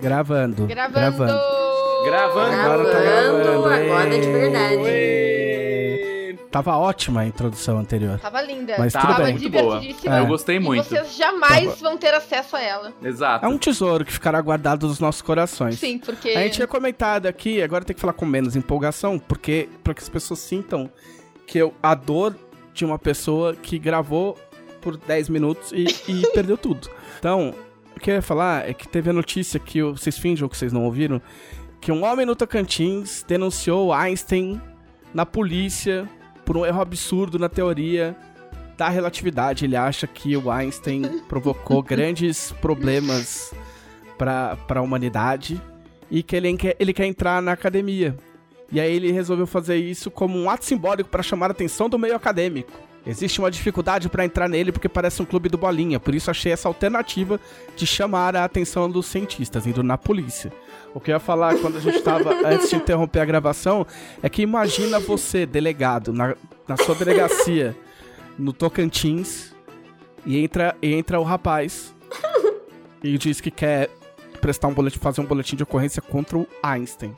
Gravando. Gravando. Gravando. Gravando. Agora tá gravando. agora é de verdade. Ê. Tava ótima a introdução anterior. Tava linda. Mas Tava tudo bem. muito boa. divertidíssima. Eu gostei E muito. vocês jamais Tava- vão ter acesso a ela. Exato. É um tesouro que ficará guardado nos nossos corações. Sim, porque. A gente tinha comentado aqui, agora tem que falar com menos empolgação, porque para que as pessoas sintam que eu, a dor de uma pessoa que gravou por 10 minutos e, e perdeu tudo. Então, o que eu ia falar é que teve a notícia que vocês fingem que vocês não ouviram, que um homem no Tocantins denunciou Einstein na polícia por um erro absurdo na teoria da relatividade. Ele acha que o Einstein provocou grandes problemas para a humanidade e que ele quer, ele quer entrar na academia. E aí ele resolveu fazer isso como um ato simbólico para chamar a atenção do meio acadêmico. Existe uma dificuldade para entrar nele porque parece um clube do bolinha, por isso achei essa alternativa de chamar a atenção dos cientistas, indo na polícia. O que eu ia falar quando a gente tava, antes de interromper a gravação, é que imagina você, delegado, na, na sua delegacia, no Tocantins, e entra, e entra o rapaz e diz que quer prestar um boletim, fazer um boletim de ocorrência contra o Einstein.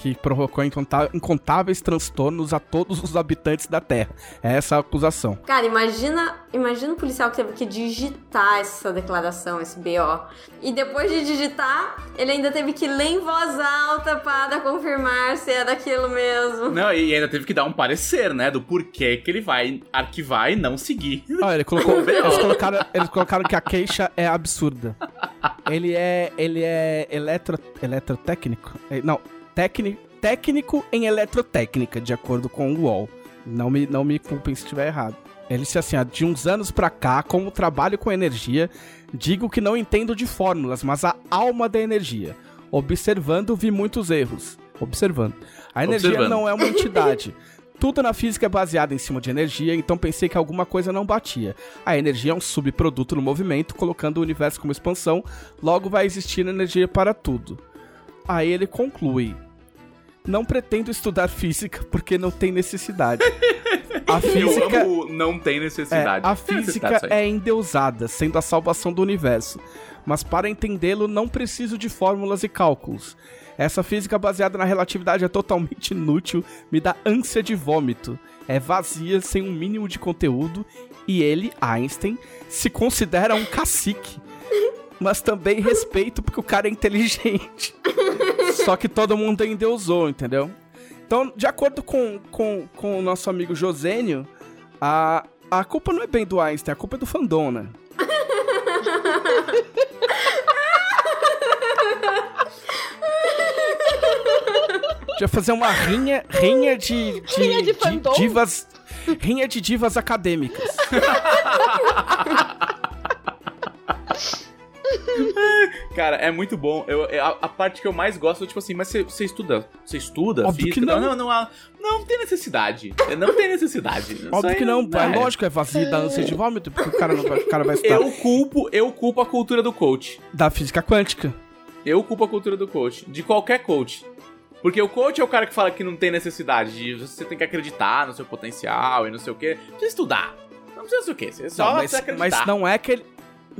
Que provocou incontá- incontáveis transtornos a todos os habitantes da Terra. É essa a acusação. Cara, imagina, imagina o policial que teve que digitar essa declaração, esse BO. E depois de digitar, ele ainda teve que ler em voz alta para confirmar se é daquilo mesmo. Não, e ainda teve que dar um parecer, né? Do porquê que ele vai arquivar e não seguir. Olha, ele colocou, eles, colocaram, eles colocaram que a queixa é absurda. Ele é. Ele é eletro, eletrotécnico? Não, técnico, em eletrotécnica, de acordo com o UOL. Não me, não me culpem se estiver errado. Ele disse assim: ó, de uns anos pra cá, como trabalho com energia, digo que não entendo de fórmulas, mas a alma da energia. Observando, vi muitos erros. Observando. A energia Observando. não é uma entidade. Tudo na física é baseado em cima de energia, então pensei que alguma coisa não batia. A energia é um subproduto no movimento, colocando o universo como expansão, logo vai existir energia para tudo. Aí ele conclui: Não pretendo estudar física porque não tem necessidade. A física não tem é, necessidade. a Não tem física é endeusada, sendo a salvação do universo. Mas para entendê-lo, não preciso de fórmulas e cálculos. Essa física baseada na relatividade é totalmente inútil, me dá ânsia de vômito. É vazia, sem um mínimo de conteúdo, e ele, Einstein, se considera um cacique. Mas também respeito porque o cara é inteligente. Só que todo mundo endeusou, entendeu? Então, de acordo com, com, com o nosso amigo Josênio, a, a culpa não é bem do Einstein, a culpa é do fandom, né? Podia fazer uma rinha, rinha de, de, Rinha de fandom? divas, rinha de divas acadêmicas. Cara, é muito bom. Eu, é a, a parte que eu mais gosto é tipo assim, mas você, estuda? Você estuda Óbvio física? que não. não, não, há- não tem necessidade. Não tem necessidade. Óbvio que não, é. é lógico, é vazio da ânsia de vômito, porque o cara, não vai, o cara vai estudar Eu culpo, eu culpo a cultura do coach. da física quântica. Eu culpo a cultura do coach. De qualquer coach. Porque o coach é o cara que fala que não tem necessidade de você tem que acreditar no seu potencial e não sei o quê. Precisa estudar. Não precisa sei o quê. Você só Não, mas, acreditar. mas não é que ele.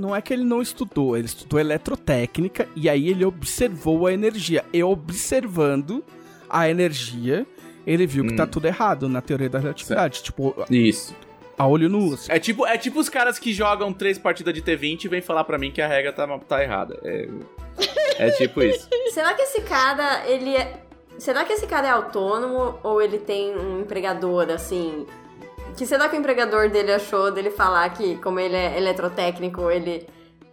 Não é que ele não estudou, ele estudou eletrotécnica e aí ele observou a energia. E observando a energia, ele viu que Hum. tá tudo errado na teoria da relatividade. Tipo, Isso. a olho nu. assim. É tipo, é tipo os caras que jogam três partidas de T20 e vêm falar pra mim que a regra tá, tá errada. É, é tipo isso. Será que esse cara, ele é. Será que esse cara é autônomo ou ele tem um empregador, assim? Que será que o empregador dele achou dele falar que, como ele é eletrotécnico, ele,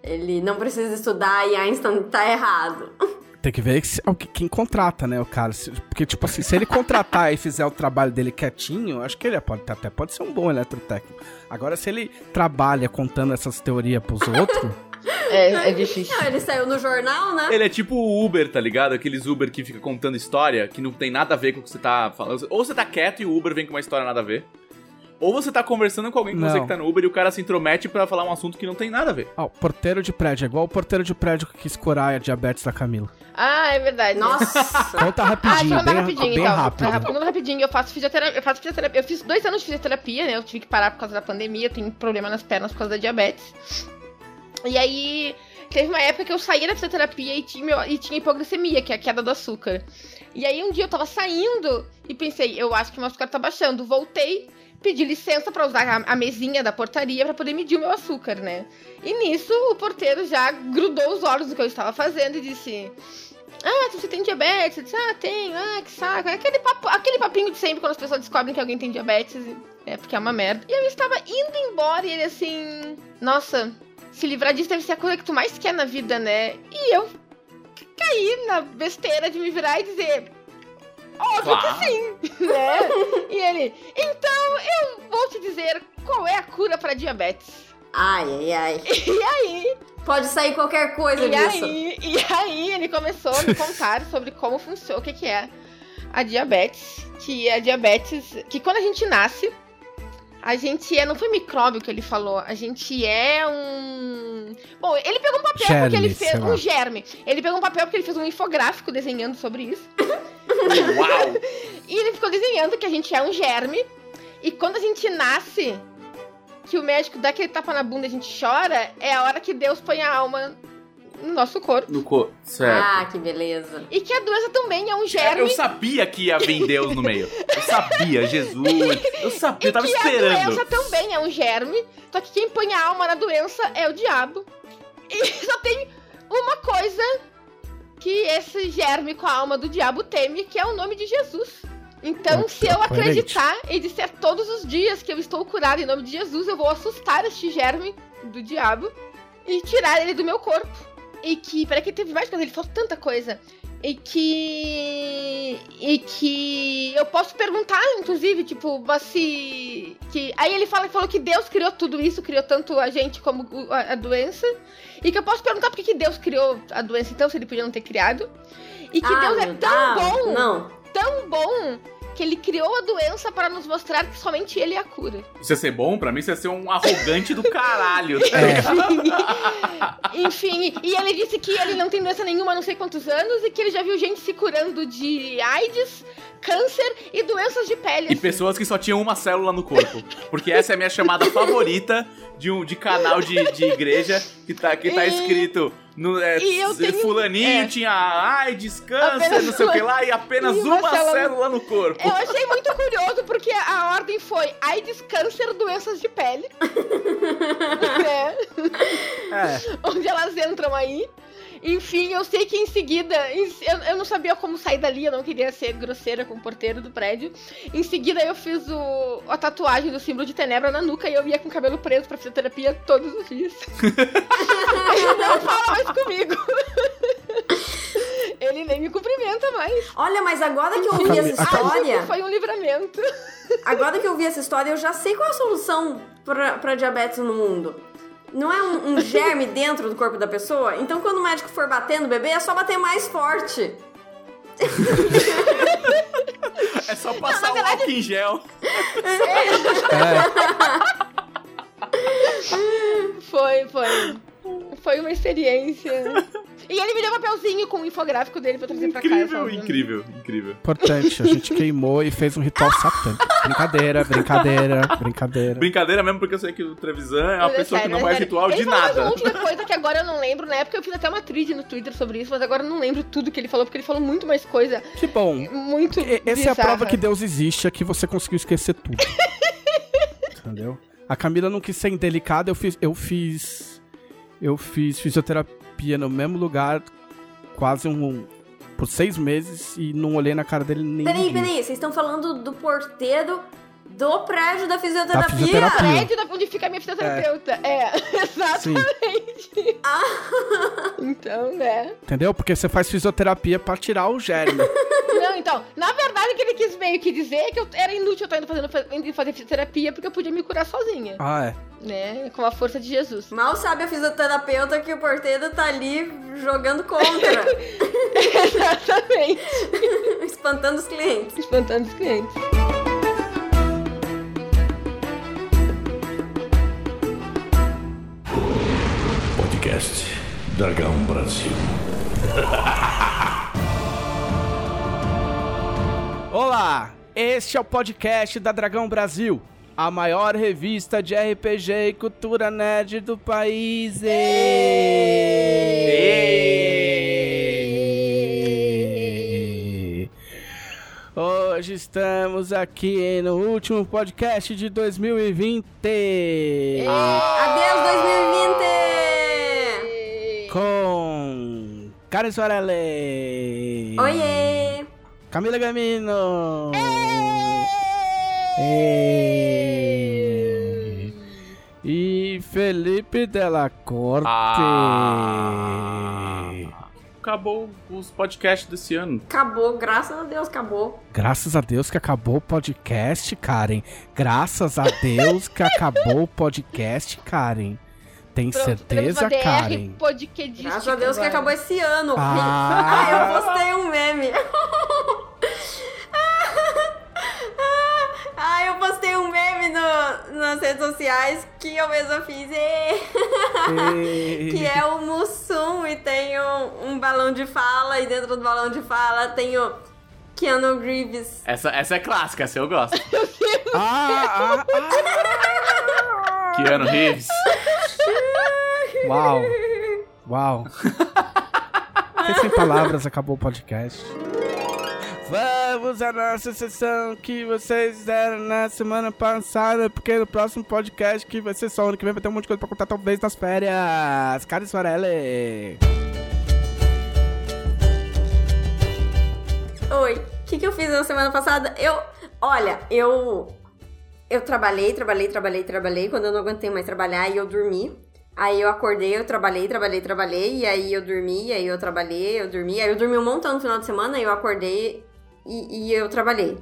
ele não precisa estudar e Einstein tá errado? Tem que ver se- quem contrata, né, o cara. Porque, tipo assim, se ele contratar e fizer o trabalho dele quietinho, acho que ele pode, até pode ser um bom eletrotécnico. Agora, se ele trabalha contando essas teorias pros outros, É, é difícil. Não, ele saiu no jornal, né? Ele é tipo o Uber, tá ligado? Aqueles Uber que fica contando história que não tem nada a ver com o que você tá falando. Ou você tá quieto e o Uber vem com uma história nada a ver. Ou você tá conversando com alguém com Não. você que tá no Uber e o cara se intromete pra falar um assunto que não tem nada a ver. ó, porteiro de prédio, é igual o porteiro de prédio que quis curar a diabetes da Camila. Ah, é verdade. Nossa! Conta Ah, rapidinho, andar bem, rapidinho, bem então. rápido. Ah, Falando rapidinho, eu faço fisioterapia, eu faço fisioterapia. Eu fiz dois anos de fisioterapia, né? Eu tive que parar por causa da pandemia, eu tenho problema nas pernas por causa da diabetes. E aí, teve uma época que eu saía da fisioterapia e tinha, e tinha hipoglicemia, que é a queda do açúcar. E aí um dia eu tava saindo e pensei, eu acho que meu açúcar tá baixando. Voltei, pedi licença para usar a, mesinha da portaria para poder medir o meu açúcar, né? E nisso o porteiro já grudou os olhos do que eu estava fazendo e disse: Ah, você tem diabetes? Eu disse, ah, tenho, ah, que saco. Aquele, papo, aquele papinho de sempre quando as pessoas descobrem que alguém tem diabetes. É porque é uma merda. E eu estava indo embora e ele assim. Nossa, se livrar disso deve ser a coisa que tu mais quer na vida, né? E eu caí na besteira de me virar e dizer: Óbvio claro. que sim, né? e ele, então eu vou te dizer qual é a cura para diabetes. Ai, ai, ai. E aí? Pode sair qualquer coisa e disso. Aí, e aí ele começou a me contar sobre como funciona, o que, que é a diabetes. Que é a diabetes, que quando a gente nasce, a gente é. Não foi micróbio que ele falou. A gente é um. Bom, ele pegou um papel germe, porque ele fez. Um germe. Ele pegou um papel porque ele fez um infográfico desenhando sobre isso. Uau! e ele ficou desenhando que a gente é um germe. E quando a gente nasce, que o médico dá aquele tapa na bunda e a gente chora, é a hora que Deus põe a alma no nosso corpo. No corpo, certo. Ah, que beleza. E que a doença também é um germe. Eu sabia que ia vir Deus no meio. Eu sabia, Jesus. Eu sabia, eu tava e esperando. a doença também é um germe, só que quem põe a alma na doença é o diabo. E só tem uma coisa que esse germe com a alma do diabo teme, que é o nome de Jesus. Então, se eu acreditar e disser todos os dias que eu estou curado em nome de Jesus, eu vou assustar este germe do diabo e tirar ele do meu corpo. E que. Peraí, que teve mais coisa, ele falou tanta coisa. E que. E que. Eu posso perguntar, inclusive, tipo, mas se. Que, aí ele fala, falou que Deus criou tudo isso, criou tanto a gente como a, a doença. E que eu posso perguntar por que, que Deus criou a doença, então, se ele podia não ter criado. E que ah, Deus é tão ah, bom. Não. Tão bom que ele criou a doença para nos mostrar que somente ele é a cura. Isso ia ser bom? Pra mim, isso ia ser um arrogante do caralho. É. Enfim, e ele disse que ele não tem doença nenhuma há não sei quantos anos e que ele já viu gente se curando de AIDS, câncer e doenças de pele. E pessoas que só tinham uma célula no corpo. Porque essa é a minha chamada favorita de, um, de canal de, de igreja que tá, que tá escrito. No, é, tenho, fulaninho é, tinha AIDS, câncer, não sei o que lá, e apenas uma, uma célula... célula... no corpo. Eu achei muito curioso, porque a ordem foi AIDS, câncer, doenças de pele. é. é. Onde elas entram aí. Enfim, eu sei que em seguida. Eu, eu não sabia como sair dali, eu não queria ser grosseira com o porteiro do prédio. Em seguida, eu fiz o, a tatuagem do símbolo de tenebra na nuca e eu ia com o cabelo preso pra fisioterapia todos os dias. Ele não fala mais comigo. Ele nem me cumprimenta mais. Olha, mas agora que eu ouvi essa história. Foi um livramento. Agora que eu vi essa história, eu já sei qual é a solução pra, pra diabetes no mundo. Não é um, um germe dentro do corpo da pessoa? Então, quando o médico for bater no bebê, é só bater mais forte. é só passar o álcool em gel. É. Foi, foi. Foi uma experiência. E ele me deu um papelzinho com o infográfico dele pra trazer incrível, pra casa. Incrível, incrível. Importante, a gente queimou e fez um ritual satânico. Brincadeira, brincadeira, brincadeira. Brincadeira mesmo, porque eu sei que o Trevisan é uma é pessoa sério, que não é faz ritual ele de nada. Uma última coisa que agora eu não lembro, na época eu fiz até uma trilha no Twitter sobre isso, mas agora eu não lembro tudo que ele falou, porque ele falou muito mais coisa. Que bom. Muito Essa bizarra. é a prova que Deus existe, é que você conseguiu esquecer tudo. Entendeu? A Camila não quis ser indelicada, eu fiz. Eu fiz eu fiz fisioterapia no mesmo lugar quase um, por seis meses e não olhei na cara dele nem. Peraí, peraí, vocês estão falando do porteiro do prédio da fisioterapia? Da fisioterapia. prédio onde fica a minha fisioterapeuta. É, é exatamente. Ah. Então, né? Entendeu? Porque você faz fisioterapia pra tirar o germe. Não, então, na verdade, o que ele quis meio que dizer é que eu, era inútil eu estar indo, fazendo, indo fazer fisioterapia porque eu podia me curar sozinha. Ah, é. Né? Com a força de Jesus. Mal sabe a fisioterapeuta que o porteiro tá ali jogando contra. Exatamente. Espantando os clientes. Espantando os clientes. Podcast Dragão Brasil. Olá, este é o podcast da Dragão Brasil. a maior revista de RPG e cultura nerd do país. Hoje estamos aqui no último podcast de 2020. Adeus 2020! Com Karen Soarelli. Oiê! Camila Gamino. E Felipe Della Corte. Ah. Acabou os podcasts desse ano. Acabou, graças a Deus, acabou. Graças a Deus que acabou o podcast, Karen. Graças a Deus que acabou o podcast, Karen. Tem Pronto, certeza, DR Karen? Graças a Deus que agora. acabou esse ano. Ah. Ah, eu postei um meme. Ah, eu postei um meme no, nas redes sociais que eu mesma fiz. Que é o Mussum e tem um, um balão de fala e dentro do balão de fala tem o Keanu Reeves. Essa, essa é clássica, essa eu gosto. Ah, ah, ah. Keanu Reeves. Uau. Uau. Sem palavras, acabou o podcast. Vamos à nossa sessão que vocês fizeram na semana passada, porque no próximo podcast, que vai ser só ano que vem, vai ter um monte de coisa pra contar, talvez nas férias. Cara Soarelli. Oi, o que, que eu fiz na semana passada? Eu. Olha, eu. Eu trabalhei, trabalhei, trabalhei, trabalhei. Quando eu não aguentei mais trabalhar, e eu dormi. Aí eu acordei, eu trabalhei, trabalhei, trabalhei. E aí eu dormi, aí eu trabalhei, eu dormi. Aí eu dormi um montão no final de semana, eu acordei e, e eu trabalhei.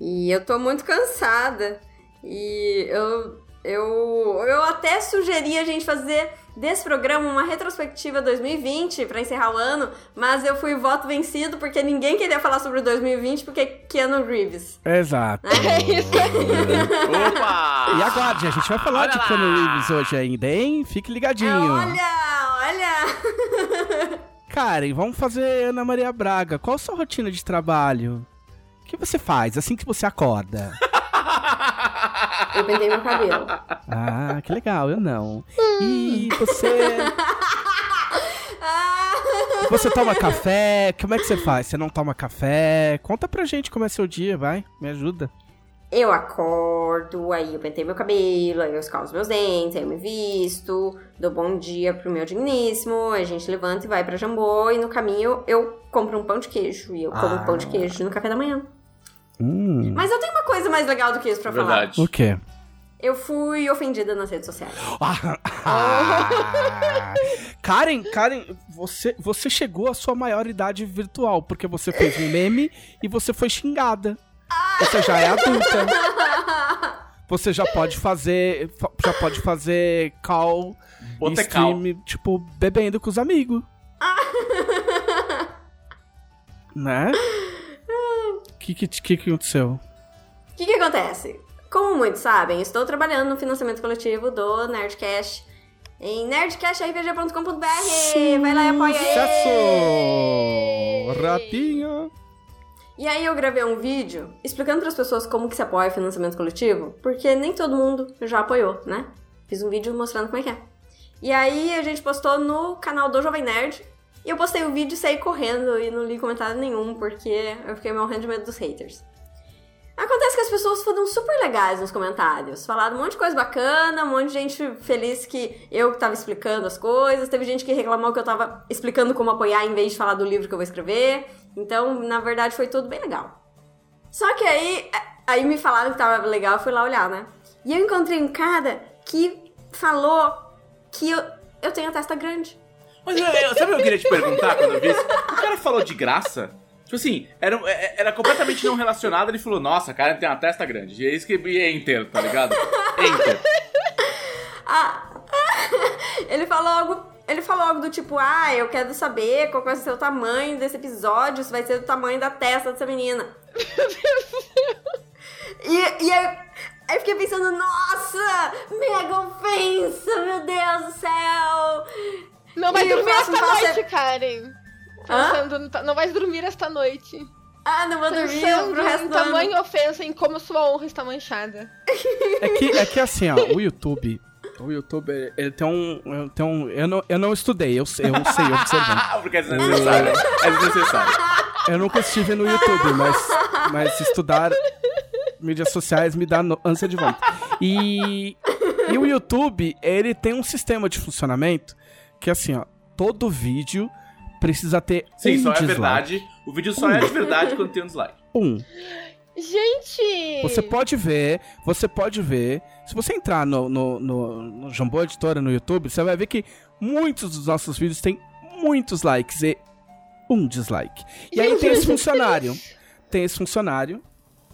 E eu tô muito cansada. E eu. Eu, eu até sugeri a gente fazer desse programa uma retrospectiva 2020 pra encerrar o ano, mas eu fui voto vencido porque ninguém queria falar sobre o 2020 porque Keanu Reeves. Exato. É isso. Opa! E aguarde, a gente vai falar Olha de lá. Keanu Reeves hoje ainda, hein? Fique ligadinho. Olha, olha! Karen, vamos fazer Ana Maria Braga. Qual a sua rotina de trabalho? O que você faz assim que você acorda? Eu pentei meu cabelo. Ah, que legal, eu não. E você. Ah, Você toma café? Como é que você faz? Você não toma café? Conta pra gente como é seu dia, vai. Me ajuda. Eu acordo, aí eu pentei meu cabelo, aí eu escalo os meus dentes, aí eu me visto, dou bom dia pro meu digníssimo, a gente levanta e vai pra Jambô, e no caminho eu compro um pão de queijo, e eu como Ah. pão de queijo no café da manhã. Hum. Mas eu tenho uma coisa mais legal do que isso pra falar. Verdade. O quê? Eu fui ofendida nas redes sociais. Ah. Karen, Karen, você, você chegou à sua maioridade virtual, porque você fez um meme e você foi xingada. Você já é adulta. Você já pode fazer. fa- Já pode fazer call em Botecal. stream, tipo, bebendo com os amigos. né? O que, que, que que aconteceu? O que, que acontece? Como muitos sabem, estou trabalhando no financiamento coletivo do Nerdcast em nerdcastrpg.com.br. Vai lá e apoia Sucesso! Ratinho! E aí eu gravei um vídeo explicando para as pessoas como que se apoia financiamento coletivo, porque nem todo mundo já apoiou, né? Fiz um vídeo mostrando como é que é. E aí a gente postou no canal do Jovem Nerd. E eu postei o vídeo e saí correndo e não li comentário nenhum, porque eu fiquei morrendo de medo dos haters. Acontece que as pessoas foram super legais nos comentários. Falaram um monte de coisa bacana, um monte de gente feliz que eu que tava explicando as coisas. Teve gente que reclamou que eu tava explicando como apoiar em vez de falar do livro que eu vou escrever. Então, na verdade, foi tudo bem legal. Só que aí, aí me falaram que tava legal, eu fui lá olhar, né? E eu encontrei um cara que falou que eu, eu tenho a testa grande. Mas eu, eu- sabe o que eu queria te perguntar quando eu vi isso? O cara falou de graça. Tipo assim, era, é- era completamente não relacionado. Ele falou, nossa, o cara tem uma testa grande. E é isso que é enter, tá ligado? Enter. Ah, ele falou algo. Ele falou algo do tipo, ah, eu quero saber qual vai ser o tamanho desse episódio, se vai ser do tamanho da testa dessa menina. E, e aí, aí eu fiquei pensando, nossa, mega ofensa, meu Deus do céu. Não vai E dormir esta noite, Karen. Hã? Pensando ta- Não vai dormir esta noite. Ah, não vou dormir pro resto do tamanho ofensa em como sua honra está manchada. É que, é que assim, ó, o YouTube... O YouTube, ele tem um. Tem um eu, não, eu não estudei, eu, eu sei observando. Porque é desnecessário. É desnecessário. Eu nunca estive no YouTube, mas, mas estudar mídias sociais me dá ânsia de vômito. E, e o YouTube, ele tem um sistema de funcionamento que, assim, ó, todo vídeo precisa ter Sim, um só dislike. é verdade. O vídeo só um. é de verdade quando tem um dislike. Um. Gente! Você pode ver, você pode ver. Se você entrar no, no, no, no Jambô Editora no YouTube, você vai ver que muitos dos nossos vídeos têm muitos likes e um dislike. E aí tem esse funcionário. Tem esse funcionário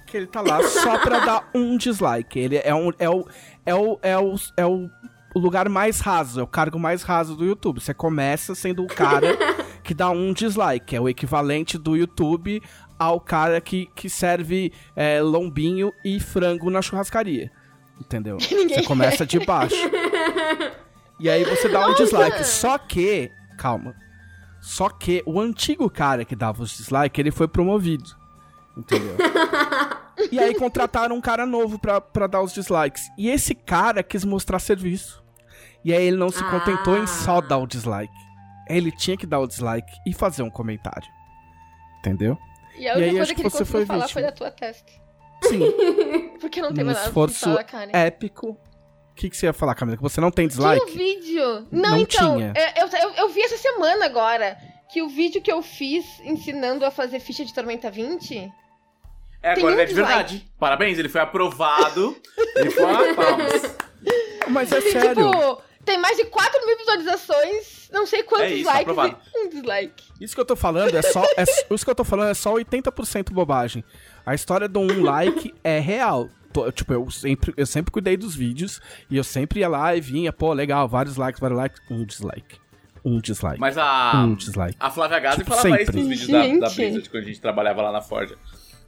que ele tá lá só pra dar um dislike. Ele é, um, é, o, é, o, é, o, é o lugar mais raso, é o cargo mais raso do YouTube. Você começa sendo o cara que dá um dislike. É o equivalente do YouTube ao cara que, que serve é, lombinho e frango na churrascaria. Entendeu? Você começa de baixo. E aí você dá um dislike. Só que, calma. Só que o antigo cara que dava os dislikes, ele foi promovido. Entendeu? e aí contrataram um cara novo pra, pra dar os dislikes. E esse cara quis mostrar serviço. E aí ele não se contentou ah. em só dar o dislike. Ele tinha que dar o dislike e fazer um comentário. Entendeu? E a única e coisa que, que ele conseguiu falar vítima. foi da tua testa. Sim. Porque não tem um mais nada esforço falar, épico. O que, que você ia falar, Camila? Que você não tem dislike? Tinha um vídeo. Não, Não então. tinha. Eu, eu, eu vi essa semana agora. Que o vídeo que eu fiz ensinando a fazer ficha de Tormenta 20. É, agora ele é de dislike. verdade. Parabéns, ele foi aprovado. ele foi ah, palmas. Mas é sério. Tipo, tem mais de 4 mil visualizações. Não sei quantos É isso, likes. aprovado. e um dislike. Isso que eu tô falando é só. É, isso que eu tô falando é só 80% bobagem. A história do um like é real. Tô- tipo, eu sempre, eu sempre cuidei dos vídeos e eu sempre ia lá e vinha, pô, legal, vários likes, vários likes, um dislike. Um dislike. Mas a, Um dislike. a Flávia Gazi Tipo, falava isso sempre. nos vídeos da, da. Blizzard, quando a gente trabalhava lá na Forja.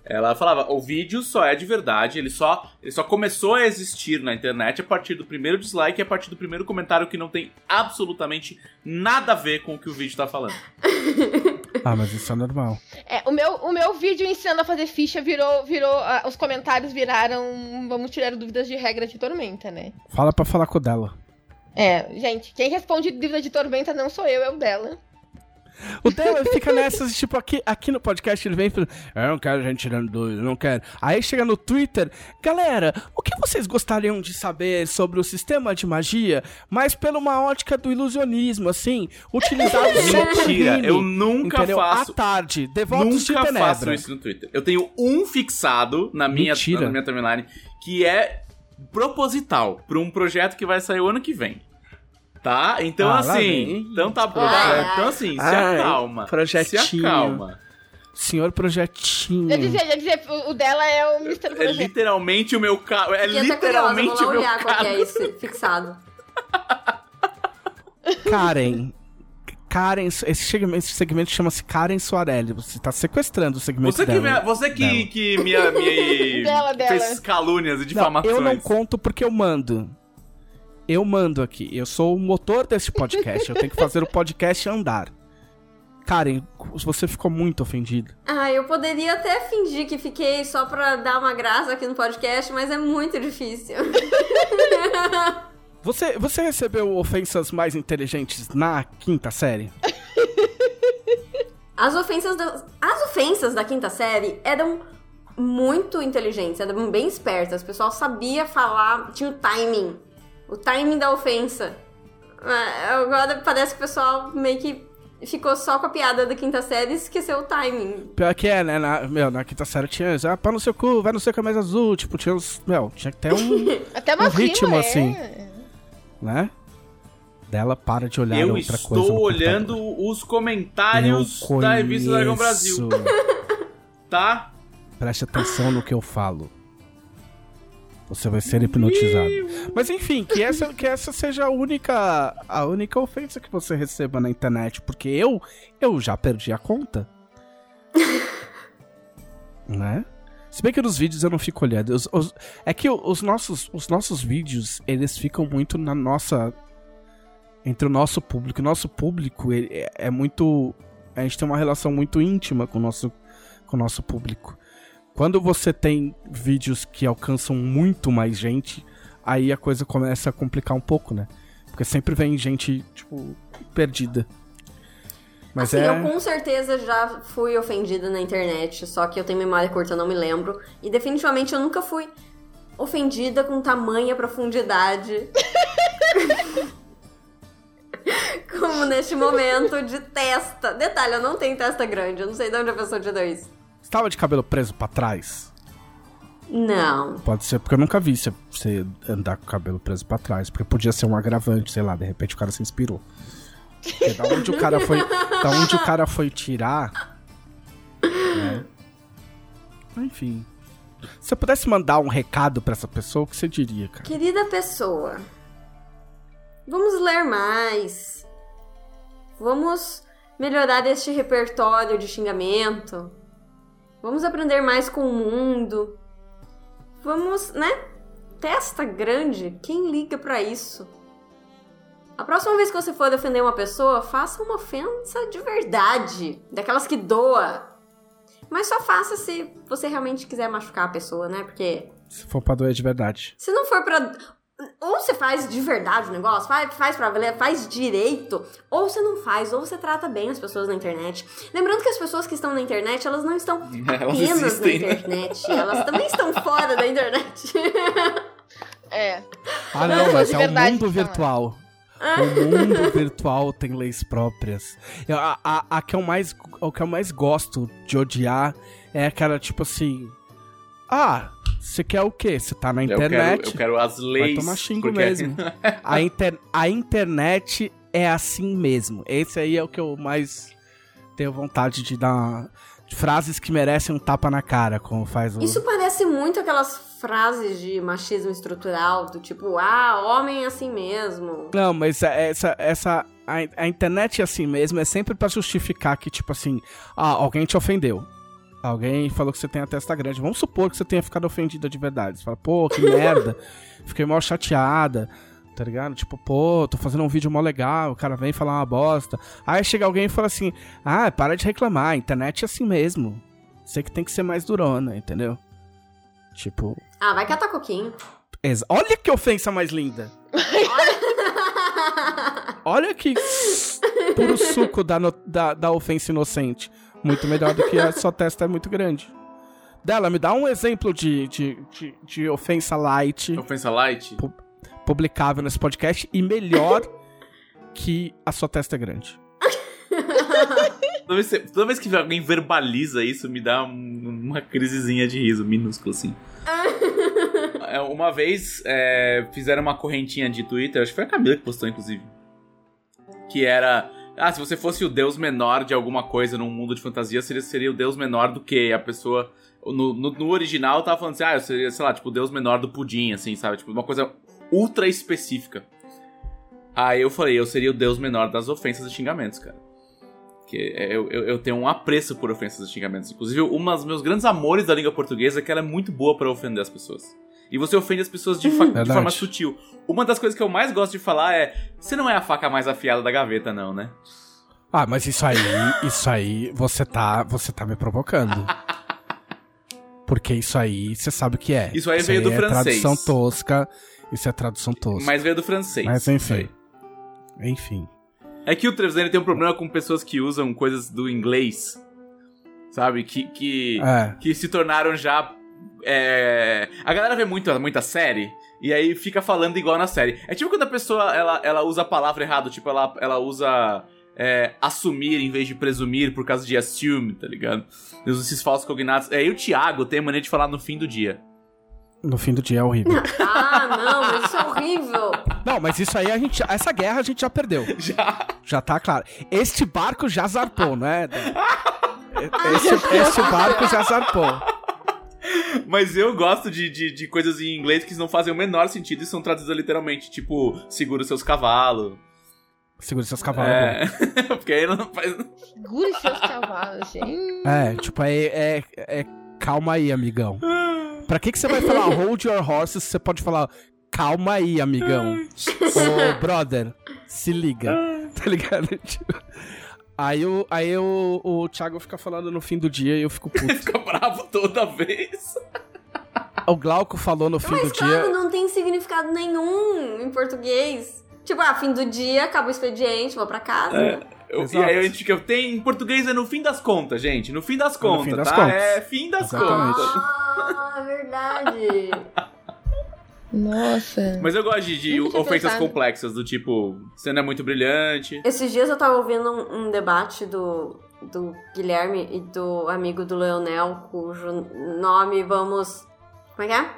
Ela falava, o vídeo só é de verdade, ele só, ele só começou a existir na internet a partir do primeiro dislike e a partir do primeiro comentário que não tem absolutamente nada a ver com o que o vídeo tá falando. Ah, mas isso é normal. É, o meu, o meu vídeo ensinando a fazer ficha virou. virou ah, os comentários viraram. Vamos tirar dúvidas de regra de tormenta, né? Fala pra falar com o dela. É, gente, quem responde dúvida de tormenta não sou eu, é o dela. O dela fica nessas, tipo, aqui, aqui no podcast ele vem falando, eu não quero gente tirando dúvida, eu não quero. Aí chega no Twitter, galera, o que vocês gostariam de saber sobre o sistema de magia, mas pela uma ótica do ilusionismo, assim, utilizado Mentira, Rini, eu nunca entendeu? faço. À tarde, devotos de Nunca Tenebra. faço isso no Twitter. Eu tenho um fixado na minha, Mentira. na minha timeline que é proposital para um projeto que vai sair o ano que vem. Tá? Então Ah, assim, então tá bom. Ai, Então assim, se Ai, acalma. projetinho. Se acalma. Senhor Projetinho. Já dizia, já dizia, o dela é o Mr. É Projeto. literalmente o meu carro. É curiosa, literalmente vou o meu olhar qual que carro. é esse fixado. Karen. Karen, esse segmento, esse segmento chama-se Karen Soarelli. Você tá sequestrando o segmento Você que, dela. me, você que, dela. que me, me Dela, dela. fez calúnias e Não, difamações. eu não conto porque eu mando. Eu mando aqui. Eu sou o motor desse podcast. eu tenho que fazer o podcast andar. Karen, você ficou muito ofendida. Ah, eu poderia até fingir que fiquei só pra dar uma graça aqui no podcast, mas é muito difícil. Você, você recebeu ofensas mais inteligentes na quinta série? As ofensas da, as ofensas da quinta série eram muito inteligentes, eram bem espertas. O pessoal sabia falar, tinha o timing. O timing da ofensa. Ah, Agora parece que o pessoal meio que ficou só com a piada da quinta série e esqueceu o timing. Pior que é, né? Na, meu, na quinta série tinha. Ah, pá no seu cu, vai no seu camisa azul. Tipo, tinha uns. Meu, tinha ter um. Até uma Um ritmo, rima, assim. É. né? Dela para de olhar Eu outra coisa. estou no olhando computador. os comentários Eu da revista Dragão. Brasil, tá? Preste atenção no que eu falo. Você vai ser hipnotizado. Mas enfim, que essa, que essa seja a única, a única ofensa que você receba na internet, porque eu, eu já perdi a conta. né? Se bem que nos vídeos eu não fico olhando. Os- os- é que os nossos, os nossos vídeos, eles ficam muito na nossa. Entre o nosso público. O nosso público ele é, é muito. A gente tem uma relação muito íntima com o nosso, com com o nosso público. Quando você tem vídeos que alcançam muito mais gente, aí a coisa começa a complicar um pouco, né? Porque sempre vem gente, tipo, perdida. Mas assim, é... eu com certeza já fui ofendida na internet, só que eu tenho memória curta, eu não me lembro. E definitivamente eu nunca fui ofendida com tamanha profundidade. Como neste momento de testa. Detalhe, eu não tenho testa grande, eu não sei de onde a pessoa tirou isso. Você tava de cabelo preso para trás? Não. Pode ser, porque eu nunca vi você andar com o cabelo preso para trás. Porque podia ser um agravante, sei lá, de repente o cara se inspirou. Porque da onde o cara foi. Da onde o cara foi tirar. Né? Enfim. Se você pudesse mandar um recado para essa pessoa, o que você diria, cara? Querida pessoa, vamos ler mais. Vamos melhorar este repertório de xingamento. Vamos aprender mais com o mundo. Vamos, né? Testa grande. Quem liga para isso? A próxima vez que você for defender uma pessoa, faça uma ofensa de verdade, daquelas que doa. Mas só faça se você realmente quiser machucar a pessoa, né? Porque. Se for pra doer de verdade. Se não for pra. Ou você faz de verdade o negócio, faz, faz pra valer, faz direito, ou você não faz, ou você trata bem as pessoas na internet. Lembrando que as pessoas que estão na internet, elas não estão elas apenas existem, na né? internet, né? elas também estão fora da internet. É. Ah, não, mas é o mundo virtual. O mundo virtual tem leis próprias. A, a, a, que eu mais, o que eu mais gosto de odiar é aquela tipo assim. Ah, você quer o quê? Você tá na internet. Eu quero, eu quero as leis. Vai tomar xingo porque... mesmo. a, inter, a internet é assim mesmo. Esse aí é o que eu mais tenho vontade de dar. Frases que merecem um tapa na cara, como faz o. Isso parece muito aquelas frases de machismo estrutural, do tipo, ah, homem é assim mesmo. Não, mas é, essa, essa a, a internet é assim mesmo é sempre para justificar que, tipo assim, ah, alguém te ofendeu. Alguém falou que você tem a testa grande. Vamos supor que você tenha ficado ofendida de verdade. Você fala, pô, que merda. Fiquei mal chateada. Tá ligado? Tipo, pô, tô fazendo um vídeo mó legal. O cara vem falar uma bosta. Aí chega alguém e fala assim: Ah, para de reclamar. A internet é assim mesmo. Você que tem que ser mais durona, entendeu? Tipo. Ah, vai catar coquinho. Olha que ofensa mais linda. Olha que puro suco da, da, da ofensa inocente. Muito melhor do que a sua testa é muito grande. Dela, me dá um exemplo de, de, de, de ofensa light. Ofensa light? Pu publicável nesse podcast e melhor que a sua testa é grande. toda, vez, toda vez que alguém verbaliza isso, me dá um, uma crisezinha de riso, minúsculo assim. É, uma vez é, fizeram uma correntinha de Twitter, acho que foi a Camila que postou, inclusive. Que era. Ah, se você fosse o deus menor de alguma coisa num mundo de fantasia, seria, seria o deus menor do que a pessoa. No, no, no, original tava falando assim, ah, eu seria, sei lá, tipo, o deus menor do pudim, assim, sabe? Tipo, uma coisa ultra específica. Aí eu falei, eu seria o deus menor das ofensas e xingamentos, cara. Porque eu, eu, eu, tenho um apreço por ofensas e xingamentos. Inclusive, um dos meus grandes amores da língua portuguesa é que ela é muito boa para ofender as pessoas. E você ofende as pessoas de, de forma sutil. Uma das coisas que eu mais gosto de falar é: você não é a faca mais afiada da gaveta, não, né? Ah, mas isso aí, isso aí, você tá, você tá me provocando. Porque isso aí, você sabe o que é. Isso aí isso veio aí do é francês. tradução tosca. Isso é tradução tosca. Mas veio do francês. Mas enfim. Enfim. É que o Trevzane tem um problema com pessoas que usam coisas do inglês, sabe? Que, que, é. que se tornaram já. É... A galera vê muito, muita série e aí fica falando igual na série. É tipo quando a pessoa ela, ela usa a palavra errado, tipo, ela, ela usa é, assumir em vez de presumir por causa de assume, tá ligado? Usa esses falsos cognatos. Aí o Thiago tem a maneira de falar no fim do dia. No fim do dia é horrível. ah, não, mas isso é horrível. Não, mas isso aí a gente. Essa guerra a gente já perdeu. Já. Já tá claro. Este barco já zarpou, né? Este, este barco já zarpou. Mas eu gosto de, de, de, coisas em inglês que não fazem o menor sentido e são traduzidas literalmente. Tipo, segura os seus cavalos. Segura os seus cavalos. É, porque aí não faz. Segura os seus cavalos, gente. É, tipo, é, é, é calma aí, amigão. Pra que, que você vai falar hold your horses? Você pode falar calma aí, amigão. Ô, brother, se liga. tá ligado? Aí, o, aí o, o Thiago fica falando no fim do dia e eu fico puto. fica bravo toda vez. O Glauco falou no fim Mas, do claro, dia. não tem significado nenhum em português. Tipo, ah, fim do dia, acaba o expediente, vou pra casa. É. Eu, e aí a gente fica. Tem, em português é no fim das contas, gente. No fim das contas, fim das tá? contas. É fim das Exatamente. contas. Ah, verdade. Nossa. Mas eu gosto de, de ofensas pensado. complexas, do tipo, você não é muito brilhante. Esses dias eu tava ouvindo um, um debate do, do Guilherme e do amigo do Leonel, cujo nome vamos. Como é que é?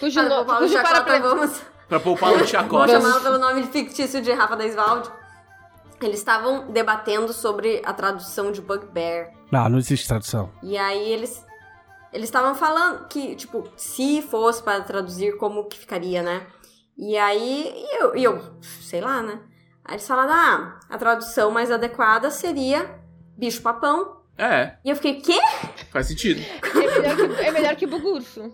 Cujo, Para no, o Paulo cujo Chacota, para vamos. Pra poupar o Vou chacota. chamá-lo pelo nome fictício de Rafa da Isvaldi. Eles estavam debatendo sobre a tradução de Bugbear. Não, não existe tradução. E aí eles eles estavam falando que, tipo, se fosse para traduzir, como que ficaria, né? E aí e eu, e eu, sei lá, né? Aí eles falaram, ah, a tradução mais adequada seria bicho-papão. É, E eu fiquei, quê? faz sentido. É melhor que, é melhor que bugurso.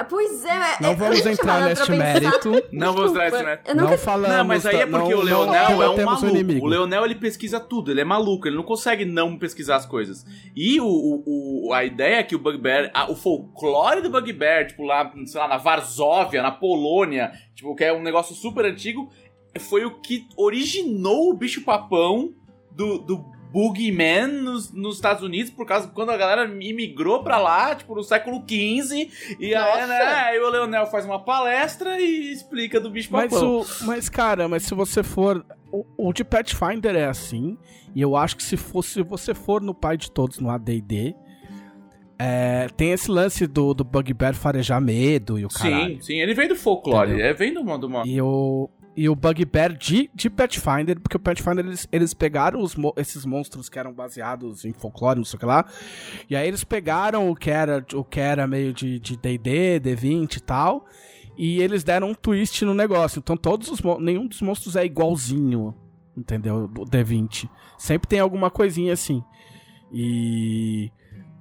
Ah, Pois é, é- Não é- vamos entrar neste mérito. Não vou mostrar esse Desculpa, né? Eu nunca Não falamos. Não, mas aí é porque não- o não Leonel é um maluco. inimigo. O Leonel ele pesquisa tudo, ele é maluco, ele não consegue não pesquisar as coisas. E o, o- o- a ideia é que o Bugbear, a- o folclore do Bugbear, tipo lá, sei lá, na Varsóvia, na Polônia, tipo, que é um negócio super antigo, foi o que originou o bicho-papão do, do Boogeyman nos, nos Estados Unidos, por causa quando a galera imigrou pra lá, tipo, no século XV, e aí, né, aí o Leonel faz uma palestra e explica do bicho-papão. Mas, o, mas, cara, mas se você for. O, o de Pathfinder é assim. E eu acho que se, fosse, se você for no pai de todos no ADD. É, tem esse lance do, do Bugbear farejar medo e o caralho. Sim, sim, ele vem do folclore, Entendeu? é, vem do mundo. Do... E o, e o Bugbear de, de Pathfinder, porque o Pathfinder eles, eles pegaram os, esses monstros que eram baseados em folclore, não sei o que lá. E aí eles pegaram o que era, o que era meio de de DD, D20 e tal. E eles deram um twist no negócio. Então todos os nenhum dos monstros é igualzinho, entendeu? O D20. Sempre tem alguma coisinha assim. E.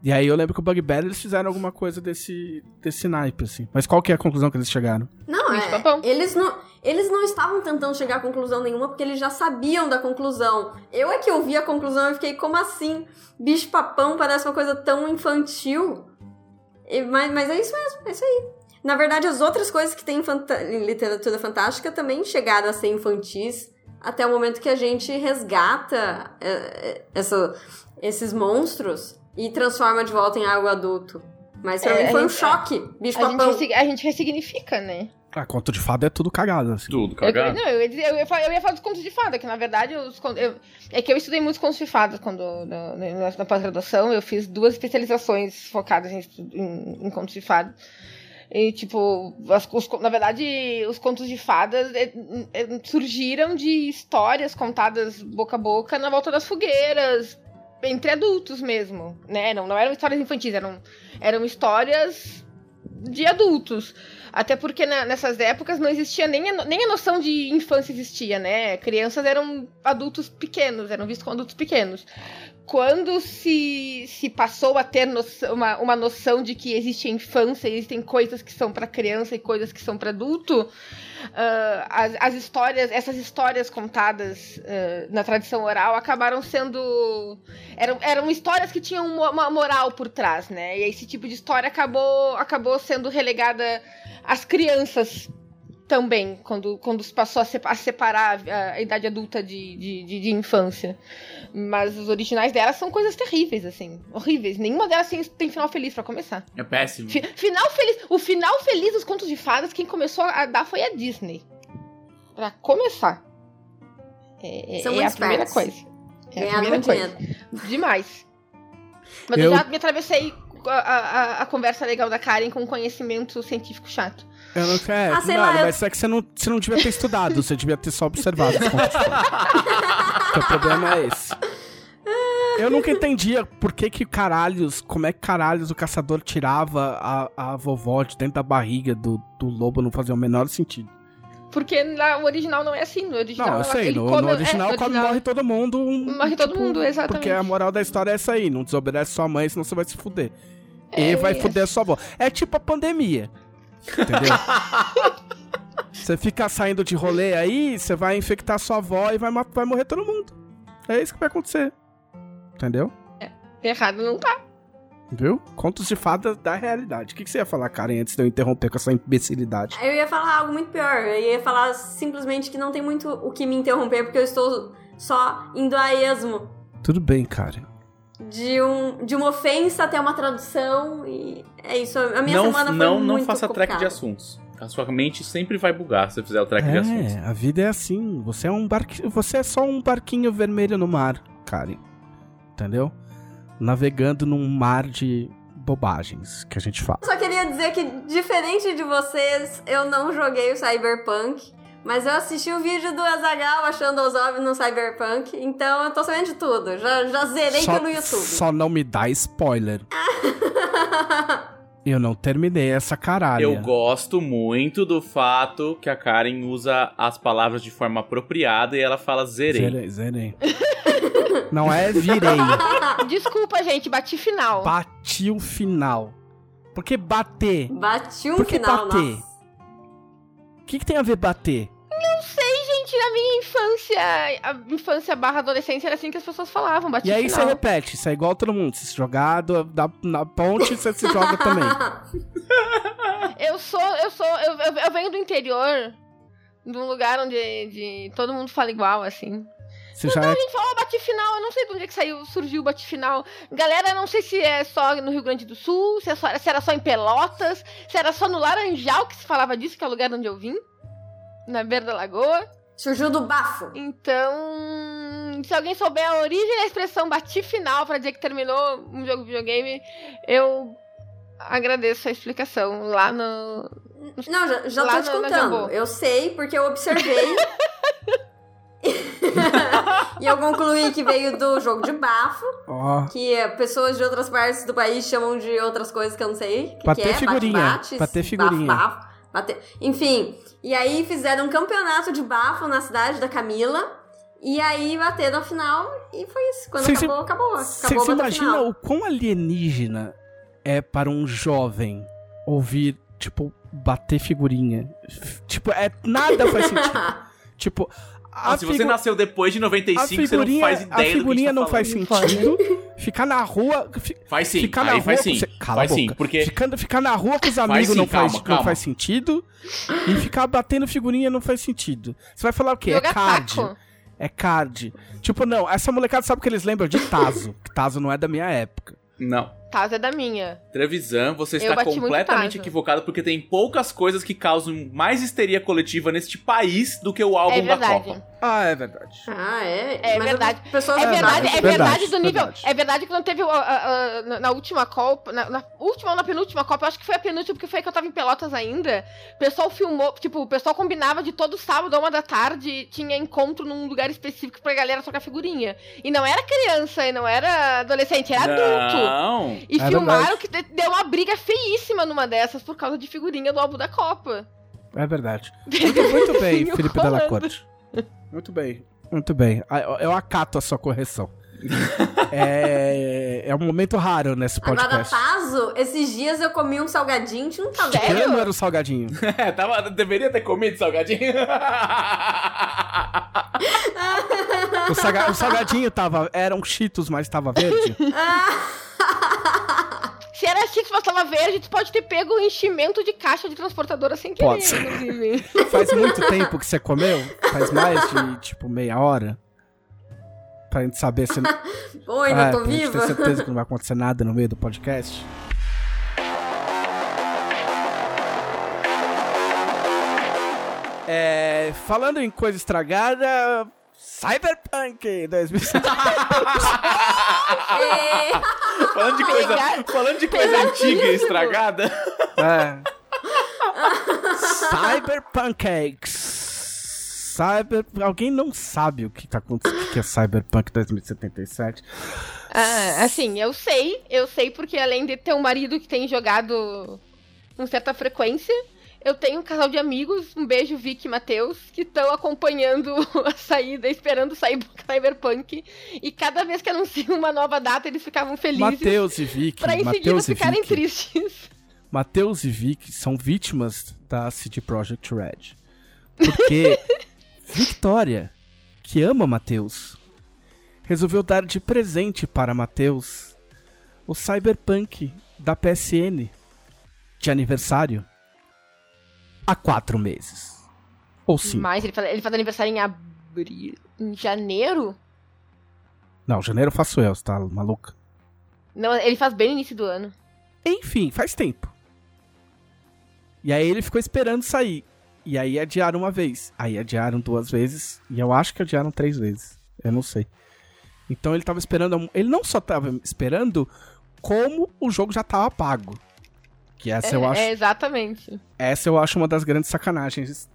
E aí eu lembro que o Bugbear eles fizeram alguma coisa desse, desse naipe, assim. Mas qual que é a conclusão que eles chegaram? Não, é. Bicho-papão. Eles não, eles não estavam tentando chegar a conclusão nenhuma porque eles já sabiam da conclusão. Eu é que ouvi a conclusão e fiquei, como assim? Bicho-papão parece uma coisa tão infantil. E- mas, mas é isso mesmo, é isso aí. Na verdade, as outras coisas que tem em, literatura fantástica também chegaram a ser infantis até o momento que a gente resgata é, é, essa- esses monstros e transforma de volta em algo adulto. Mas pra É, mim foi um gente- choque. A gente, Bicho-papão. ressign- a gente ressignifica, né? Ah, conto de fada é tudo cagado, assim. Tudo, Eu, cagado. não, eu, eu falar, eu ia falar dos contos de fada, que na verdade os eu- é que eu estudei muitos contos de fada quando, na, na- na pós-graduação. Eu fiz duas especializações focadas em, em- em contos de fada. E, tipo, as- os na verdade, os contos de fadas é, é, surgiram de histórias contadas boca a boca na volta das fogueiras, entre adultos mesmo, né? Não, não eram histórias infantis, eram, eram histórias de adultos. Até porque na- nessas épocas não existia nem a, nem a noção de infância existia, né? Crianças eram adultos pequenos, eram vistos como adultos pequenos. Quando se, se passou a ter uma, uma noção de que existe infância, existem coisas que são para criança e coisas que são para adulto, ah, as, as histórias, essas histórias contadas ah, na tradição oral acabaram sendo. Eram, eram histórias que tinham uma, moral por trás, né? E esse tipo de história acabou, acabou sendo relegada às crianças também, quando, quando se passou a, se- a separar a, a idade adulta de, de, de- de infância. Mas os originais delas são coisas terríveis, assim. Horríveis. Nenhuma delas tem, tem final feliz pra começar. É péssimo. Fi- final feliz. O final feliz dos contos de fadas, quem começou a dar foi a Disney. Pra começar. É, é- São é a primeira coisa. É a primeira muito coisa. dinheiro. Demais. Mas eu, Eu- já me atravessei a, a- a conversa legal da Karen com conhecimento científico chato. Eu não quero. Ah, sei mano, lá, eu- mas é que você não, você não devia ter estudado, você devia ter só observado os contos. Porque o problema é esse. Eu nunca entendia por que que caralhos, como é que caralhos o caçador tirava a, a vovó de dentro da barriga do, do lobo, não fazia o menor sentido. Porque na, o original não é assim. No original, Não, eu sei, no, come- no é, original no come, original- morre todo mundo. um- Morre todo mundo, exatamente. Porque a moral da história é essa aí, não desobedece sua mãe, senão você vai se fuder. É e vai isso. fuder a sua avó. É tipo a pandemia. Entendeu? Você fica saindo de rolê aí, você vai infectar sua avó e vai, vai morrer todo mundo. É isso que vai acontecer. Entendeu? É. Errado não tá. Viu? Contos de fadas da realidade. O que, que você ia falar, Karen, antes de eu interromper com essa imbecilidade? Eu ia falar algo muito pior. Eu ia falar simplesmente que não tem muito o que me interromper, porque eu estou só indo a esmo. Tudo bem, Karen. De, um, de uma ofensa até uma tradução e é isso. A minha não, semana foi não, muito Não faça complicada. track de assuntos. A sua mente sempre vai bugar se você fizer o track de É, assuntos. a vida é assim. Você é um barqui... Você é só um barquinho vermelho no mar, Karen. Entendeu? Navegando num mar de bobagens que a gente fala. Só queria dizer que, diferente de vocês, eu não joguei o Cyberpunk. Mas eu assisti o vídeo do Azagal achando os ovos no Cyberpunk. Então eu tô sabendo de tudo. Já, já zerei Só, pelo YouTube. só não me dá spoiler. Eu não terminei essa caralho. Eu gosto muito do fato que a Karen usa as palavras de forma apropriada e ela fala zerei. Zerei, zerei. não é virei. Desculpa, gente, bati final. Bati o final. Por que bater? Bati um Por que final, bater? nossa. O que, que tem a ver bater? Não sei, gente, na minha infância, a infância barra adolescência era assim que as pessoas falavam, bati E aí você final. repete, isso é igual todo mundo. Se jogar do- da- na ponte, você se joga também. Eu sou, eu sou, eu, eu, eu venho do interior, de um lugar onde de, todo mundo fala igual, assim. Você já Então é a gente fala bate final, eu não sei de onde é que saiu, surgiu o bate final. Galera, eu não sei se é só no Rio Grande do Sul, se, é só- se era só em Pelotas, se era só no Laranjal que se falava disso, que é o lugar onde eu vim. Na beira da lagoa. Surgiu do bafo. Então, se alguém souber a origem da expressão bati final pra dizer que terminou um jogo de videogame, eu agradeço a explicação lá no. Não, já, já tô te contando. Eu sei porque eu observei. e eu concluí que veio do jogo de bafo, Ó, que pessoas de outras partes do país chamam de outras coisas que eu não sei. Que Bater que é, figurinha, bater figurinha. Bafo, bafo, bater- Enfim, e aí fizeram um campeonato de bafo na cidade da Camila. E aí bateram a final e foi isso. Quando Cê- acabou, acabou. Você Acabou a imagina final. o quão alienígena é para um jovem ouvir, tipo, bater figurinha? Tipo, é, nada faz sentido. tipo, Ah, se você nasceu depois de a 95, você não figurinha, faz a ideia do que figurinha a gente tá não faz sentido. Ficar na rua. fi- Faz sim, ficar na aí rua faz sim. você- Cala faz a sim, boca. porque Ficando, ficar na rua com os amigos sim, não, calma, faz, não calma. faz sentido. E ficar batendo figurinha não faz sentido. Você vai falar o quê? Jogar é card. taco. É card. Tipo, não, essa molecada sabe que eles lembram de Tazo. que Tazo não é da minha época. não. Taz é da minha. Trevisan, você Eu está completamente equivocado porque tem poucas coisas que causam mais histeria coletiva neste país do que o álbum É da. Copa. Ah, é verdade. Ah, é? É Mas verdade. as Pessoas É verdade, verdade, é verdade verdade, do nível. verdade. É verdade que não teve uh, uh, uh, na, última Copa. Na, na última ou na penúltima Copa, eu acho que foi a penúltima, porque foi a que eu tava em Pelotas ainda. O pessoal filmou, tipo, o pessoal combinava de todo sábado, a uma da tarde, tinha encontro num lugar específico pra galera trocar figurinha. E não era criança, e não era adolescente, era adulto. Não. E É filmaram verdade. que de- deu uma briga feíssima numa dessas por causa de figurinha do álbum da Copa. É verdade. Muito, muito bem. Felipe Della Corte. Muito bem. Muito bem. Ah, Eu, acato a sua correção. é, é um momento raro nesse Agora, podcast. Tazo, esses dias eu comi um salgadinho que não tava Sério? Eu não era o salgadinho. É, tava, deveria ter comido salgadinho. O, salga- o salgadinho tava. Era um Cheetos, mas tava verde. Se era Cheetos, mas tava verde, tu pode ter pego o enchimento de caixa de transportadora sem querer, Pode. inclusive. Faz muito tempo que você comeu? Faz mais de, tipo, meia hora? Pra gente saber se. Oi, não É, tô pra gente viva? ter certeza que não vai acontecer nada no meio do podcast. É, falando em coisa estragada, Cyberpunk 2070. É, falando de coisa, falando de coisa antiga e estragada. É. Cyberpunks. Cyber... Alguém não sabe o que tá acontecendo, o que é Cyberpunk 2077. Ah, assim, eu sei, eu sei porque além de ter um marido que tem jogado com certa frequência, eu tenho um casal de amigos, um beijo Vicky e Matheus, que estão acompanhando a saída, esperando sair Cyberpunk, e cada vez que anunciam uma nova data, eles ficavam felizes Matheus e Vicky, pra em seguida Matheus e ficarem Vicky. tristes. Matheus e Vic são vítimas da CD Projekt Red. Porque Victoria, que ama Matheus, resolveu dar de presente para Matheus o Cyberpunk da PSN de aniversário há quatro meses. Ou sim. Mas ele faz, ele faz aniversário em abril. Em janeiro? Não, janeiro eu faço eu, você tá maluca? Não, ele faz bem no início do ano. Enfim, faz tempo. E aí ele ficou esperando sair. E aí adiaram uma vez. Aí adiaram duas vezes. E eu acho que adiaram três vezes. Eu não sei. Então ele tava esperando. Ele não só tava esperando, como o jogo já tava pago. Que essa é, eu acho. É, exatamente. Essa eu acho uma das grandes sacanagens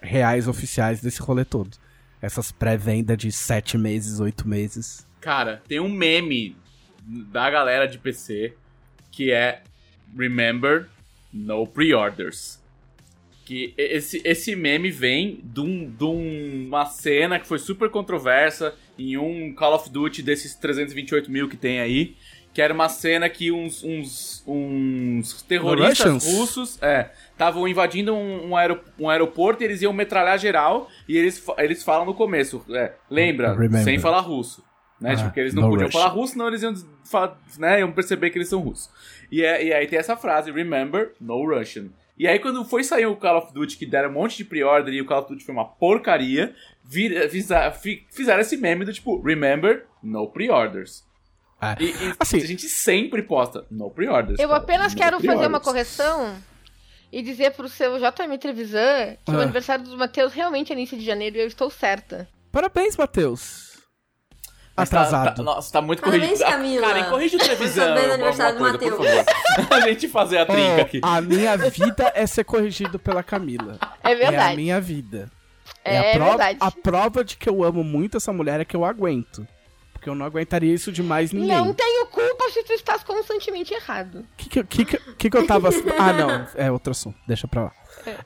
reais oficiais desse rolê todo. Essas pré-venda de sete meses, oito meses. Cara, tem um meme da galera de PC que é Remember No Pre-Orders. Que esse, esse meme vem de, um, de uma cena que foi super controversa em um Call of Duty desses 328 mil que tem aí. Que era uma cena que uns, uns, uns terroristas russos estavam é, invadindo um, um, aerop um, aeroporto e eles iam metralhar geral. E eles, eles falam no começo, é, lembra, Remember. sem falar russo. Né? Ah, tipo, porque eles não podiam Russian. falar russo, senão eles iam, falar, né, iam perceber que eles são russos. E, é, e aí tem essa frase, remember, no Russian. E aí quando foi sair o Call of Duty, que deram um monte de pre-order e o Call of Duty foi uma porcaria, vir, fizeram esse meme do tipo, remember, no pre-orders. Ah, e, e assim, a gente sempre posta no pre-orders. Eu cara, apenas quero fazer uma correção e dizer pro seu JM Trevisan que ah. o aniversário do Matheus realmente é início de janeiro e eu estou certa. Parabéns, Matheus. Atrasado. Tá, tá, nossa, tá muito corrigido. Parabéns, Camila. Karen, corrige o televisão. aniversário coisa, do Matheus. a gente fazer a trinca oh, aqui. A minha vida é ser corrigido pela Camila. É verdade. É a minha vida. É, é a prova, verdade. A prova de que eu amo muito essa mulher é que eu aguento. Porque eu não aguentaria isso de mais ninguém. Não tenho culpa se tu estás constantemente errado. O que que, que, que, que eu tava... ah, não. É outro assunto. Deixa pra lá.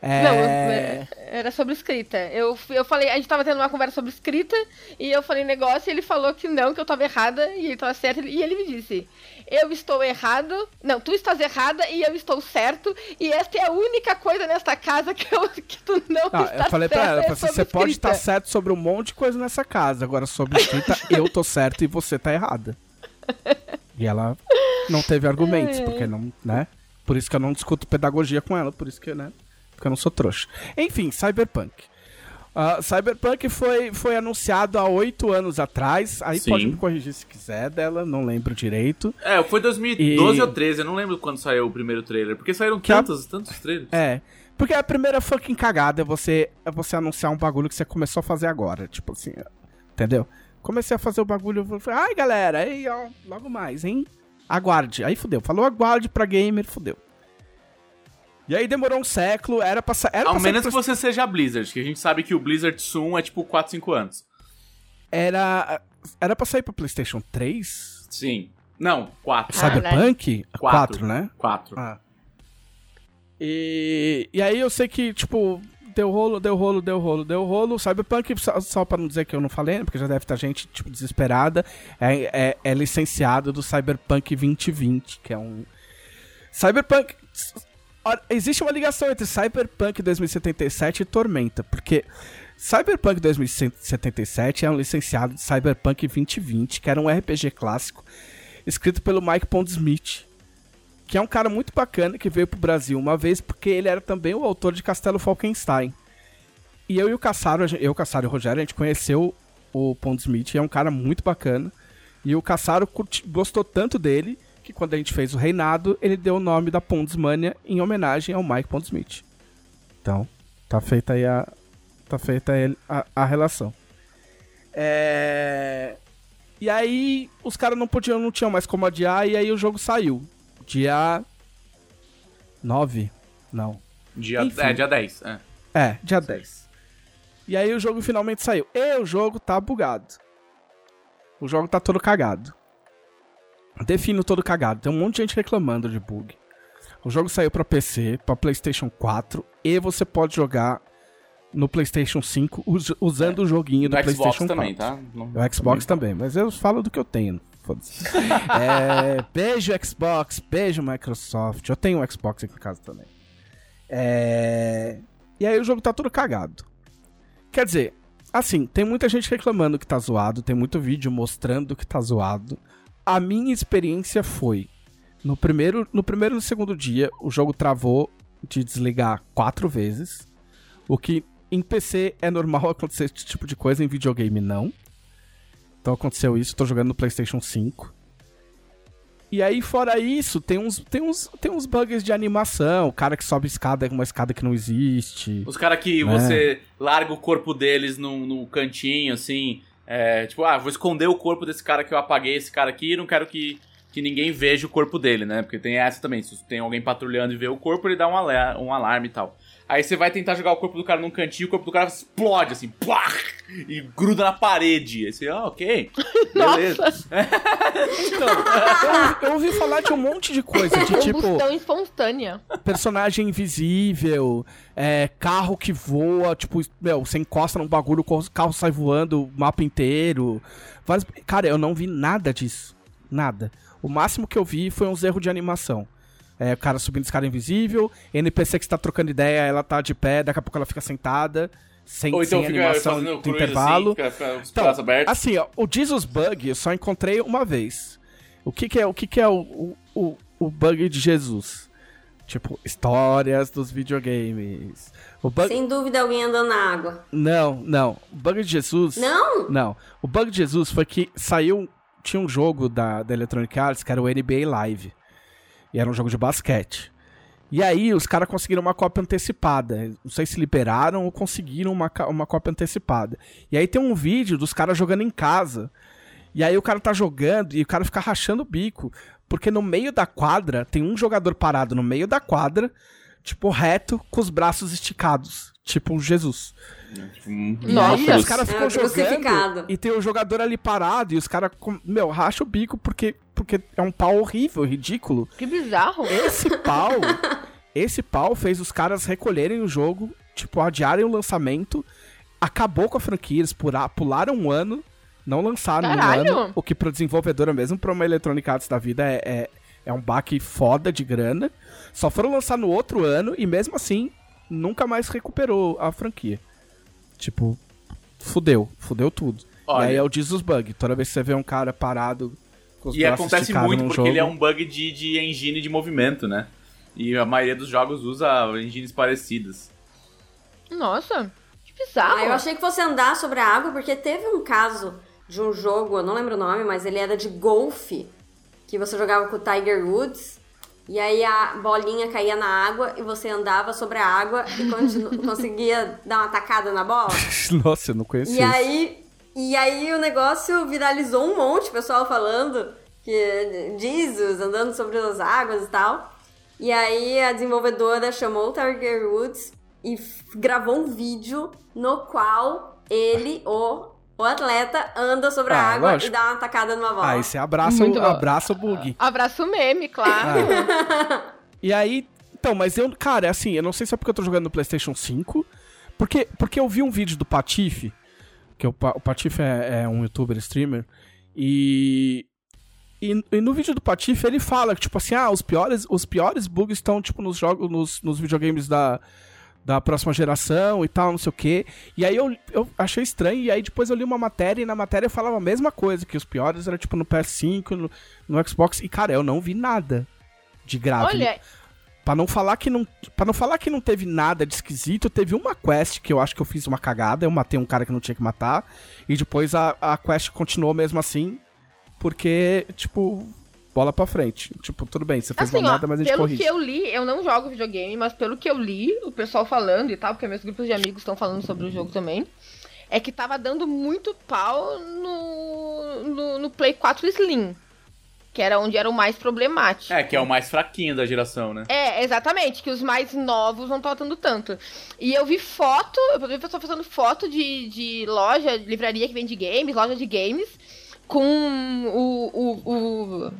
É... Não, era sobre escrita. Eu, eu falei, a gente tava tendo uma conversa sobre escrita, e eu falei negócio, e ele falou que não, que eu tava errada, e ele tava certo, e ele me disse: Eu estou errado, não, tu estás errada e eu estou certo, e esta é a única coisa nesta casa que, eu, que tu não, não está Eu falei pra ela, é você pode estar certo sobre um monte de coisa nessa casa, agora sobre escrita eu tô certo e você tá errada. E ela não teve argumentos, porque não, né? Por isso que eu não discuto pedagogia com ela, por isso que, né? Porque eu não sou trouxa. Enfim, Cyberpunk. Uh, Cyberpunk foi, foi anunciado há oito anos atrás. Aí Sim. pode me corrigir se quiser dela, não lembro direito. É, foi 2012 e... ou 13, eu não lembro quando saiu o primeiro trailer. Porque saíram tantos, a... tantos trailers. É. Porque a primeira fucking cagada é você, é você anunciar um bagulho que você começou a fazer agora. Tipo assim, entendeu? Comecei a fazer o bagulho, falei, ai galera, aí ó, logo mais, hein? Aguarde. Aí fudeu. Falou aguarde pra gamer, fudeu. E aí demorou um século, era pra era Ao pra menos que você seja a Blizzard, que a gente sabe que o Blizzard Soon é tipo 4, 5 anos. Era. Era pra sair pra PlayStation 3? Sim. Não, 4. Cyberpunk? 4, né? 4. Ah. E, e aí eu sei que, tipo, deu rolo, deu rolo, deu rolo, deu rolo. Cyberpunk, só, só pra não dizer que eu não falei, porque já deve estar gente, tipo, desesperada, é, é, é licenciado do Cyberpunk 2020, que é um... Cyberpunk existe uma ligação entre Cyberpunk 2077 e Tormenta, porque Cyberpunk 2077 é um licenciado de Cyberpunk 2020, que era um RPG clássico escrito pelo Mike Pondsmith, que é um cara muito bacana que veio pro Brasil uma vez porque ele era também o autor de Castelo Falkenstein. E eu e o Cassaro, eu, o Cassaro e o Rogério, a gente conheceu o Pondsmith, é um cara muito bacana. E o Cassaro gostou tanto dele que quando a gente fez o Reinado, ele deu o nome da Pondsmania em homenagem ao Mike Pondsmith. Então, tá feita aí a, tá feita a, a relação. É... E aí, os caras não podiam, não tinham mais como adiar, e aí o jogo saiu. Dia 9? Não. Dia, é, dia 10. É. é, dia 10. E aí o jogo finalmente saiu. E o jogo tá bugado. O jogo tá todo cagado. Defino todo cagado. Tem um monte de gente reclamando de bug. O jogo saiu para PC, para PlayStation 4 e você pode jogar no PlayStation 5 us usando é. o joguinho do no PlayStation Xbox 4. também, tá? No, o Xbox também, também, mas eu falo do que eu tenho. é, beijo Xbox, beijo Microsoft. Eu tenho um Xbox aqui em casa também. É... E aí o jogo tá tudo cagado. Quer dizer, assim, tem muita gente reclamando que tá zoado, tem muito vídeo mostrando que tá zoado. A minha experiência foi no primeiro, no primeiro e no segundo dia, o jogo travou de desligar quatro vezes. O que em PC é normal acontecer esse tipo de coisa, em videogame não. Então aconteceu isso, tô jogando no PlayStation 5. E aí, fora isso, tem uns, tem uns, tem uns bugs de animação. O cara que sobe escada com uma escada que não existe. Os caras que né? você larga o corpo deles no, no cantinho, assim. É, tipo, ah, vou esconder o corpo desse cara que eu apaguei, esse cara aqui, não quero que, que ninguém veja o corpo dele, né? Porque tem essa também. Se tem alguém patrulhando e vê o corpo, ele dá um, alar um alarme e tal. Aí você vai tentar jogar o corpo do cara num cantinho, o corpo do cara explode, assim, plá, e gruda na parede. Aí você, ah, ok, beleza. então, eu, eu, ouvi falar de um monte de coisa, de tipo... Combustão espontânea. Personagem invisível, é, carro que voa, tipo, meu, você encosta num bagulho, o carro sai voando o mapa inteiro. Vários... Cara, eu não vi nada disso, nada. O máximo que eu vi foi uns erros de animação. É, o cara subindo escada invisível, NPC que está trocando ideia, ela tá de pé, daqui a pouco ela fica sentada, sem, Ou então sem animação do assim, intervalo. Assim, então, assim, ó, o Jesus Bug eu só encontrei uma vez. O que, que é, o, que que é o, o, o bug de Jesus? Tipo, histórias dos videogames. Bug... Sem dúvida alguém andando na água. Não, não. O bug de Jesus. Não? Não. O bug de Jesus foi que saiu. Tinha um jogo da, da Electronic Arts que era o NBA Live. E era um jogo de basquete. E aí os caras conseguiram uma cópia antecipada. Não sei se liberaram ou conseguiram uma, uma cópia antecipada. E aí tem um vídeo dos caras jogando em casa. E aí o cara tá jogando e o cara fica rachando o bico. Porque no meio da quadra tem um jogador parado no meio da quadra, tipo reto, com os braços esticados. Tipo Jesus. E aí os caras ficam é, jogando e tem o jogador ali parado e os caras, meu, racha o bico porque, porque é um pau horrível, ridículo. Que bizarro. Esse pau, esse pau fez os caras recolherem o jogo, tipo, adiarem o lançamento, acabou com a franquia, eles pularam um ano, não lançaram Caralho. um ano, o que pro desenvolvedor, mesmo pra uma Electronic Arts da vida, é, é, é um baque foda de grana. Só foram lançar no outro ano e mesmo assim nunca mais recuperou a franquia. Tipo, fudeu, fudeu tudo. Olha, e aí é o Jesus Bug. Toda vez que você vê um cara parado E acontece muito porque jogo... ele é um bug de, de engine de movimento, né? E a maioria dos jogos usa engines parecidas. Nossa, que bizarro. Ah, eu achei que fosse andar sobre a água, porque teve um caso de um jogo, eu não lembro o nome, mas ele era de golfe, que você jogava com o Tiger Woods. E aí a bolinha caía na água e você andava sobre a água e conseguia dar uma tacada na bola. Nossa, eu não conhecia. E aí, e aí o negócio viralizou um monte, pessoal falando que Jesus andando sobre as águas e tal. E aí a desenvolvedora chamou o Tiger Woods e gravou um vídeo no qual ele, o o atleta anda sobre ah, a água lógico. e dá uma tacada numa bola. Aí você abraça, o, abraça o bug. Abraça o meme, claro. Ah. e aí, então, mas eu, cara, é assim, eu não sei se é porque eu tô jogando no PlayStation 5, porque, porque eu vi um vídeo do Patife, que o, o Patife é, é, um youtuber streamer, e, e, e, no vídeo do Patife ele fala que, tipo assim, ah, os piores, os piores bugs estão, tipo, nos jogos, nos, nos videogames da da próxima geração e tal, não sei o quê. E aí eu, eu achei estranho, e aí depois eu li uma matéria e na matéria falava a mesma coisa, que os piores eram tipo no PS5, no, no Xbox, e cara, eu não vi nada de grave. Olha, Pra não falar que não. para não falar que não teve nada de esquisito, teve uma quest que eu acho que eu fiz uma cagada. Eu matei um cara que não tinha que matar. E depois a, a quest continuou mesmo assim. Porque, tipo, bola pra frente. Tipo, tudo bem, você fez assim, merda, mas a gente pelo corrige. Pelo que eu li, eu não jogo videogame, mas pelo que eu li, o pessoal falando e tal, porque meus grupos de amigos estão falando sobre o jogo também, é que tava dando muito pau no, no, no Play 4 Slim. Que era onde era o mais problemático. É, que é o mais fraquinho da geração, né? É, exatamente. Que os mais novos não estão dando tanto. E eu vi foto, eu vi o pessoal fazendo foto de, de loja, livraria que vende games, loja de games, com o, o, o,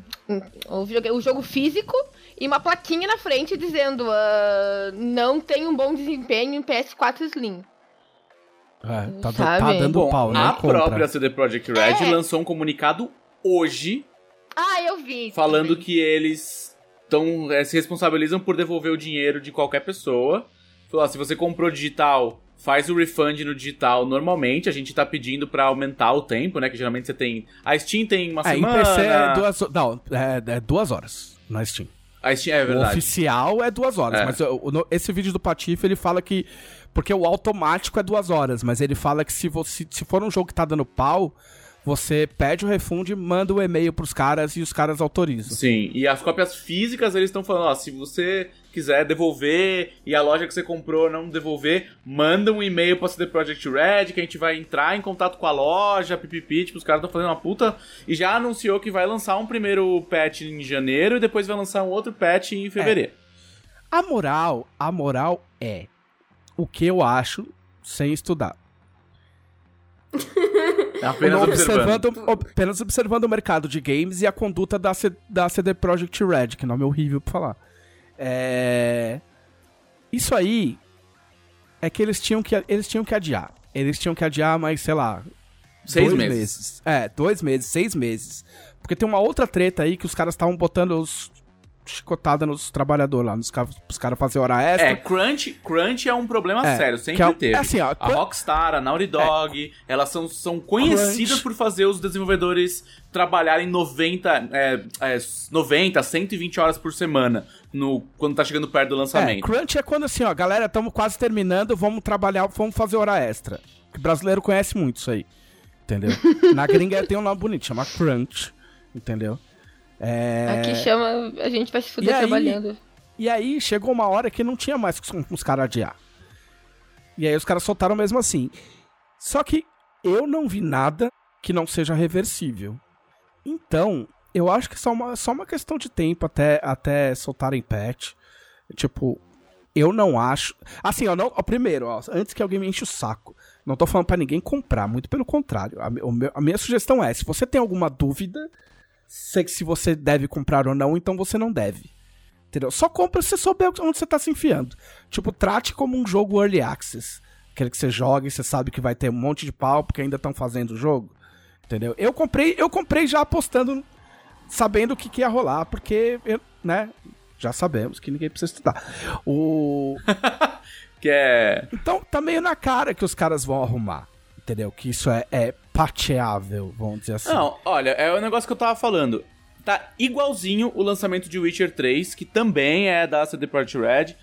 o, o jogo físico e uma plaquinha na frente dizendo uh, não tem um bom desempenho em PS4 Slim. É, tá, tá, dando Bom, pau, né? A Compra. própria CD Projekt Red é. lançou um comunicado hoje. Vi. Falando que eles tão, é, se responsabilizam por devolver o dinheiro de qualquer pessoa. Falou, ah, se você comprou digital faz o refund no digital normalmente. A gente tá pedindo para aumentar o tempo, né? Que geralmente você tem. A Steam tem uma é, semana. Em PC é duas, não, é, é duas horas na Steam. A Steam é verdade. O oficial é duas horas, é. mas esse vídeo do Patife ele fala que. Porque o automático é duas horas, mas ele fala que se, você, se for um jogo que tá dando pau, você pede o refund, manda o um e-mail pros caras e os caras autorizam. Sim, e as cópias físicas eles estão falando, ó, se você quiser devolver e a loja que você comprou não devolver, manda um e-mail pra CD Projekt Red que a gente vai entrar em contato com a loja, pipipi, tipo, os caras estão fazendo uma puta e já anunciou que vai lançar um primeiro patch em janeiro e depois vai lançar um outro patch em fevereiro. É. A moral, a moral é o que eu acho sem estudar. Apenas observando. observando. Apenas observando o mercado de games e a conduta da, C, da CD Projekt Red, que nome é horrível pra falar. É... Isso aí é que eles tinham que, eles tinham que adiar. Eles tinham que adiar mais, sei lá. Seis meses. meses. É, dois meses, seis meses. Porque tem uma outra treta aí que os caras estavam botando os chicotada nos trabalhadores lá, nos caras, os caras fazer hora extra. É, crunch, crunch é um problema é, sério, sempre é, teve. É assim, ó, a Rockstar, a Naughty Dog, é, elas são, são conhecidas crunch. por fazer os desenvolvedores trabalharem 90, é, é, 90, 120 horas por semana no, quando tá chegando perto do lançamento. É, crunch é quando assim, ó, galera, estamos quase terminando, vamos trabalhar, vamos fazer hora extra. O brasileiro conhece muito isso aí. Entendeu? Na gringa tem um nome bonito, chama crunch, entendeu? É... Aqui chama, a gente vai se fuder trabalhando. E aí chegou uma hora que não tinha mais com os caras adiar. E aí os caras soltaram mesmo assim. Só que eu não vi nada que não seja reversível. Então, eu acho que é só uma, só uma questão de tempo até, até soltarem patch. Tipo, eu não acho. Assim, ó, não, ó, primeiro, ó, antes que alguém me enche o saco, não tô falando para ninguém comprar, muito pelo contrário. A, a minha sugestão é: se você tem alguma dúvida, se você deve comprar ou não, então você não deve. Entendeu? Só compra se você souber onde você tá se enfiando. Tipo, trate como um jogo early access. Aquele que você joga e você sabe que vai ter um monte de pau porque ainda estão fazendo o jogo. Entendeu? Eu comprei, eu comprei já apostando, sabendo o que, que ia rolar, porque, eu, né, já sabemos que ninguém precisa estudar. O. que é. Então tá meio na cara que os caras vão arrumar. Entendeu? Que isso é, é patcheável, vamos dizer assim. Não, olha, é o negócio que eu tava falando. Tá igualzinho o lançamento de Witcher 3, que também é da CD Projekt Red.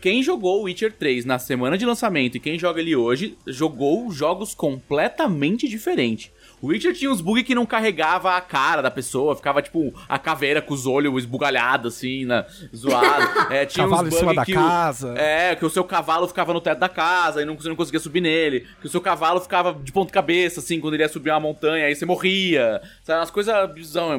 Quem jogou Witcher 3 na semana de lançamento e quem joga ele hoje, jogou jogos completamente diferentes. O Witcher tinha uns bugs que não carregava a cara da pessoa, ficava tipo a caveira com os olhos esbugalhados, assim, né, zoado. É, tinha cavalo uns em cima da casa. O, é, que o seu cavalo ficava no teto da casa e não, você não conseguia subir nele. Que o seu cavalo ficava de ponta cabeça, assim, quando ele ia subir uma montanha, aí você morria. Sabe, umas coisas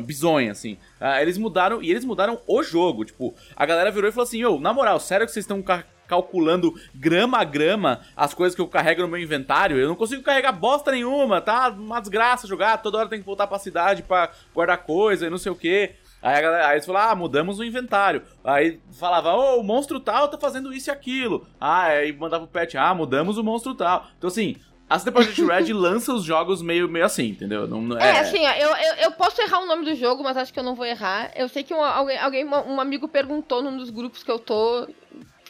bizonhas, assim. Ah, eles mudaram, e eles mudaram o jogo. Tipo, a galera virou e falou assim: ô, na moral, sério que vocês estão calculando grama a grama as coisas que eu carrego no meu inventário. Eu não consigo carregar bosta nenhuma, tá? Uma desgraça jogar, toda hora tem que voltar pra cidade pra guardar coisa e não sei o que. Aí, a galera, aí eles falaram, ah, mudamos o inventário. Aí falava, ô, oh, o monstro tal tá fazendo isso e aquilo. Ah, aí mandava o patch, ah, mudamos o monstro tal. Então assim, a CD Projekt Red lança os jogos meio, meio assim, entendeu? Não, não é... é, assim, ó, eu, eu, eu, posso errar o nome do jogo, mas acho que eu não vou errar. Eu sei que um, alguém, alguém, um amigo perguntou num dos grupos que eu tô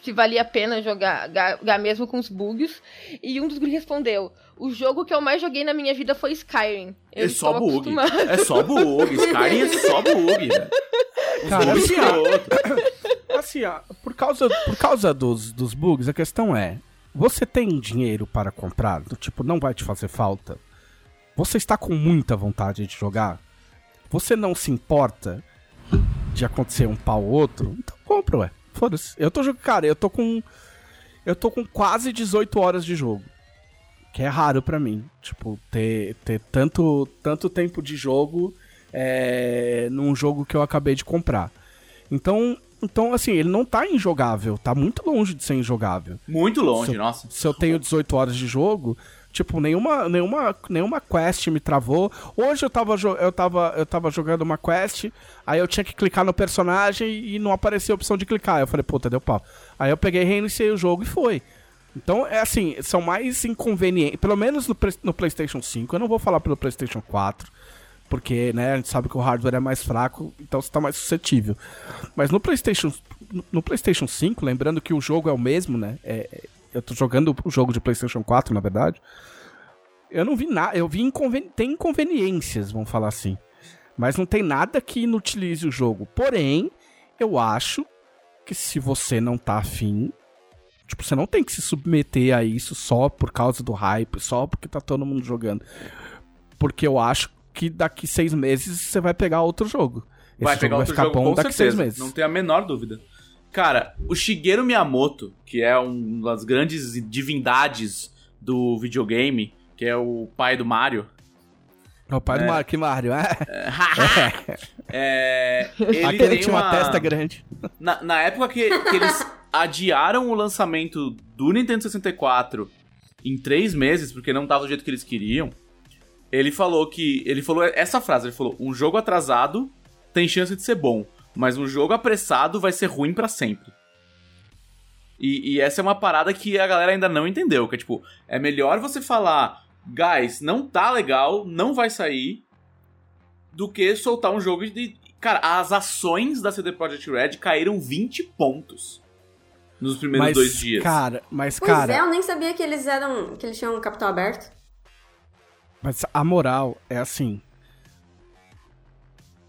se valia a pena jogar, jogar mesmo com os bugs. E um dos gringos respondeu: O jogo que eu mais joguei na minha vida foi Skyrim. Eu é só bug. Acostumado. É só bug. Skyrim é só bug, né? Cara, assim, ó, assim, ó, por causa, por causa dos, dos bugs, a questão é: você tem dinheiro para comprar? Do tipo, não vai te fazer falta? Você está com muita vontade de jogar? Você não se importa de acontecer um pau ou outro? Então compra, ué. Foda-se. Eu tô jogando. Cara, eu tô com. Eu tô com quase 18 horas de jogo. Que é raro para mim. Tipo, ter, ter tanto, tanto tempo de jogo é, num jogo que eu acabei de comprar. Então, então, assim, ele não tá injogável. Tá muito longe de ser injogável. Muito longe, se eu, nossa. Se eu tenho 18 horas de jogo, Tipo, nenhuma, nenhuma, nenhuma quest me travou. Hoje eu tava, eu, tava, eu tava jogando uma quest, aí eu tinha que clicar no personagem e não aparecia a opção de clicar. Eu falei, puta, deu pau. Aí eu peguei, reiniciei o jogo e foi. Então, é assim, são mais inconvenientes. Pelo menos no, no PlayStation 5. Eu não vou falar pelo PlayStation 4 porque né, a gente sabe que o hardware é mais fraco, então você está mais suscetível. Mas no PlayStation, no PlayStation 5, lembrando que o jogo é o mesmo, né? É, eu tô jogando o jogo de PlayStation 4, na verdade. Eu não vi nada, eu vi inconven tem inconveniências, vamos falar assim. Mas não tem nada que inutilize o jogo. Porém, eu acho que se você não tá afim, tipo, você não tem que se submeter a isso só por causa do hype, só porque tá todo mundo jogando. Porque eu acho que daqui seis meses você vai pegar outro jogo. Esse vai pegar outro jogo bom daqui certeza, seis meses. Não tem a menor dúvida. Cara, o Shigeru Miyamoto, que é uma das grandes divindades do videogame, que é o pai do Mario. É o pai é. do Mario, que Mario, é? é, ele Aquele tinha uma... uma... testa grande. Na, na época que, que eles adiaram o lançamento do Nintendo 64 em três meses, porque não tava do jeito que eles queriam, ele falou que. Ele falou essa frase: ele falou, um jogo atrasado tem chance de ser bom, mas um jogo apressado vai ser ruim para sempre. E, e, essa é uma parada que a galera ainda não entendeu. Que é tipo, é melhor você falar, guys, não tá legal, não vai sair, do que soltar um jogo de. Cara, as ações da CD Projekt Red caíram 20 pontos nos primeiros mas, dois dias. Cara, mas pois cara. É, eu nem sabia que eles eram. que eles tinham um capital aberto. Mas a moral é assim.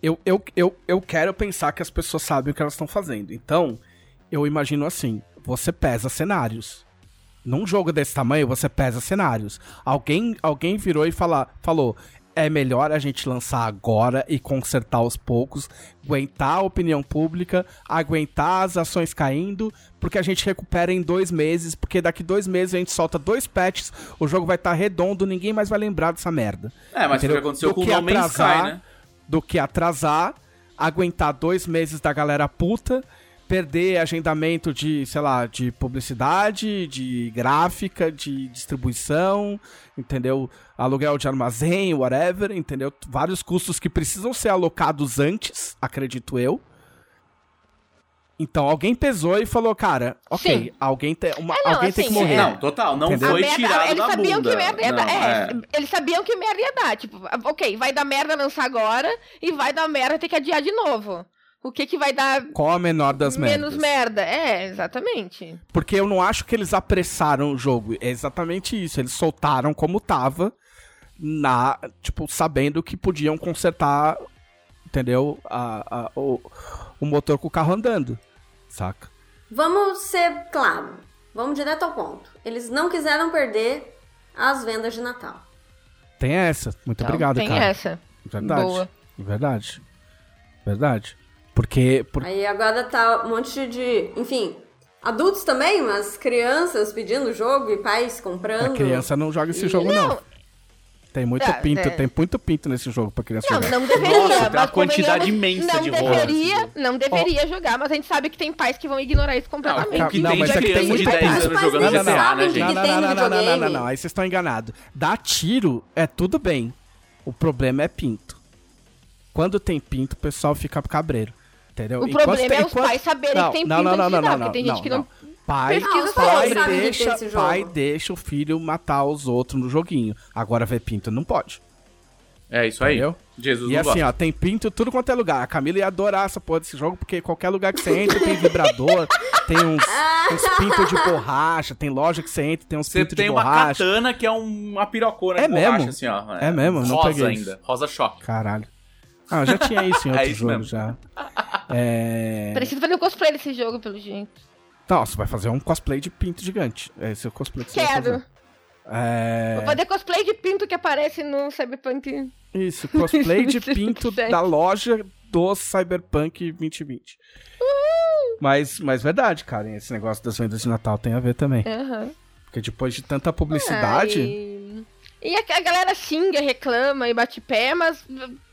Eu, eu, eu, eu quero pensar que as pessoas sabem o que elas estão fazendo. Então, eu imagino assim: você pesa cenários. Num jogo desse tamanho, você pesa cenários. Alguém, alguém virou e fala, falou: é melhor a gente lançar agora e consertar aos poucos, aguentar a opinião pública, aguentar as ações caindo, porque a gente recupera em dois meses, porque daqui dois meses a gente solta dois patches, o jogo vai estar tá redondo, ninguém mais vai lembrar dessa merda. É, mas Entendeu? o que aconteceu do com o No Man's Sky, né? Do que atrasar, aguentar dois meses da galera puta perder agendamento de, sei lá, de publicidade, de gráfica, de distribuição, entendeu? Aluguel de armazém, whatever, entendeu? Vários custos que precisam ser alocados antes, acredito eu. Então alguém pesou e falou, cara, ok, Sim. alguém, te, uma, é, não, alguém assim, tem que morrer. É... Não, total, não Entendeu? foi merda, tirado eles da sabiam bunda. Que merda ia não, dar, é, é. Eles sabiam que merda ia dar. Tipo, ok, vai dar merda lançar agora e vai dar merda ter que adiar de novo o que que vai dar. Qual a menor das merdas? Menos merda. É, exatamente. Porque eu não acho que eles apressaram o jogo. É exatamente isso. Eles soltaram como tava, na, tipo, sabendo que podiam consertar, entendeu? A, a, o, o motor com o carro andando. Saca? Vamos ser claro. Vamos direto ao ponto. Eles não quiseram perder as vendas de Natal. Tem essa. Muito então, obrigado, tem cara. Tem essa. Verdade. Boa. Verdade. Verdade. Porque. Por... Aí agora tá um monte de. Enfim, adultos também, mas crianças pedindo jogo e pais comprando. A criança não joga esse e... jogo, não. não. Tem muito ah, pinto, é. tem muito pinto nesse jogo pra criança não, jogar. Não, deveria. Nossa, tem uma quantidade imensa não de deveria, rolas. Não deveria oh. jogar, mas a gente sabe que tem pais que vão ignorar isso completamente. Não, que não mas é que tem muito de 10 anos jogando GTA, né, gente? Não, não, não, não, não, não, não, aí vocês estão enganados. Dar tiro é tudo bem. O problema é pinto. Quando tem pinto, o pessoal fica cabreiro. Entendeu? O problema é os pais saberem não, que tem não, não, não, não, não, não, tem gente que não... Pai, Pesquisa pai, deixa, pai deixa o filho matar os outros no joguinho. Agora ver pinto não pode. É isso aí. Entendeu? Jesus e assim, gosta. ó, tem pinto tudo quanto é lugar. A Camila ia adorar essa porra desse jogo, porque qualquer lugar que você entra tem vibrador, tem uns, uns pintos de borracha, tem loja que você entra, tem uns pintos de borracha. Você tem uma katana que é uma pirocona é de mesmo? borracha, assim, ó. É, é mesmo? Não rosa ainda. Rosa choque. Caralho. Ah, já tinha isso em outro é isso jogo mesmo. já. É... Preciso fazer um cosplay desse jogo, pelo jeito. Nossa, vai fazer um cosplay de pinto gigante. Esse é o cosplay que você Quero. vai fazer. É... Vou fazer cosplay de pinto que aparece no Cyberpunk. Isso, cosplay de pinto da loja do Cyberpunk 2020. Uhum. Mas, mas verdade, cara, esse negócio das vendas de Natal tem a ver também. Uhum. Porque depois de tanta publicidade. Ai. E a, a, galera xinga, reclama e bate pé, mas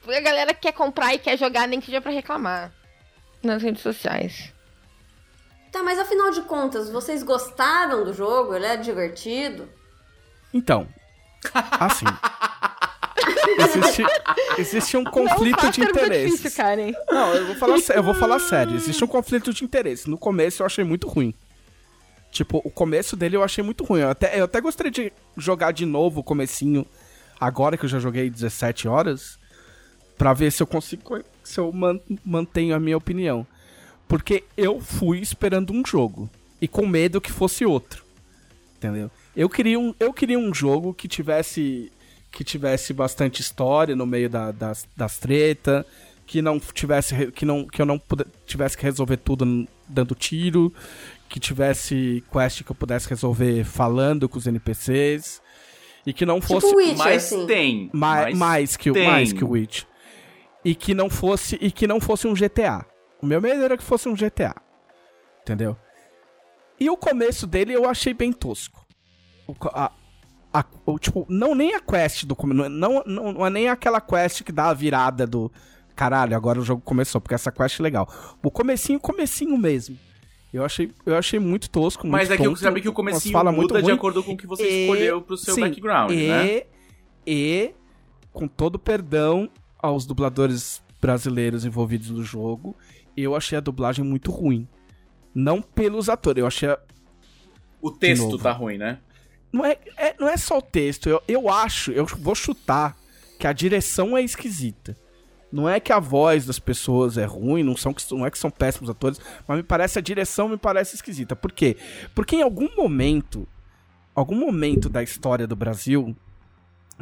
a galera quer comprar e quer jogar, nem que seja pra reclamar nas redes sociais. Tá, mas afinal de contas, vocês gostaram do jogo? Ele é divertido? Então, assim. existe, existe um conflito de interesses. Difícil, Karen. Não, eu vou, falar, eu vou falar sério. Existe um conflito de interesse. No começo eu achei muito ruim. Tipo, o começo dele eu achei muito ruim. Eu até, eu até gostaria de jogar de novo o comecinho, agora que eu já joguei 17 horas, para ver se eu consigo, se eu mantenho a minha opinião. Porque eu fui esperando um jogo e com medo que fosse outro. Entendeu? Eu queria um, eu queria um jogo que tivesse que tivesse bastante história no meio da, das, das tretas, que não tivesse que não que eu não tivesse que resolver tudo dando tiro, que tivesse quest que eu pudesse resolver falando com os NPCs e que não tipo fosse tipo Witcher, mais assim. tem, ma mais, mais que tem. mais que o Witch e que não fosse e que não fosse um GTA. O meu medo era que fosse um GTA. Entendeu? E o começo dele eu achei bem tosco. O, a, a, o, tipo, não nem a quest do não, não, não é nem aquela quest que dá a virada do caralho, agora o jogo começou, porque essa quest é legal. O comecinho, comecinho mesmo. Eu achei, eu achei muito tosco, muito Mas é que você sabe que o comecinho fala muda muito de acordo com o que você E- escolheu pro seu sim, background, e, né? E, com todo perdão aos dubladores brasileiros envolvidos no jogo, eu achei a dublagem muito ruim. Não pelos atores, eu achei. a- O texto tá ruim, né? Não é, é- não é só o texto, eu, eu acho, eu vou chutar que a direção é esquisita. Não é que a voz das pessoas é ruim, não, são, não é que são péssimos atores, mas me parece a direção me parece esquisita. Por quê? Porque em algum momento, algum momento da história do Brasil,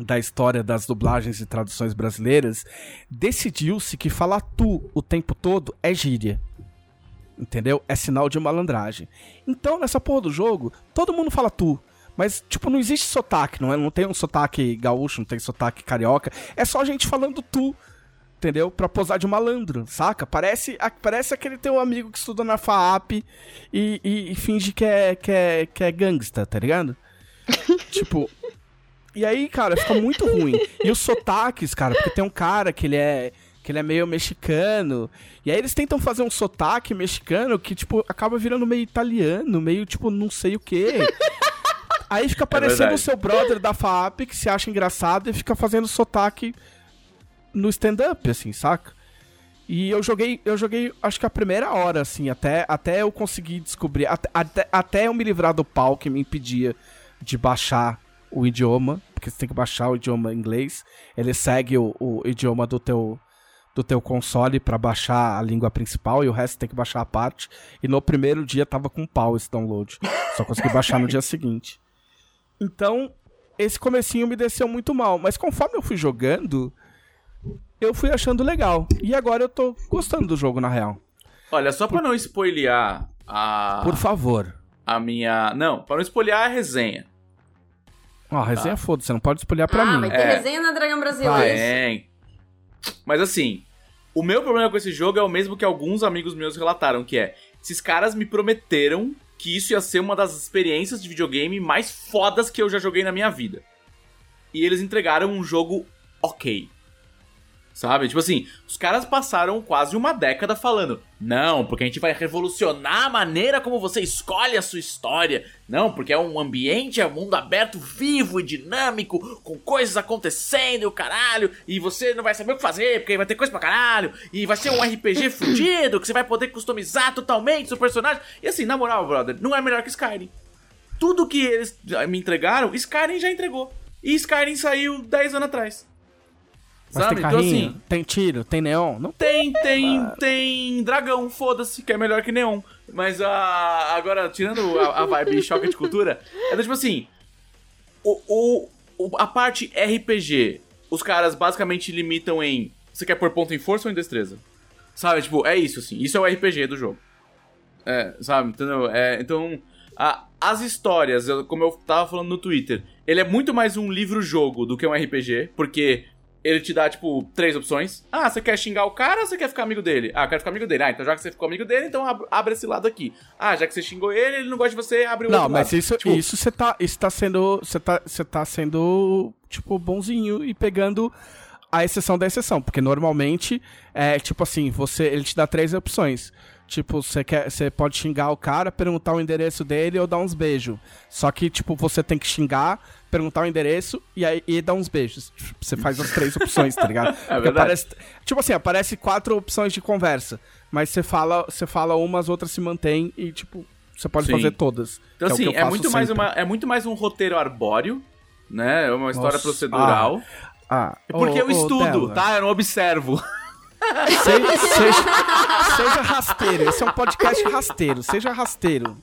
da história das dublagens e traduções brasileiras, decidiu-se que falar tu o tempo todo é gíria. Entendeu? É sinal de malandragem. Então, nessa porra do jogo, todo mundo fala tu. Mas, tipo, não existe sotaque, não, é? não tem um sotaque gaúcho, não tem sotaque carioca. É só gente falando tu, entendeu? Pra posar de malandro, saca? Parece, a- parece aquele teu amigo que estuda na FAAP e, e- e finge que é, que, é, que é gangsta, tá ligado? tipo. E aí, cara, fica muito ruim. E os sotaques, cara, porque tem um cara que ele é. Que ele é meio mexicano. E aí eles tentam fazer um sotaque mexicano que, tipo, acaba virando meio italiano, meio, tipo, não sei o quê. Aí fica parecendo verdade. o seu brother da FAP que se acha engraçado e fica fazendo sotaque no stand-up, assim, saca? E eu joguei, eu joguei, acho que a primeira hora, assim, até, até eu conseguir descobrir, até, até, até eu me livrar do pau que me impedia de baixar o idioma, porque você tem que baixar o idioma inglês. Ele segue o, o idioma do teu, do teu console pra baixar a língua principal e o resto tem que baixar a parte. E no primeiro dia tava com pau esse download. Só consegui baixar no dia seguinte. Então, esse comecinho me desceu muito mal. Mas conforme eu fui jogando, eu fui achando legal. E agora eu tô gostando do jogo, na real. Olha, só pra não spoilear a, Por favor. a minha... Não, pra não spoilear a resenha. Ó, a resenha foda, você não pode espolhar pra ah, mim. vai ter É. resenha na Dragão Brasil hoje. Tem. Mas assim, o meu problema com esse jogo é o mesmo que alguns amigos meus relataram, que é... Esses caras me prometeram que isso ia ser uma das experiências de videogame mais fodas que eu já joguei na minha vida. E eles entregaram um jogo ok. Sabe? Tipo assim, os caras passaram quase uma década falando: Não, porque a gente vai revolucionar a maneira como você escolhe a sua história. Não, porque é um ambiente, é um mundo aberto, vivo e dinâmico, com coisas acontecendo e o caralho. E você não vai saber o que fazer, porque vai ter coisa pra caralho. E vai ser um RPG fudido, que você vai poder customizar totalmente seu personagem. E assim, na moral, brother, não é melhor que Skyrim. Tudo que eles me entregaram, Skyrim já entregou. E Skyrim saiu 10 anos atrás. Mas Sabe? tem Então carrinho, assim. tem tiro, tem neon? Não Tem, tem, tem dragão, foda-se, que é melhor que neon. Mas a, agora, tirando a, a vibe choque de cultura, é do tipo assim: o, o, o- a parte RPG, os caras basicamente limitam em. Você quer pôr ponto em força ou em destreza? Sabe, tipo, é isso, assim. Isso é o RPG do jogo. É, sabe, entendeu? É, então, a- as histórias, eu- como eu tava falando no Twitter, ele é muito mais um livro-jogo do que um RPG, porque ele te dá, tipo, três opções. Ah, você quer xingar o cara ou você quer ficar amigo dele? Ah, eu quero ficar amigo dele. Ah, então já que você ficou amigo dele, então ab- abre esse lado aqui. Ah, já que você xingou ele, ele não gosta de você, abre o Não, outro mas lado. isso, Tipo, isso você tá, isso tá sendo, você tá, você tá sendo tipo bonzinho e pegando a exceção da exceção, porque normalmente é tipo assim, você, ele te dá três opções. Tipo, você quer, você pode xingar o cara, perguntar o endereço dele ou dar uns beijos. Só que tipo, você tem que xingar, perguntar o endereço e aí e dar uns beijos. Você faz as três opções, tá ligado? É aparece, tipo assim, aparece quatro opções de conversa, mas você fala, você fala uma, as outras se mantêm e tipo, você pode Sim. fazer todas. Então, é o que assim, é, faço muito mais uma, é muito mais um roteiro arbóreo, né? É uma história Nossa. procedural. Ah, É porque eu estudo, tá? Eu não observo. Se- seja, seja rasteiro. Esse é um podcast rasteiro. Seja rasteiro.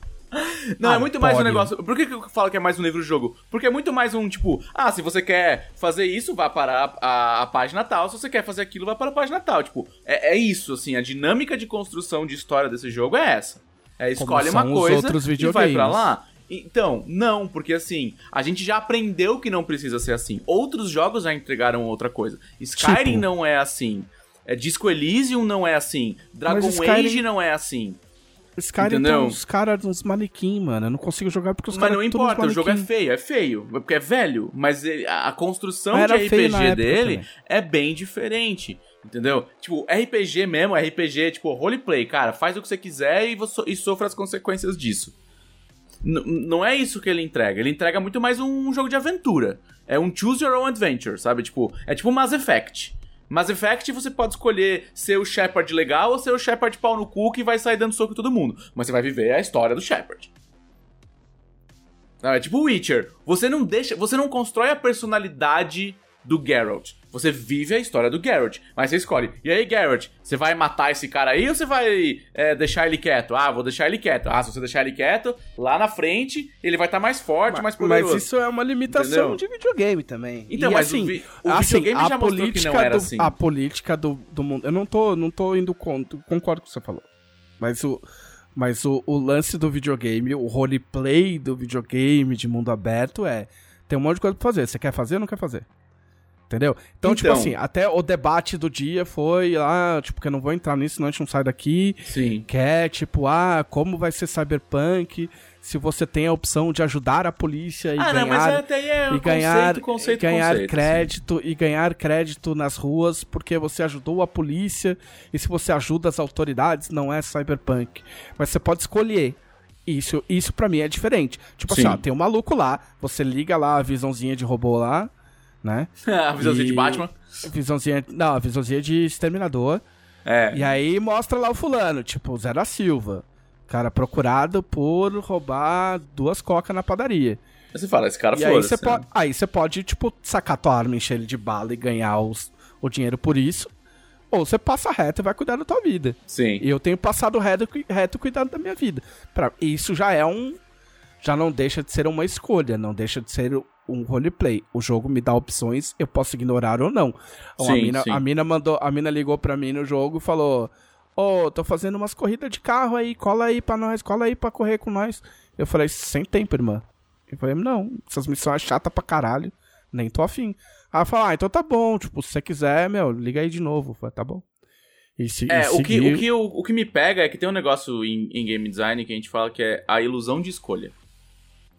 Não, é muito mais um negócio. Por que, que eu falo que é mais um livro-jogo? Porque é muito mais um tipo, ah, se você quer fazer isso, vá para a, a, a, página tal. Se você quer fazer aquilo, vá para a página tal. Tipo, é, é isso, assim, a dinâmica de construção de história desse jogo é essa. É, escolhe uma coisa e vai pra lá. Então, não, porque assim, a gente já aprendeu que não precisa ser assim. Outros jogos já entregaram outra coisa. Skyrim tipo... não é assim. É, Disco Elysium não é assim. Dragon Skyrim... Age não é assim. Skyrim Entendeu? tem uns caras, uns manequim, mano. Eu não consigo jogar porque os caras. Mas não importa, o jogo é feio, é feio. Porque é velho. Mas a construção de RPG dele também. é bem diferente. Entendeu? Tipo, RPG mesmo, RPG, tipo, roleplay, cara, faz o que você quiser e, e sofra as consequências disso. N não é isso que ele entrega. Ele entrega muito mais um jogo de aventura. É um choose your own adventure, sabe? Tipo, é tipo Mass Effect. Mass Effect você pode escolher ser o Shepard legal ou ser o Shepard pau no cu que vai sair dando soco em todo mundo. Mas você vai viver a história do Shepard. É tipo Witcher. Você não deixa. Você não constrói a personalidade do Geralt. Você vive a história do Geralt, mas você escolhe. E aí, Geralt, você vai matar esse cara aí ou você vai é, deixar ele quieto? Ah, vou deixar ele quieto. Ah, se você deixar ele quieto, lá na frente ele vai estar tá mais forte, mas, mais poderoso. Mas isso é uma limitação Entendeu? de videogame também. Então, e mas assim, o, vi o assim, videogame já mostrou que não era do, assim. A política do, do mundo... Eu não tô, não tô indo contra, concordo com o que você falou. Mas o... Mas o, o lance do videogame, o roleplay do videogame de mundo aberto é... Tem um monte de coisa pra fazer. Você quer fazer ou não quer fazer? Entendeu? Então, tipo então, tipo assim, até o debate do dia foi lá, tipo, que eu não vou entrar nisso, senão a gente não sai daqui. Sim. Que é, tipo, ah, como vai ser cyberpunk se você tem a opção de ajudar a polícia e ah, ganhar. Não, mas até é e ganhar, conceito, ganhar conceito, crédito e ganhar crédito nas ruas porque você ajudou a polícia. E se você ajuda as autoridades, não é cyberpunk. Mas você pode escolher. Isso, isso para mim é diferente. Tipo Sim. assim, ó, tem um maluco lá, você liga lá a visãozinha de robô lá, né? a visãozinha e... de Batman. Visãozinha, não, a visãozinha de Exterminador. É. E aí mostra lá o fulano, tipo, Zé da Silva. Cara procurado por roubar duas cocas na padaria. Aí você fala, esse cara foi. Aí você pode, aí você pode, tipo, sacar tua arma, encher ele de bala e ganhar os, o dinheiro por isso. Ou você passa reto e vai cuidar da tua vida. Sim. E eu tenho passado reto, reto cuidando da minha vida. Pra, isso já é um. Já não deixa de ser uma escolha, não deixa de ser um roleplay. O jogo me dá opções, eu posso ignorar ou não. Então, sim, a, mina, sim. a mina mandou, a mina ligou pra mim no jogo e falou: Ô, oh, tô fazendo umas corridas de carro aí, cola aí pra nós, cola aí pra correr com nós. Eu falei, sem tempo, irmã. Eu falei, não, essas missões é chata pra caralho, nem tô afim. Ela falou, ah, então tá bom, tipo, se você quiser, meu, liga aí de novo. Eu falei, tá bom. E se, é, o, que, o, que, o, o que me pega é que tem um negócio em, em game design que a gente fala que é a ilusão de escolha.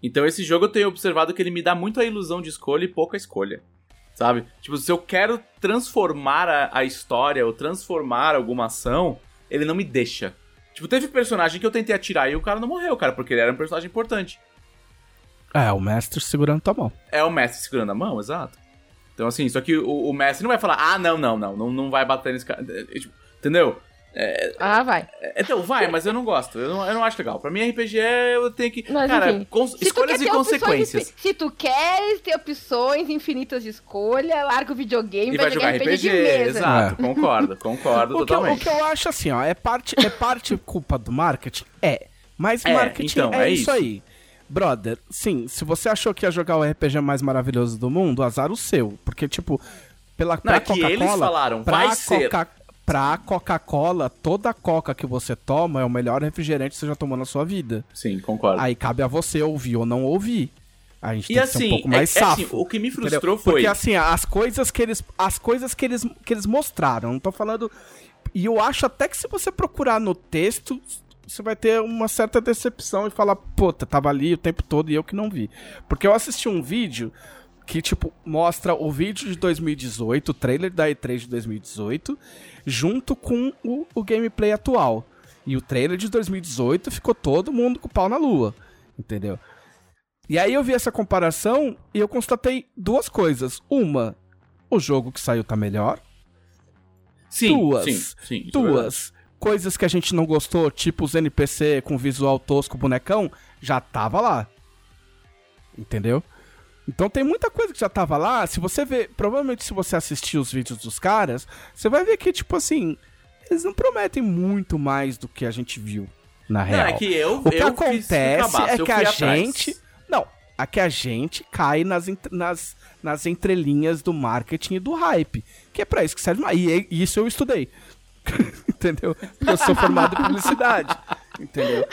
Então esse jogo eu tenho observado que ele me dá muito a ilusão de escolha e pouca escolha. Sabe? Tipo, se eu quero transformar a, a história ou transformar alguma ação, ele não me deixa. Tipo, teve personagem que eu tentei atirar e o cara não morreu, cara, porque ele era um personagem importante. É, o mestre segurando tua mão. É o mestre segurando a mão, exato. Então, assim, só que o, o mestre não vai falar, ah, não, não, não, não, não vai bater nesse cara. Entendeu? É, ah, vai. É, então, vai, mas eu não gosto. Eu não, eu não acho legal. Pra mim, RPG é, eu tenho que. Mas, cara, escolhas e consequências. Opções, se tu queres ter opções infinitas de escolha, larga o videogame e vai jogar RPG, RPG de mesa. Exato, é. concordo, concordo o totalmente. Que eu, o que eu acho assim, ó, é parte, é parte culpa do marketing? É. Mas é, marketing então, é, é isso, aí. Brother, sim, se você achou que ia jogar o RPG mais maravilhoso do mundo, azar o seu. Porque, tipo, pela não, é que eles falaram, vai ser pra Coca-Cola, toda coca que você toma é o melhor refrigerante que você já tomou na sua vida. Sim, concordo. Aí cabe a você ouvir ou não ouvir. A gente e tem assim, que ser um assim, pouco mais é, safo. É assim, o que me frustrou entendeu? foi... Porque assim, as coisas que eles as coisas que eles, que eles mostraram, não tô falando... E eu acho até que se você procurar no texto, você vai ter uma certa decepção e falar, puta, tava ali o tempo todo e eu que não vi. Porque eu assisti um vídeo que, tipo, mostra o vídeo de 2018, o trailer da E3 de 2018, junto com o, o gameplay atual. E o trailer de 2018 ficou todo mundo com o pau na lua, entendeu? E aí eu vi essa comparação e eu constatei duas coisas. Uma, o jogo que saiu tá melhor. Sim, duas, sim, sim, é duas é coisas que a gente não gostou, tipo os NPC com visual tosco, bonecão, já tava lá. Entendeu? Então tem muita coisa que já tava lá. Se você ver, provavelmente se você assistir os vídeos dos caras, você vai ver que, tipo assim, eles não prometem muito mais do que a gente viu. na real. Não, é que eu, o que acontece é que a gente. Não, é que a gente cai nas, nas, nas entrelinhas do marketing e do hype. Que é pra isso que serve. E isso eu estudei. entendeu? Porque eu sou formado em publicidade. Entendeu?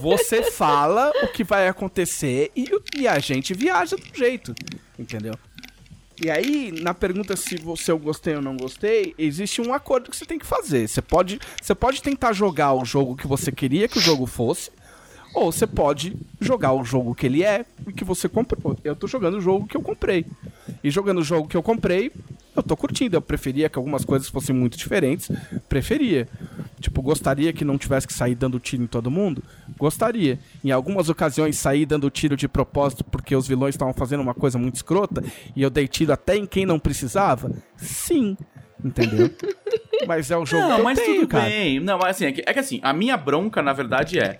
Você fala o que vai acontecer e, e a gente viaja do jeito. Entendeu? E aí, na pergunta se você eu gostei ou não gostei, existe um acordo que você tem que fazer. Você pode, você pode tentar jogar o jogo que você queria que o jogo fosse, ou você pode jogar o jogo que ele é e que você comprou. Eu tô jogando o jogo que eu comprei. E jogando o jogo que eu comprei, eu tô curtindo. Eu preferia que algumas coisas fossem muito diferentes. Preferia. Tipo, gostaria que não tivesse que sair dando tiro em todo mundo? Gostaria. Em algumas ocasiões sair dando tiro de propósito porque os vilões estavam fazendo uma coisa muito escrota e eu dei tiro até em quem não precisava? Sim. Entendeu? mas é o jogo não, que eu mas tenho, tudo cara. bem. Não, mas assim, é que, é que assim, a minha bronca, na verdade, é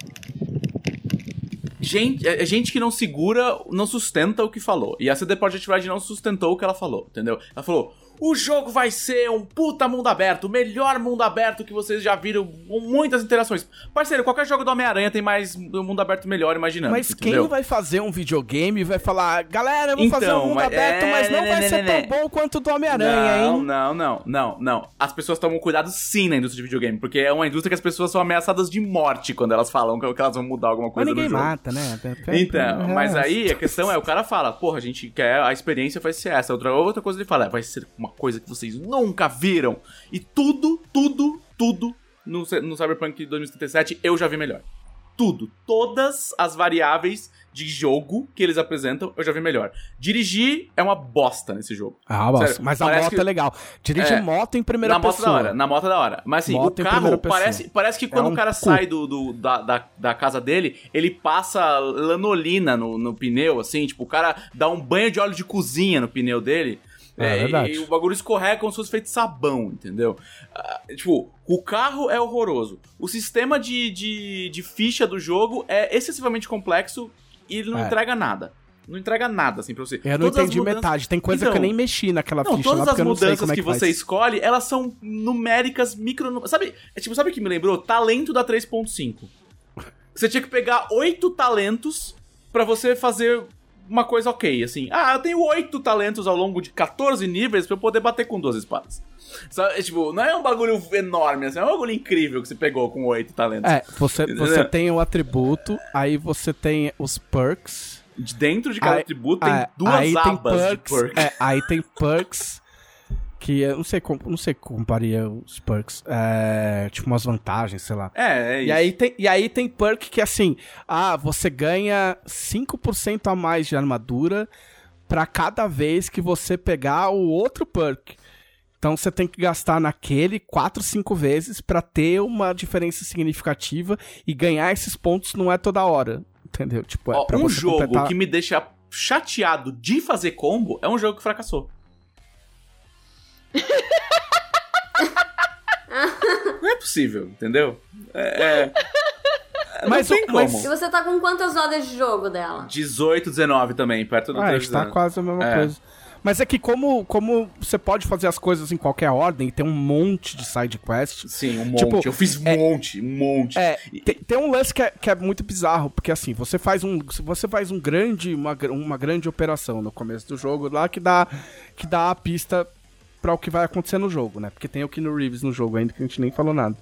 gente, é, é gente que não segura, não sustenta o que falou. E a CD Projekt Red não sustentou o que ela falou, entendeu? Ela falou: o jogo vai ser um puta mundo aberto, o melhor mundo aberto que vocês já viram, com muitas interações. Parceiro, qualquer jogo do Homem-Aranha tem mais um mundo aberto melhor, imaginando. Mas entendeu? quem vai fazer um videogame vai falar, galera, eu vou então, fazer um mundo mas, aberto, é, mas não vai ser tão bom quanto o do Homem-Aranha, hein? Não, não, não, não. As pessoas tomam cuidado sim na indústria de videogame, porque é uma indústria que as pessoas são ameaçadas de morte quando elas falam que elas vão mudar alguma coisa mas ninguém mata, né? Então, mas aí a questão é, o cara fala, porra, a gente quer, a experiência vai ser essa. Outra, outra coisa ele fala, vai ser uma coisa que vocês nunca viram. E tudo, tudo, tudo no, no Cyberpunk 2077 eu já vi melhor. Tudo. Todas as variáveis de jogo que eles apresentam, eu já vi melhor. Dirigir é uma bosta nesse jogo. Ah, Sério, mas a moto que... é legal. Dirigir é, moto em primeira na pessoa. Moto da hora, na moto é da hora. Mas assim, moto o carro parece, parece que quando é um o cara cu. sai do, do da, da, da, casa dele, ele passa lanolina no, no pneu, assim, tipo, o cara dá um banho de óleo de cozinha no pneu dele. É, é e, e, o bagulho escorrega como se fosse feito sabão, entendeu? Uh, tipo, o carro é horroroso. O sistema de, de, de, ficha do jogo é excessivamente complexo e ele não é. entrega nada. Não entrega nada, assim, pra você. Eu não todas entendi mudanças... metade. Tem coisa então, que eu então, nem mexi naquela não, ficha todas lá, as mudanças é que, que você escolhe, elas são numéricas, micro... Sabe, é tipo, sabe o que me lembrou? Talento da 3.5. Você tinha que pegar oito talentos para você fazer uma coisa ok, assim. Ah, eu tenho oito talentos ao longo de 14 níveis pra eu poder bater com duas espadas. Sabe, tipo, não é um bagulho enorme, assim, é um bagulho incrível que você pegou com oito talentos. É, você, você tem o atributo, aí você tem os perks. Dentro de cada aí, atributo tem duas aí abas tem perks, de perks. É, aí tem perks que eu não sei, não sei comparia os perks. É, tipo umas vantagens, sei lá. É, é isso. E aí tem, e aí tem perk que assim, ah, você ganha 5% a mais de armadura para cada vez que você pegar o outro perk. Então você tem que gastar naquele 4, 5 vezes para ter uma diferença significativa e ganhar esses pontos não é toda hora, entendeu? Tipo, é Ó, um jogo completar... que me deixa chateado de fazer combo é um jogo que fracassou. Não é possível, entendeu? É. é... Mas, não tem como. Mas... E você tá com quantas horas de jogo dela? 18, 19 também, perto do ah, está quase a mesma é. coisa. Mas é que como, como você pode fazer as coisas em qualquer ordem, tem um monte de side quest. Sim, um tipo, monte. Eu fiz um é, monte, um monte. É, tem, tem, um lance que é, que é muito bizarro, porque assim, você faz um, você faz um grande, uma, uma grande operação no começo do jogo lá que dá, que dá a pista para o que vai acontecer no jogo, né? Porque tem o Keanu Reeves no jogo ainda que a gente nem falou nada.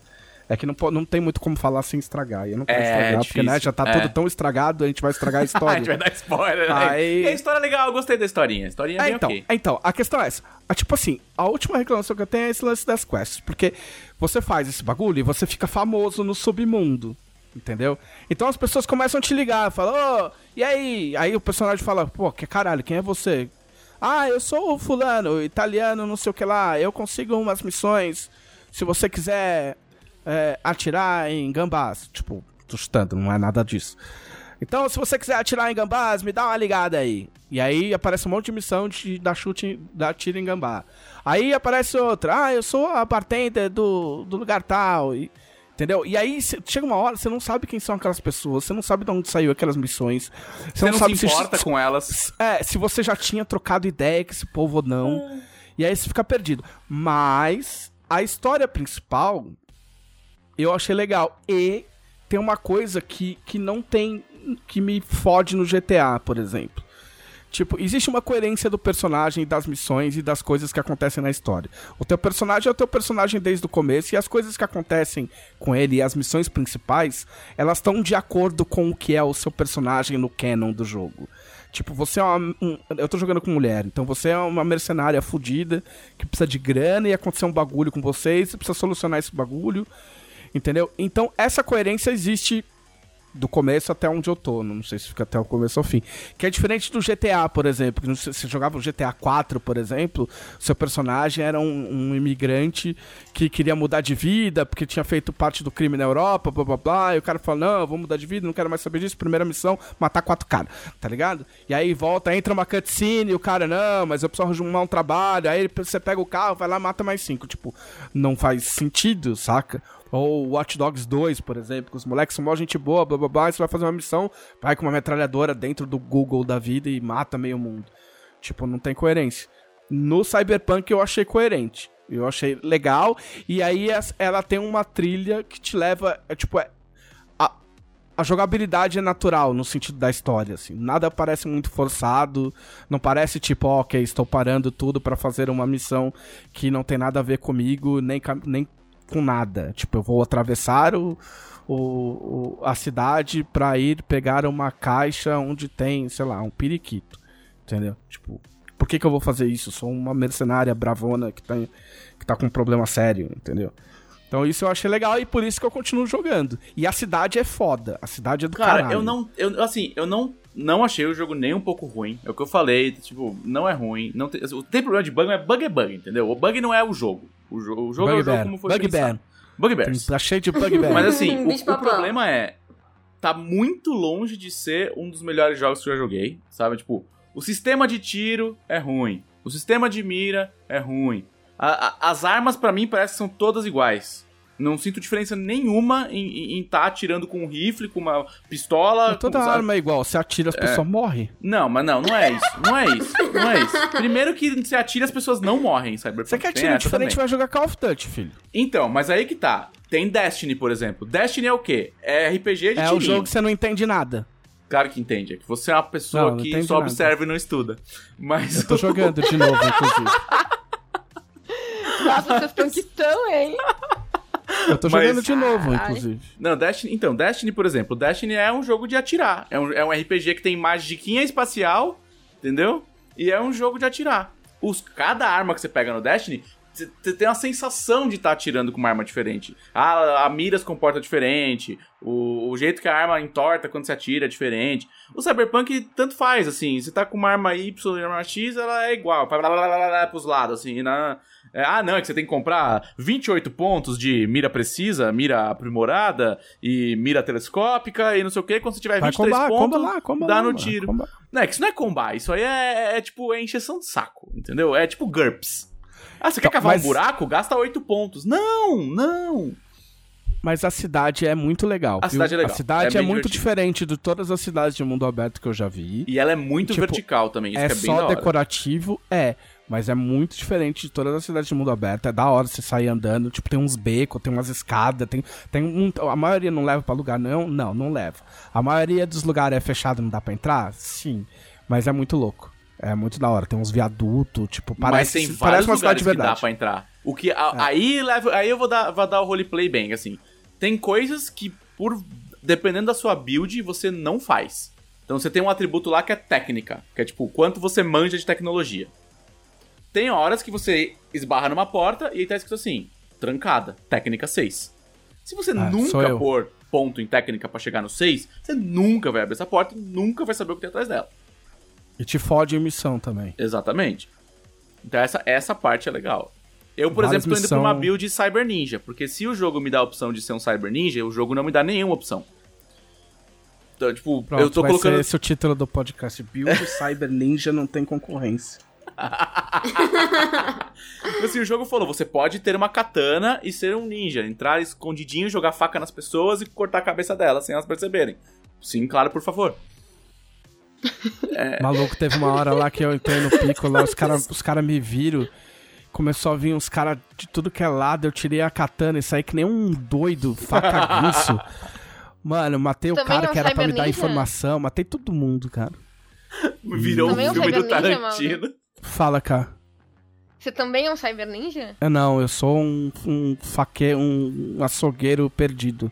É que não, não tem muito como falar sem estragar. E eu não quero é, estragar, difícil. porque né, já tá é. tudo tão estragado, a gente vai estragar a história. a gente vai dar spoiler, né? Aí... E a história é legal, eu gostei da historinha. A historinha é, bem então, okay. então, a questão é essa. A, tipo assim, a última reclamação que eu tenho é esse lance das quests. Porque você faz esse bagulho e você fica famoso no submundo. Entendeu? Então as pessoas começam a te ligar, falam, ô, oh, e aí? Aí o personagem fala, pô, que caralho, quem é você? Ah, eu sou o fulano, italiano, não sei o que lá. Eu consigo umas missões. Se você quiser é, atirar em gambás. Tipo, tô chutando, não é nada disso. Então, se você quiser atirar em gambás, me dá uma ligada aí. E aí aparece um monte de missão de dar chute, dar tiro em gambá. Aí aparece outra. Ah, eu sou a bartender do, do lugar tal. E Entendeu? E aí chega uma hora, você não sabe quem são aquelas pessoas, você não sabe de onde saiu aquelas missões. Você, você não, não, sabe se importa se, com elas. É, se você já tinha trocado ideia com esse povo ou não. Hum. E aí você fica perdido. Mas a história principal eu achei legal. E tem uma coisa que, que não tem. que me fode no GTA, por exemplo. Tipo, existe uma coerência do personagem, das missões e das coisas que acontecem na história. O teu personagem é o teu personagem desde o começo e as coisas que acontecem com ele e as missões principais, elas estão de acordo com o que é o seu personagem no canon do jogo. Tipo, você é uma. Um, eu tô jogando com mulher, então você é uma mercenária fodida que precisa de grana e acontecer um bagulho com vocês, você precisa solucionar esse bagulho. Entendeu? Então, essa coerência existe do começo até onde eu tô, não sei se fica até o começo ao fim. Que é diferente do GTA, por exemplo. Que você jogava o GTA 4, por exemplo, seu personagem era um, um, imigrante que queria mudar de vida, porque tinha feito parte do crime na Europa, blá blá blá. E o cara falou: Não, vou mudar de vida, não quero mais saber disso. Primeira missão, matar quatro caras, tá ligado? E aí volta, entra uma cutscene e o cara, não, mas eu preciso arrumar um trabalho. Aí você pega o carro, vai lá, mata mais cinco. Tipo, não faz sentido, saca? Ou Watch Dogs 2, por exemplo, que os moleques são mó gente boa, blá blá blá, e você vai fazer uma missão, vai com uma metralhadora dentro do Google da vida e mata meio mundo. Tipo, não tem coerência. No Cyberpunk eu achei coerente. Eu achei legal. E aí ela tem uma trilha que te leva. É, tipo, é, a, a jogabilidade é natural no sentido da história, assim. Nada parece muito forçado. Não parece tipo, ok, estou parando tudo para fazer uma missão que não tem nada a ver comigo, nem, nem com nada. Tipo, eu vou atravessar o, o, o, a cidade pra ir pegar uma caixa onde tem, sei lá, um periquito. Entendeu? Tipo, por que, que eu vou fazer isso? sou uma mercenária bravona que tá, que tá com um problema sério, entendeu? Então isso eu achei legal e por isso que eu continuo jogando. E a cidade é foda. A cidade é do Cara, caralho. eu não. Eu, assim, eu não, não achei o jogo nem um pouco ruim. É o que eu falei, tipo, não é ruim. Não tem, tem problema de bug, mas bug é bug, entendeu? O bug não é o jogo. O, jo o jogo Bug é o jogo como foi Bugbear. Bugbears. Tá cheio de Bugbear. Mas assim, o, o problema é... Tá muito longe de ser um dos melhores jogos que eu já joguei, sabe? Tipo, o sistema de tiro é ruim. O sistema de mira é ruim. A, a, as armas, para mim, parecem que são todas iguais. Não sinto diferença nenhuma em estar tá atirando com um rifle, com uma pistola. Mas toda com, arma é igual. Se atira, as é... pessoas morrem. Não, mas não, não é isso. Não é isso. Não é isso. Primeiro que se atira, as pessoas não morrem, Cyberpunk. Você quer atirar diferente, vai jogar Call of Duty, filho. Então, mas aí que tá. Tem Destiny, por exemplo. Destiny é o quê? É RPG de É tirinho. o jogo que você não entende nada. Claro que entende. É que você é uma pessoa não, não que só nada. observa e não estuda. Mas. Eu tô jogando de novo, inclusive. Nossa, vocês estão que tão, hein? Eu tô jogando Mas... de novo, inclusive. Não, Destiny. Então, Destiny, por exemplo, Destiny é um jogo de atirar. É um, é um RPG que tem magiquinha espacial, entendeu? E é um jogo de atirar. Os, cada arma que você pega no Destiny você tem a sensação de estar tá atirando com uma arma diferente. A, a mira se comporta diferente, o, o, jeito que a arma entorta quando você atira é diferente. O Cyberpunk tanto faz, assim, você tá com uma arma Y e uma arma X, ela é igual, para pros lados, assim, na... É, ah, não, é que você tem que comprar 28 pontos de mira precisa, mira aprimorada e mira telescópica e não sei o que. Quando você tiver 23 combar, pontos, comba lá, comba dá lá, no tiro. Comba. Não, é que isso não é combar, isso aí é, é, é tipo, é encheção de saco, entendeu? É tipo GURPS. Ah, você quer cavar mas... um buraco? Gasta 8 pontos. Não, não. Mas a cidade é muito legal. A cidade é legal. A cidade é, é muito diferente de todas as cidades de mundo aberto que eu já vi. E ela é muito tipo, vertical também. Isso é, é só decorativo, é. Mas é muito diferente de todas as cidades de mundo aberto. É da hora você sair andando. Tipo, tem uns becos, tem umas escadas, tem. tem um, a maioria não leva para lugar, não? Não, não leva. A maioria dos lugares é fechado, não dá pra entrar? Sim. Mas é muito louco. É muito da hora. Tem uns viadutos, tipo, parece, Mas tem parece uma cidade de verdade. que dá pra entrar. O que, a, é. aí, leva, aí eu vou dar, vou dar o roleplay bem, assim. Tem coisas que, por dependendo da sua build, você não faz. Então você tem um atributo lá que é técnica, que é tipo, quanto você manja de tecnologia. Tem horas que você esbarra numa porta e aí tá escrito assim, trancada, técnica 6. Se você ah, nunca pôr ponto em técnica para chegar no 6, você nunca vai abrir essa porta e nunca vai saber o que tem atrás dela. E te fode em missão também. Exatamente. Então essa, essa parte é legal. Eu, por Várias exemplo, tô indo missão... pra uma build Cyber Ninja, porque se o jogo me dá a opção de ser um Cyber Ninja, o jogo não me dá nenhuma opção. Então, tipo, Pronto, eu tô vai colocando. Ser esse é o título do podcast. Build Cyber Ninja não tem concorrência. Tipo assim, o jogo falou: você pode ter uma katana e ser um ninja, entrar escondidinho, jogar faca nas pessoas e cortar a cabeça delas sem elas perceberem. Sim, claro, por favor. É... Maluco, teve uma hora lá que eu entrei no pico, lá os caras os cara me viram. Começou a vir uns caras de tudo que é lado, eu tirei a katana e saí que nem um doido, faca Mano, matei Também o cara é que era pra me dar Ninja? informação, matei todo mundo, cara. Virou um Também é um filme do Cyber Ninja, Tarantino. Fala, cara. Você também é um Cyber Ninja? Eu não, eu sou um, um faque, um, açougueiro perdido.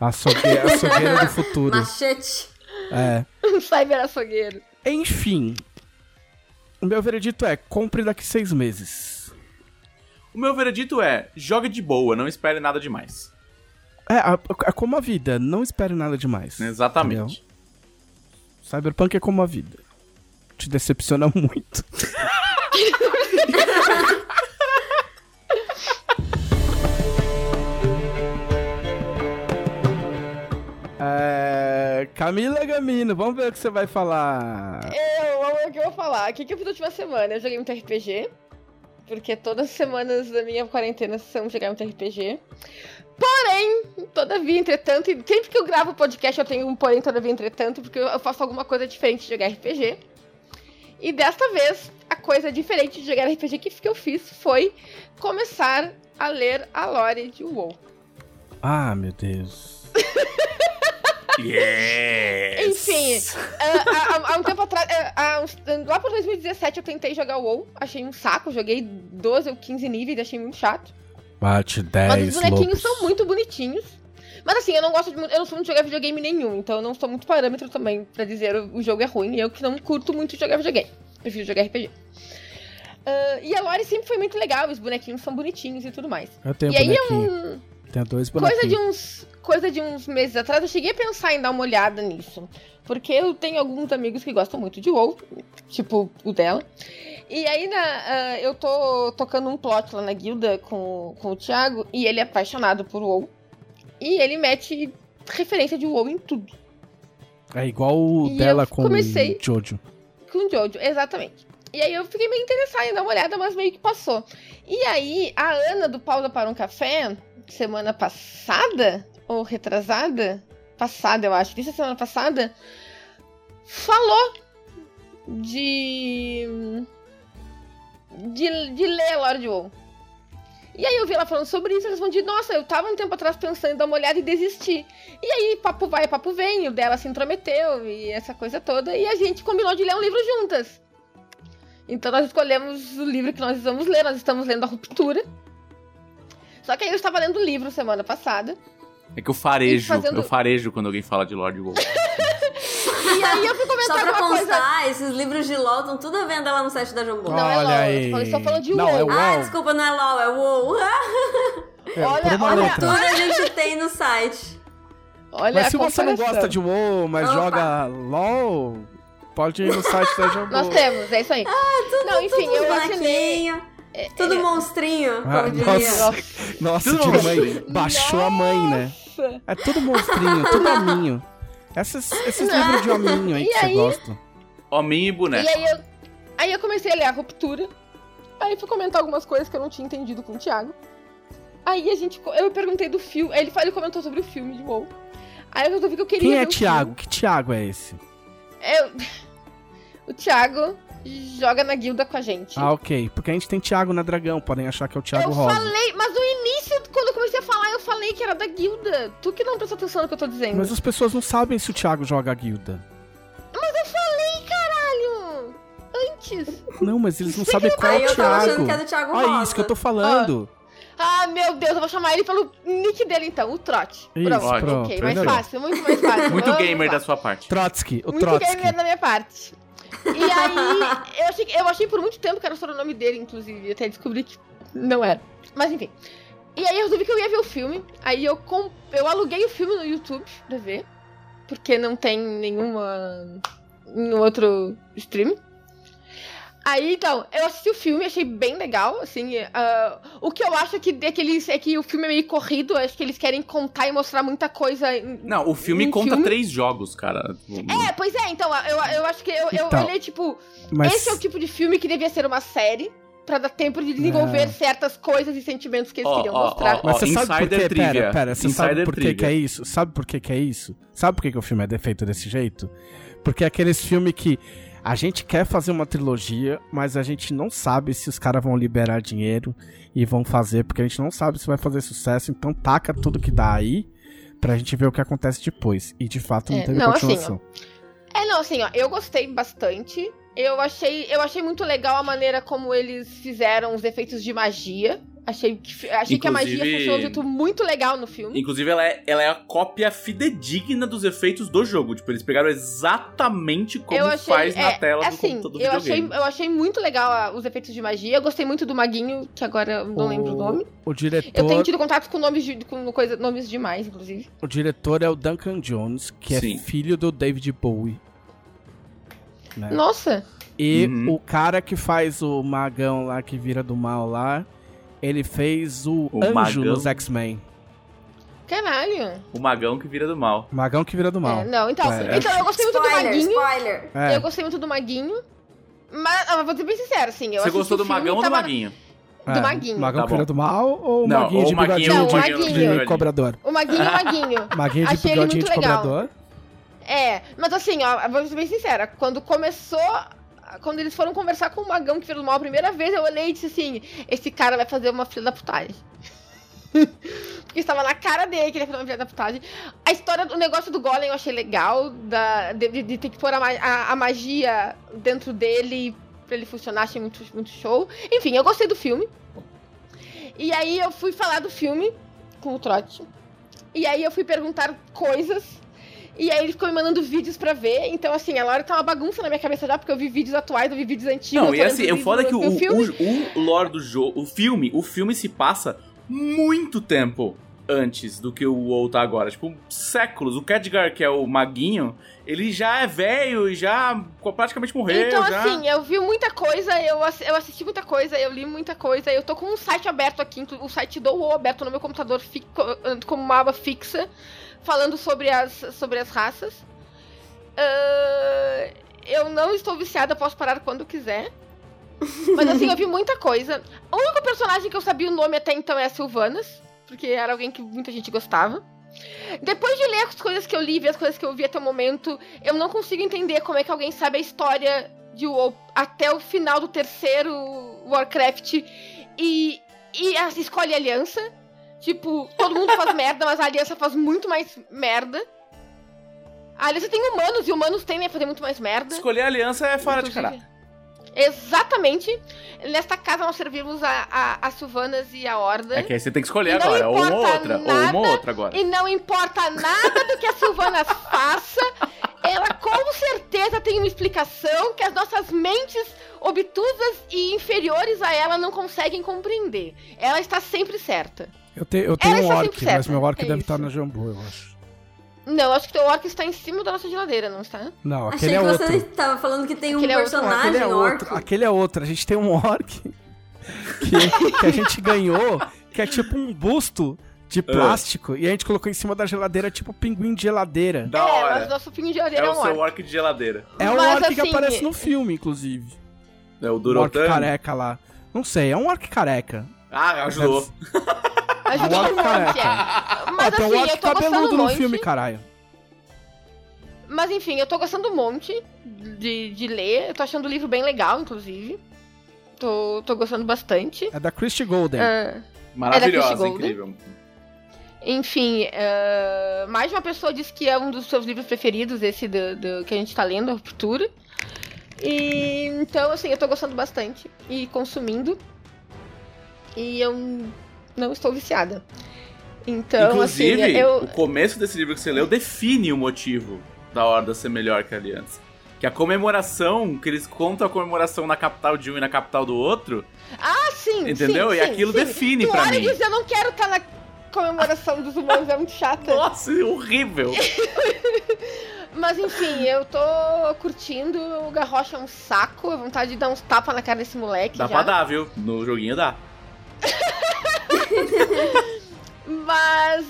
Açougue, açougueiro do futuro. Machete. É. Um Cyber açougueiro. Enfim. O meu veredito é, compre daqui seis meses. O meu veredito é, jogue de boa, não espere nada demais. É, a- é como a vida, não espere nada demais. Exatamente. Cyberpunk é como a vida. Te decepciona muito. É, Camila Gamino, vamos ver o que você vai falar. Eu, o que eu vou falar. O que, que eu fiz na última semana? Eu joguei muito RPG. Porque todas as semanas da minha quarentena são jogar muito RPG. Porém, todavia, entretanto, e sempre que eu gravo podcast eu tenho um porém, todavia, entretanto, porque eu faço alguma coisa diferente de jogar RPG. E desta vez, a coisa diferente de jogar RPG que, que eu fiz foi começar a ler a lore de WoW. Ah, meu Deus. Yes! Enfim, ah, há, há- há um tempo atrás, há uns- lá por 2017 eu tentei jogar WoW, achei um saco, joguei 12 ou 15 níveis, achei muito chato. Bate Mas 10 os bonequinhos lobos. são muito bonitinhos. Mas assim, eu não gosto de, eu não sou muito de jogar videogame nenhum, então eu não sou muito parâmetro também pra dizer o, o jogo é ruim. Eu que não curto muito jogar videogame. Prefiro jogar RPG. Ah, e a lore sempre foi muito legal, os bonequinhos são bonitinhos e tudo mais. Eu tenho e aí bonequinho. um, Tenho dois bonequinhos. coisa de uns coisa de uns meses atrás eu cheguei a pensar em dar uma olhada nisso porque eu tenho alguns amigos que gostam muito de WoW tipo o dela e aí na, ah, eu tô tocando um plot lá na guilda com, com o Thiago e ele é apaixonado por WoW e ele mete referência de WoW em tudo É igual o E dela com comecei- o Jojo. com Jojo, exatamente. E aí eu fiquei meio interessada em dar uma olhada, mas meio que passou. E aí, a Ana do Pausa para um Café, semana passada, ou retrasada, passada eu acho, disse semana passada, falou de. de, de ler a Lore de WoW. E aí eu vi ela falando sobre isso e respondi, nossa, eu tava um tempo atrás pensando em dar uma olhada e desistir. E aí, papo vai, papo vem, o dela se intrometeu e essa coisa toda, e a gente combinou de ler um livro juntas. Então nós escolhemos o livro que nós vamos ler, nós estamos lendo A Ruptura. Só que aí eu estava lendo o livro semana passada. É que eu farejo, fazendo- eu farejo quando alguém fala de Lord WoW. E aí eu fui comentar Só pra alguma coisa. constar, esses livros de LOL estão tudo à venda lá no site da Jambô. Não, é Olha LOL, eu aí. falando- só falando de Não, WoW. é WoW. Ah, desculpa, não é LOL, é WoW. É, Olha, olha. Tudo a gente tem no site. Olha Mas se você não gosta de WoW, mas Opa. joga LOL, pode ir no site da Jambô. Nós temos, é isso aí. não, enfim, Tudo eu assinei. Bonequinho. Tudo monstrinho, Ah, como diria. nossa. Nossa, Tudo mãe. Baixou a mãe, né? Nossa. É tudo monstrinho, tudo hominho. Esses, esses Não. livros de hominho aí E que você aí? gosta. Hominho e boneco. E aí eu, aí eu comecei a ler a ruptura. Aí fui comentar algumas coisas que eu não tinha entendido com o Thiago. Aí a gente. Eu perguntei do filme. Aí ele, ele comentou sobre o filme de WoW. Aí eu resolvi que eu queria. Quem ver é o Thiago? Que Thiago é esse? filme. Eu... O Thiago joga na guilda com a gente. Ah, ok. Porque a gente tem Thiago na Dragão, podem achar que é o Thiago eu Rosa. falei, mas no início, quando eu comecei a falar, eu falei que era da guilda. Tu que não prestou atenção no que eu tô dizendo. Mas as pessoas não sabem se o Thiago joga a guilda. Mas eu falei, caralho! Antes. Não, mas eles não sabem qual é o eu tava achando Thiago. que é do Thiago Olha Rosa. isso que eu tô falando. Ah, meu Deus, eu vou chamar ele pelo nick dele então, o Trote. Isso, pronto, pronto, ok, mais fácil, muito mais fácil. Muito gamer da sua parte. Trotsky, o Muito Trotsky. gamer da minha parte. E aí, eu achei, eu achei por muito tempo que era o nome dele, inclusive, até descobri que não era. Mas enfim. E aí eu resolvi que eu ia ver o filme. Aí eu, com, eu aluguei o filme no YouTube pra ver. Porque não tem nenhuma. nenhum outro stream. Aí, então, eu assisti o filme, achei bem legal, assim, ah, o que eu acho é que, é, que eles, é que o filme é meio corrido, acho que eles querem contar e mostrar muita coisa em- Não, o filme conta filme? três jogos, cara. É, pois é, então, eu, eu acho que eu, eu, Então, ele é tipo, Mas esse é o tipo de filme que devia ser uma série, pra dar tempo de desenvolver Não. certas coisas e sentimentos que eles Ó, queriam ó, mostrar. ó, Mas você sabe por quê? Pera, Trivia. pera, você Insider sabe por que, que é isso? Sabe por que, que é isso? Sabe por que, que o filme é feito desse jeito? Porque é aqueles filmes que a gente quer fazer uma trilogia, mas a gente não sabe se os caras vão liberar dinheiro e vão fazer, porque a gente não sabe se vai fazer sucesso, então taca tudo que dá aí Pra gente ver o que acontece depois. E de fato não é, teve não, assim, continuação. Assim, é, não, assim, ó, eu gostei bastante. Eu achei, eu achei muito legal a maneira como eles fizeram os efeitos de magia. Achei, que, achei que a magia funcionou de um jeito muito legal no filme. Inclusive, ela é, ela é a cópia fidedigna dos efeitos do jogo. Tipo, eles pegaram exatamente como achei, faz é, na tela é, assim, do, do eu achei, eu achei muito legal a, os efeitos de magia. Eu gostei muito do Maguinho, que agora eu não o, lembro o nome. O diretor... Eu tenho tido contato com nomes, de, com coisa, nomes demais, inclusive. O diretor é o Duncan Jones, que é Sim. é filho do David Bowie. Né? Nossa! E uhum. o cara que faz o magão lá, que vira do mal lá ele fez o, o Anjo magão. nos X-Men. Caralho. O magão que vira do mal. O magão que vira do mal. É, não, então, é. então eu gostei muito spoiler, do Maguinho. Spoiler. É. Eu gostei muito do Maguinho. Mas eu vou ser bem sincero, assim. Eu Você gostou do magão ou do maguinho? Do é, Maguinho. Magão tá que vira do mal ou o Maguinho ou de bigodinho não, o maguinho. de cobrador? O Maguinho, o Maguinho. Maguinho de Achei bigodinho de legal. cobrador? É, mas assim, ó, vou ser bem sincera. Quando começou quando eles foram conversar com o Magão que fez mal a primeira vez, eu olhei e disse assim: esse cara vai fazer uma filha da putagem. Porque estava na cara dele que ele ia fazer uma filha da putagem. A história do negócio do Golem eu achei legal, da, de, de ter que pôr a, a, a, magia dentro dele pra ele funcionar, achei muito, muito show. Enfim, eu gostei do filme. E aí eu fui falar do filme com o Trote. E aí eu fui perguntar coisas e aí ele ficou me mandando vídeos pra ver. Então, assim, a Laura tá uma bagunça na minha cabeça já, porque eu vi vídeos atuais, eu vi vídeos antigos. Não, e assim, o foda é que o, o, o lore do jogo, o filme, o filme se passa muito tempo antes do que o WoW tá agora. Tipo, séculos. O Khadgar, que é o maguinho, ele já é velho e já praticamente morreu. Então, já... assim, eu vi muita coisa, eu, eu assisti muita coisa, eu li muita coisa. Eu tô com um site aberto aqui, o site do WoW aberto no meu computador, como uma aba fixa falando sobre as, sobre as raças. Uh, eu não estou viciada, posso parar quando quiser. Mas assim, eu vi muita coisa. O único personagem que eu sabia o nome até então é a Sylvanas, porque era alguém que muita gente gostava. Depois de ler as coisas que eu li, ver as coisas que eu vi até o momento, eu não consigo entender como é que alguém sabe a história de WoW até o final do terceiro Warcraft e, e escolhe aliança. Tipo, todo mundo faz merda, mas a aliança faz muito mais merda. A aliança tem humanos e humanos tendem a fazer muito mais merda. Escolher a aliança é fora Inclusive. de caráter. Exatamente. Nesta casa nós servimos a, a, a Silvanas e a Horda. É que aí você tem que escolher agora, ou uma outra, nada, ou uma outra agora. E não importa nada do que a Silvanas faça, ela com certeza tem uma explicação que as nossas mentes obtusas e inferiores a ela não conseguem compreender. Ela está sempre certa. Eu, te, eu tenho um orc, mas meu orc é deve isso. estar na Jambu, eu acho. Não, acho que teu orc está em cima da nossa geladeira, não está? Não, aquele Achei é outro. Achei que você estava falando que tem aquele um é personagem aquele é orc. Outro. Aquele é outro. A gente tem um orc que, que a gente ganhou, que é tipo um busto de ah. plástico uh. e a gente colocou em cima da geladeira, tipo pinguim de geladeira. Da hora. É, mas nosso pinguim de geladeira é, é um o seu orc de geladeira. É o orc assim, que aparece no filme, inclusive. É o Durotan? O orc careca lá. Não sei, é um orc careca. Ah, ajudou. Ajudou um monte, é. Mas ah, assim, tem um eu tô gostando um no filme, caralho. Mas enfim, eu tô gostando um monte de, de ler. Eu tô achando o livro bem legal, inclusive. Tô, tô gostando bastante. É da Christie Golden. Uh, Maravilhosa, é Golden. incrível. Enfim, uh, mais de uma pessoa disse que é um dos seus livros preferidos, esse do, do que a gente tá lendo, a Futura. E então, assim, eu tô gostando bastante e consumindo. E eu não estou viciada. Então, Inclusive, assim, eu... o começo desse livro que você leu define o motivo da Horda ser melhor que a Aliança. Que a comemoração, que eles contam a comemoração na capital de um e na capital do outro. Ah, sim! Entendeu? Sim, e aquilo sim. define para mim. Diz, eu não quero estar na comemoração dos humanos, é muito chata. Nossa, horrível! Mas enfim, eu tô curtindo. O Garrocha é um saco. A vontade de dar uns tapas na cara desse moleque. Dá já. pra dar, viu? No joguinho dá. Mas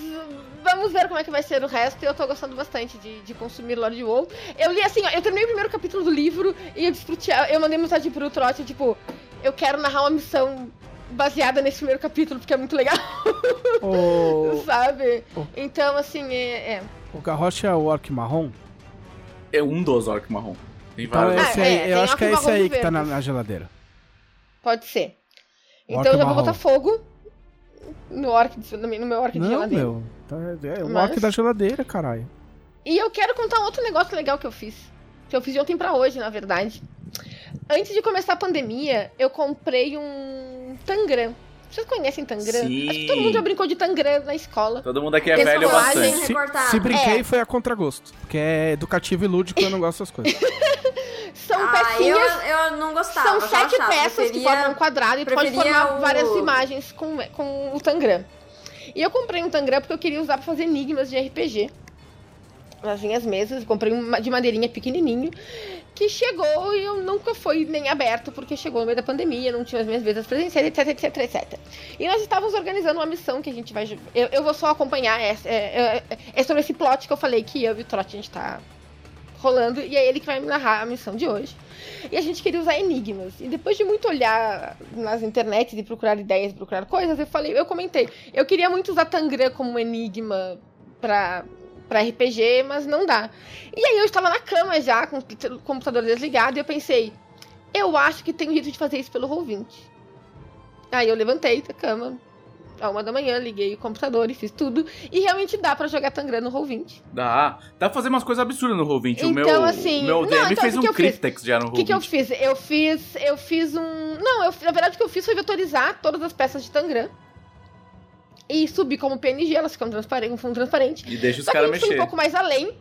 vamos ver como é que vai ser o resto. Eu tô gostando bastante de, de consumir Lord WoW. Eu li assim, ó, eu terminei o primeiro capítulo do livro e eu disse eu mandei mensagem pro Trote, tipo, eu quero narrar uma missão baseada nesse primeiro capítulo, porque é muito legal. Oh. Sabe? Oh. Então, assim, é, é. O Garrosh é o orc marrom? É um dos orc marrom. Tem então vários. Então, aí, é, eu acho que é esse aí que tá na, na, geladeira. Pode ser. Então eu já vou botar fogo no, orc, no meu orc de Não, geladeira. meu. Tá, é o Mas... orc da geladeira, caralho. E eu quero contar outro negócio legal que eu fiz. Que eu fiz de ontem pra hoje, na verdade. Antes de começar a pandemia, eu comprei um Tangram. Vocês conhecem Tangram? Sim. Acho que todo mundo já brincou de Tangram na escola. Todo mundo aqui é velho bastante. Se, se brinquei, é. foi a contragosto. Porque é educativo e lúdico, eu não gosto dessas coisas. São ah, pecinhas. Eu, eu não gostava. São sete peças preferia, que formam um quadrado e tu pode formar o... várias imagens com, com o Tangram. E eu comprei um Tangram porque eu queria usar pra fazer enigmas de RPG. Nas minhas mesas, comprei um de madeirinha pequenininho que chegou e eu nunca fui nem aberto, porque chegou no meio da pandemia, não tinha as minhas mesas presenciais, etc, etc, etc. E nós estávamos organizando uma missão que a gente vai. Eu, eu vou só acompanhar. É, é, é, sobre esse plot que eu falei que eu e o Trot a gente tá rolando, e é ele que vai me narrar a missão de hoje. E a gente queria usar enigmas. E depois de muito olhar nas internets e procurar ideias, procurar coisas, eu falei, eu comentei, eu queria muito usar Tangram como um enigma pra para RPG, mas não dá. E aí eu estava na cama já, com o computador desligado, e eu pensei, eu acho que tem um jeito de fazer isso pelo Roll20. Aí eu levantei da cama, a uma da manhã, liguei o computador e fiz tudo. E realmente dá para jogar Tangram no Roll20. Dá. Dá pra fazer umas coisas absurdas no Roll20. Então, o meu, assim, meu DM não, então, fez um Cryptex já no Roll20. O que, que eu fiz? Eu fiz. Eu fiz um. Não, eu, na verdade o que eu fiz foi vetorizar todas as peças de Tangram e subir como PNG, elas ficam transparentes, com fundo transparente. E deixa os caras mexer. Foi um pouco mais além.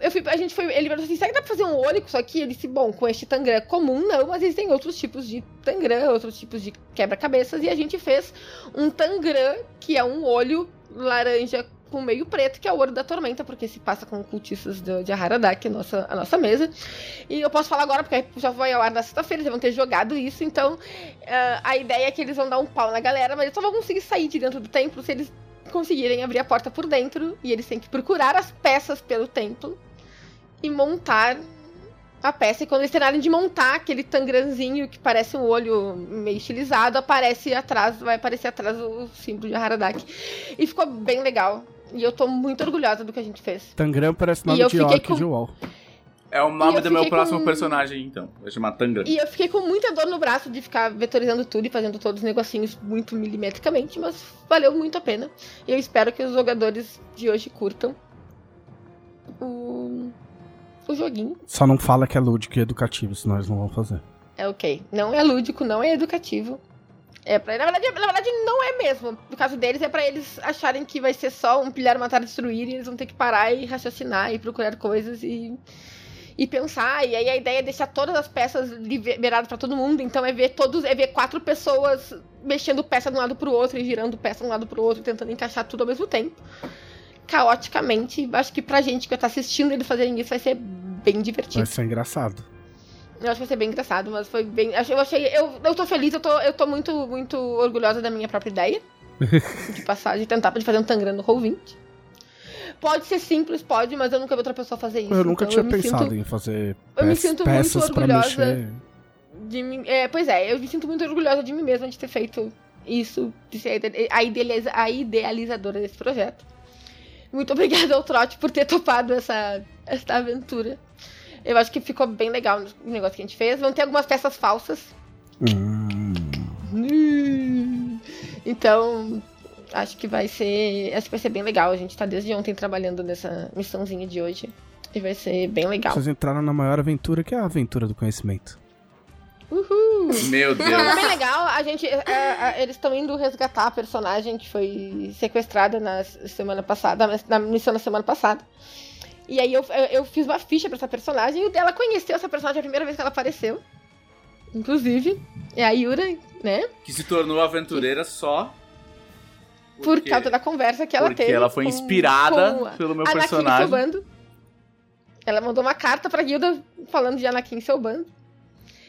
Eu fui, a gente foi, ele falou assim, será que dá pra fazer um olho com isso aqui? Ele disse, bom, com este tangram comum não, mas existem outros tipos de tangram, outros tipos de quebra-cabeças, e a gente fez um tangram, que é um olho laranja com meio preto, que é o Ouro da Tormenta, porque se passa com cultistas de, de Haradak, a nossa, a nossa mesa. E eu posso falar agora, porque já vai ao ar na sexta-feira, já vão ter jogado isso, então uh, a ideia é que eles vão dar um pau na galera, mas eles só vão conseguir sair de dentro do templo se eles conseguirem abrir a porta por dentro, e eles têm que procurar as peças pelo templo e montar a peça. E quando eles terminarem de montar aquele tangranzinho que parece um olho meio estilizado, aparece atrás, vai aparecer atrás o símbolo de Haradak. E ficou bem legal. E eu tô muito orgulhosa do que a gente fez. Tangram parece nome de orc com... de WoW. É o nome do meu próximo com... personagem, então. Vai chamar Tangram. E eu fiquei com muita dor no braço de ficar vetorizando tudo e fazendo todos os negocinhos muito milimetricamente, mas valeu muito a pena. E eu espero que os jogadores de hoje curtam o, o joguinho. Só não fala que é lúdico e educativo, senão eles não vão fazer. É ok. Não é lúdico, não é educativo. É pra, na, verdade, na verdade, não é mesmo. No caso deles, é para eles acharem que vai ser só um pilhar, matar, destruir, e eles vão ter que parar e raciocinar e procurar coisas e, e pensar. E aí a ideia é deixar todas as peças liberadas para todo mundo. Então é ver todos, é ver quatro pessoas mexendo peça de um lado pro outro e girando peça de um lado pro outro, tentando encaixar tudo ao mesmo tempo. Caoticamente. Acho que pra gente que tá assistindo eles fazerem isso vai ser bem divertido. Vai ser engraçado. Eu acho que vai ser bem engraçado, mas foi bem. Eu achei. Eu, eu tô feliz, eu tô, eu tô muito, muito orgulhosa da minha própria ideia. de passar, de tentar de fazer um Tangram no Roll20. Pode ser simples, pode, mas eu nunca vi outra pessoa fazer isso. Eu nunca então, tinha eu pensado sinto, em fazer Eu me sinto muito orgulhosa de mim. É, pois é, eu me sinto muito orgulhosa de mim mesma de ter feito isso, de ser a, idealiza, a idealizadora desse projeto. Muito obrigada ao Trote por ter topado essa, essa aventura. Eu acho que ficou bem legal o negócio que a gente fez. Vão ter algumas peças falsas. Hum. Então, acho que vai ser. Acho que vai ser bem legal. A gente tá desde ontem trabalhando nessa missãozinha de hoje. E vai ser bem legal. Vocês entraram na maior aventura, que é a aventura do conhecimento. Uhul! Meu Deus! É bem legal. A gente, é, é, eles estão indo resgatar a personagem que foi sequestrada na semana passada, na missão da semana passada. E aí eu, eu fiz uma ficha pra essa personagem e ela conheceu essa personagem a primeira vez que ela apareceu. Inclusive, é a Yura, né? Que se tornou aventureira só. Porque... Por causa da conversa que ela porque teve. Porque ela foi inspirada com pelo meu Anakin personagem. Seu bando. Ela mandou uma carta pra Guilda falando de Anakin seu bando.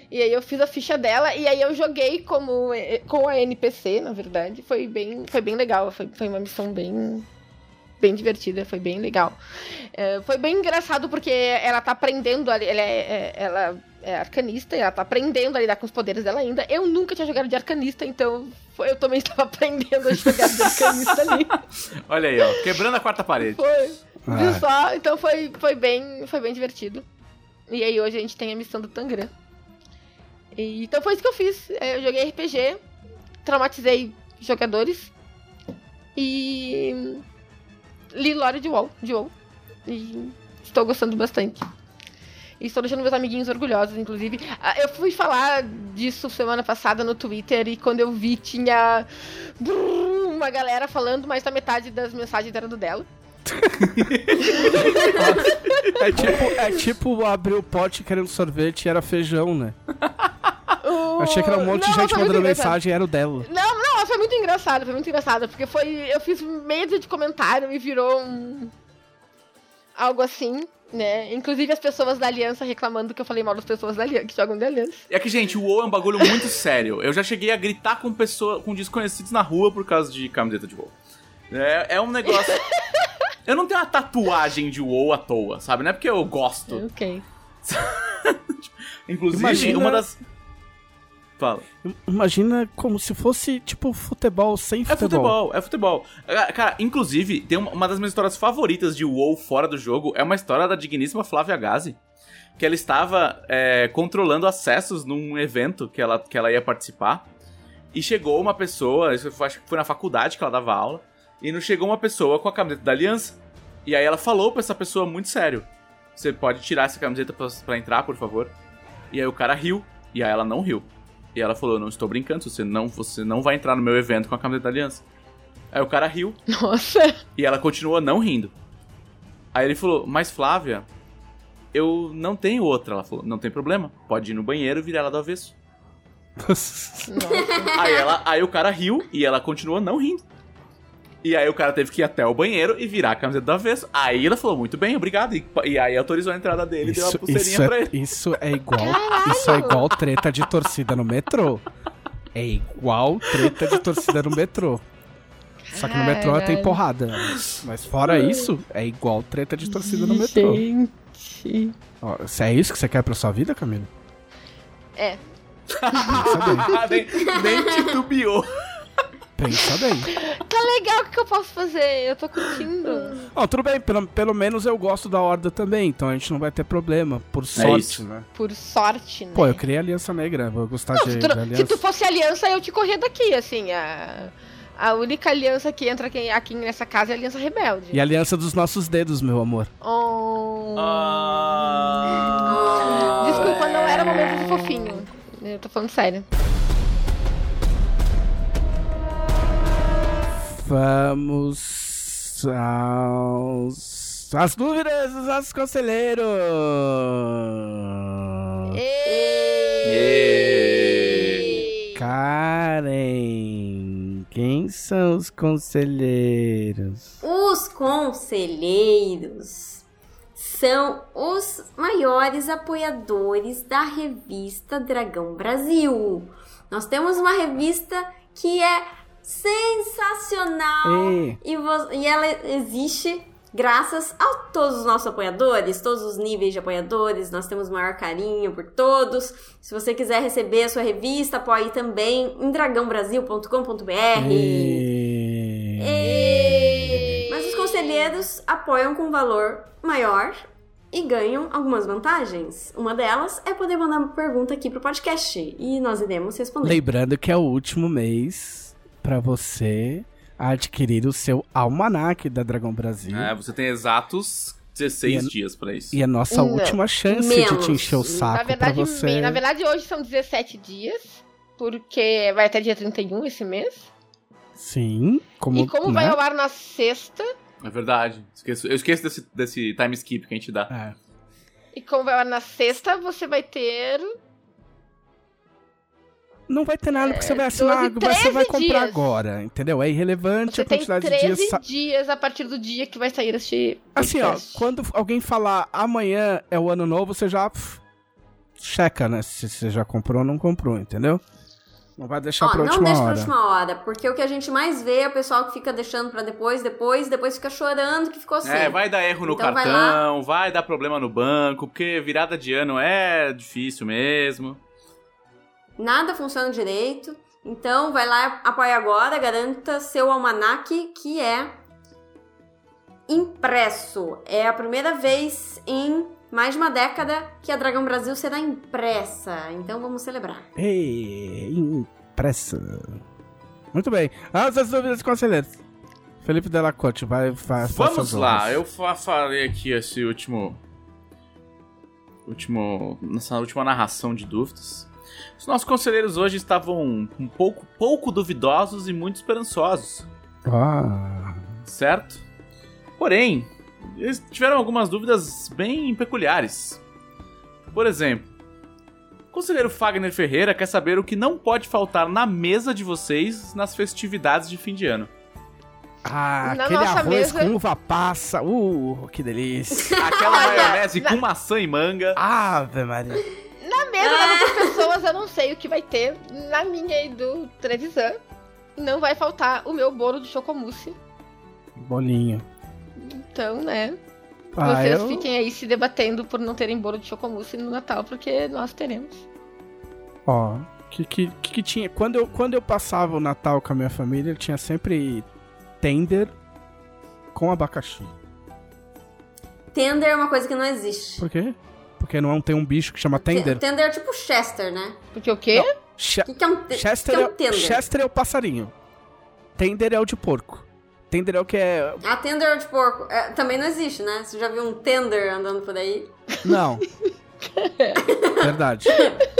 E aí eu fiz a ficha dela e aí eu joguei como com a NPC, na verdade. Foi bem, foi bem legal. Foi, foi uma missão bem bem divertida, foi bem legal. É, foi bem engraçado porque ela tá aprendendo, ela é, é, ela é arcanista, ela tá aprendendo a lidar com os poderes dela ainda. Eu nunca tinha jogado de arcanista, então foi, eu também estava aprendendo a jogar de arcanista ali. Olha aí, ó, quebrando a quarta parede. Foi. Ah. Viu só? Então foi, foi, bem, foi bem divertido. E aí hoje a gente tem a missão do Tangram. E, então foi isso que eu fiz. É, eu joguei RPG, traumatizei jogadores E li Lore de WoW, de WoW. E estou gostando bastante. E estou deixando meus amiguinhos orgulhosos, inclusive. Ah, eu fui falar disso semana passada no Twitter e quando eu vi tinha uma galera falando, mas a metade das mensagens era do dela. é tipo, é tipo abrir o pote querendo sorvete e era feijão, né? Uh, Achei que era um monte não, de gente mandando mensagem era o dela. Não, não, foi muito engraçado, foi muito engraçado, porque foi. Eu fiz medo de comentário e virou um. Algo assim né? Inclusive as pessoas da Aliança reclamando que eu falei mal das pessoas da Aliança, que jogam de Aliança. É que, gente, o WoW é um bagulho muito sério. Eu já cheguei a gritar com pessoas, com desconhecidos na rua por causa de camiseta de WoW. É, é um negócio... eu não tenho uma tatuagem de WoW à toa, sabe? Não é porque eu gosto. Ok. Inclusive, Imagina... uma das... Fala. Imagina como se fosse, tipo, futebol sem futebol. É futebol, é futebol. É, cara, inclusive, tem uma, das minhas histórias favoritas de WoW fora do jogo é uma história da digníssima Flávia Gazi. Que ela estava é, controlando acessos num evento que ela, que ela ia participar. E chegou uma pessoa, isso foi, acho que foi na faculdade que ela dava aula. E não chegou uma pessoa com a camiseta da Aliança. E aí ela falou pra essa pessoa muito sério: Você pode tirar essa camiseta pra, pra entrar, por favor? E aí o cara riu. E aí ela não riu. E ela falou: Não estou brincando, você não, você não vai entrar no meu evento com a camiseta da aliança. Aí o cara riu. Nossa! E ela continuou não rindo. Aí ele falou: Mas Flávia, eu não tenho outra. Ela falou: Não tem problema, pode ir no banheiro e virar ela do avesso. aí, ela, aí o cara riu e ela continuou não rindo. E aí o cara teve que ir até o banheiro e virar a camiseta do avesso. Aí ela falou, muito bem, obrigado. E, e aí autorizou a entrada dele isso, e deu a pulseirinha isso pra é, ele. Isso é igual. Isso é igual treta de torcida no metrô. É igual treta de torcida no metrô. Só que no metrô tem porrada. Mas fora isso, é igual treta de torcida no metrô. Gente. Ó, se é isso que você quer pra sua vida, Camila? É. nem, nem titubeou. Pensa bem. Tá legal, o que eu posso fazer? Eu tô curtindo. Ó, tudo bem, pelo, pelo menos eu gosto da Horda também, então a gente não vai ter problema, por é sorte, é né? Por sorte, né? Pô, eu criei Aliança Negra, vou gostar não, de, tu, de aliança. Se tu fosse Aliança, eu te corria daqui, assim, a... A única aliança que entra aqui, aqui nessa casa é a Aliança Rebelde. E a Aliança dos Nossos Dedos, meu amor. Oh. oh. Desculpa, não era momento de fofinho. Eu tô falando sério. Vamos aos. As dúvidas dos nossos conselheiros! Ei! Karen, quem são os conselheiros? Os conselheiros são os maiores apoiadores da revista Dragão Brasil. Nós temos uma revista que é sensacional. E, e ela existe graças a todos os nossos apoiadores, todos os níveis de apoiadores, nós temos maior carinho por todos. Se você quiser receber a sua revista, apoie também em dragãobrasil.com.br. Mas os conselheiros apoiam com valor maior e ganham algumas vantagens. Uma delas é poder mandar uma pergunta aqui pro podcast e nós iremos responder. Lembrando que é o último mês para você adquirir o seu almanac da Dragão Brasil. É, você tem exatos 16 é, dias para isso. E a nossa Não, última chance menos. de te encher o saco na verdade, pra você. Na verdade, hoje são 17 dias, porque vai até dia 31 esse mês. Sim. Como, e como né? vai ao ar na sexta... É verdade. Esqueço, eu esqueço desse, desse time skip que a gente dá. É. E como vai ao ar na sexta, você vai ter não vai ter nada porque você vai assinar, 12, você vai comprar dias. agora, entendeu? É irrelevante você a quantidade de dias. 13 dias a partir do dia que vai sair este Assim, ó, quando alguém falar amanhã é o ano novo, você já pff, checa, né? Se você já comprou ou não comprou, entendeu? Não vai deixar Ó, pra última hora. Não deixa pra última hora, porque o que a gente mais vê é o pessoal que fica deixando pra depois, depois, depois fica chorando que ficou sem. É, vai dar erro no então cartão, vai, vai dar problema no banco, porque virada de ano é difícil mesmo nada funciona direito. Então vai lá, apoia agora, garanta seu almanac que é impresso. É a primeira vez em mais de uma década que a Dragão Brasil será impressa. Então vamos celebrar. Ei, impressa. Muito bem. As dúvidas conselheiros. Felipe Delacorte, vai, vai Vamos lá, eu falei aqui esse último. Último. Nessa última narração de dúvidas. Os nossos conselheiros hoje estavam um pouco, pouco duvidosos e muito esperançosos. Ah. Certo? Porém, eles tiveram algumas dúvidas bem peculiares. Por exemplo, o conselheiro Fagner Ferreira quer saber o que não pode faltar na mesa de vocês nas festividades de fim de ano. Ah, na aquele arroz mesa... com uva passa. Uh, que delícia. Aquela maionese com maçã e manga. Ave Maria. Na mesa das outras pessoas eu não sei o que vai ter. Na minha e do Trevisan, não vai faltar o meu bolo de chocomousse. Bolinho. Então, né? Ah, Vocês eu... fiquem aí se debatendo por não terem bolo de chocomousse no Natal, porque nós teremos. Ó, que, que, que tinha. Quando eu, quando eu passava o Natal com a minha família, tinha sempre tender com abacaxi. Tender é uma coisa que não existe. Por quê? Porque não tem um bicho que chama tender? Tender é tipo Chester, né? Porque o quê? O que, que, é um, Chester que é um tender? Chester é o passarinho. Tender é o de porco. Tender é o que é. Ah, tender é o de porco. É, também não existe, né? Você já viu um tender andando por aí? Não. Verdade.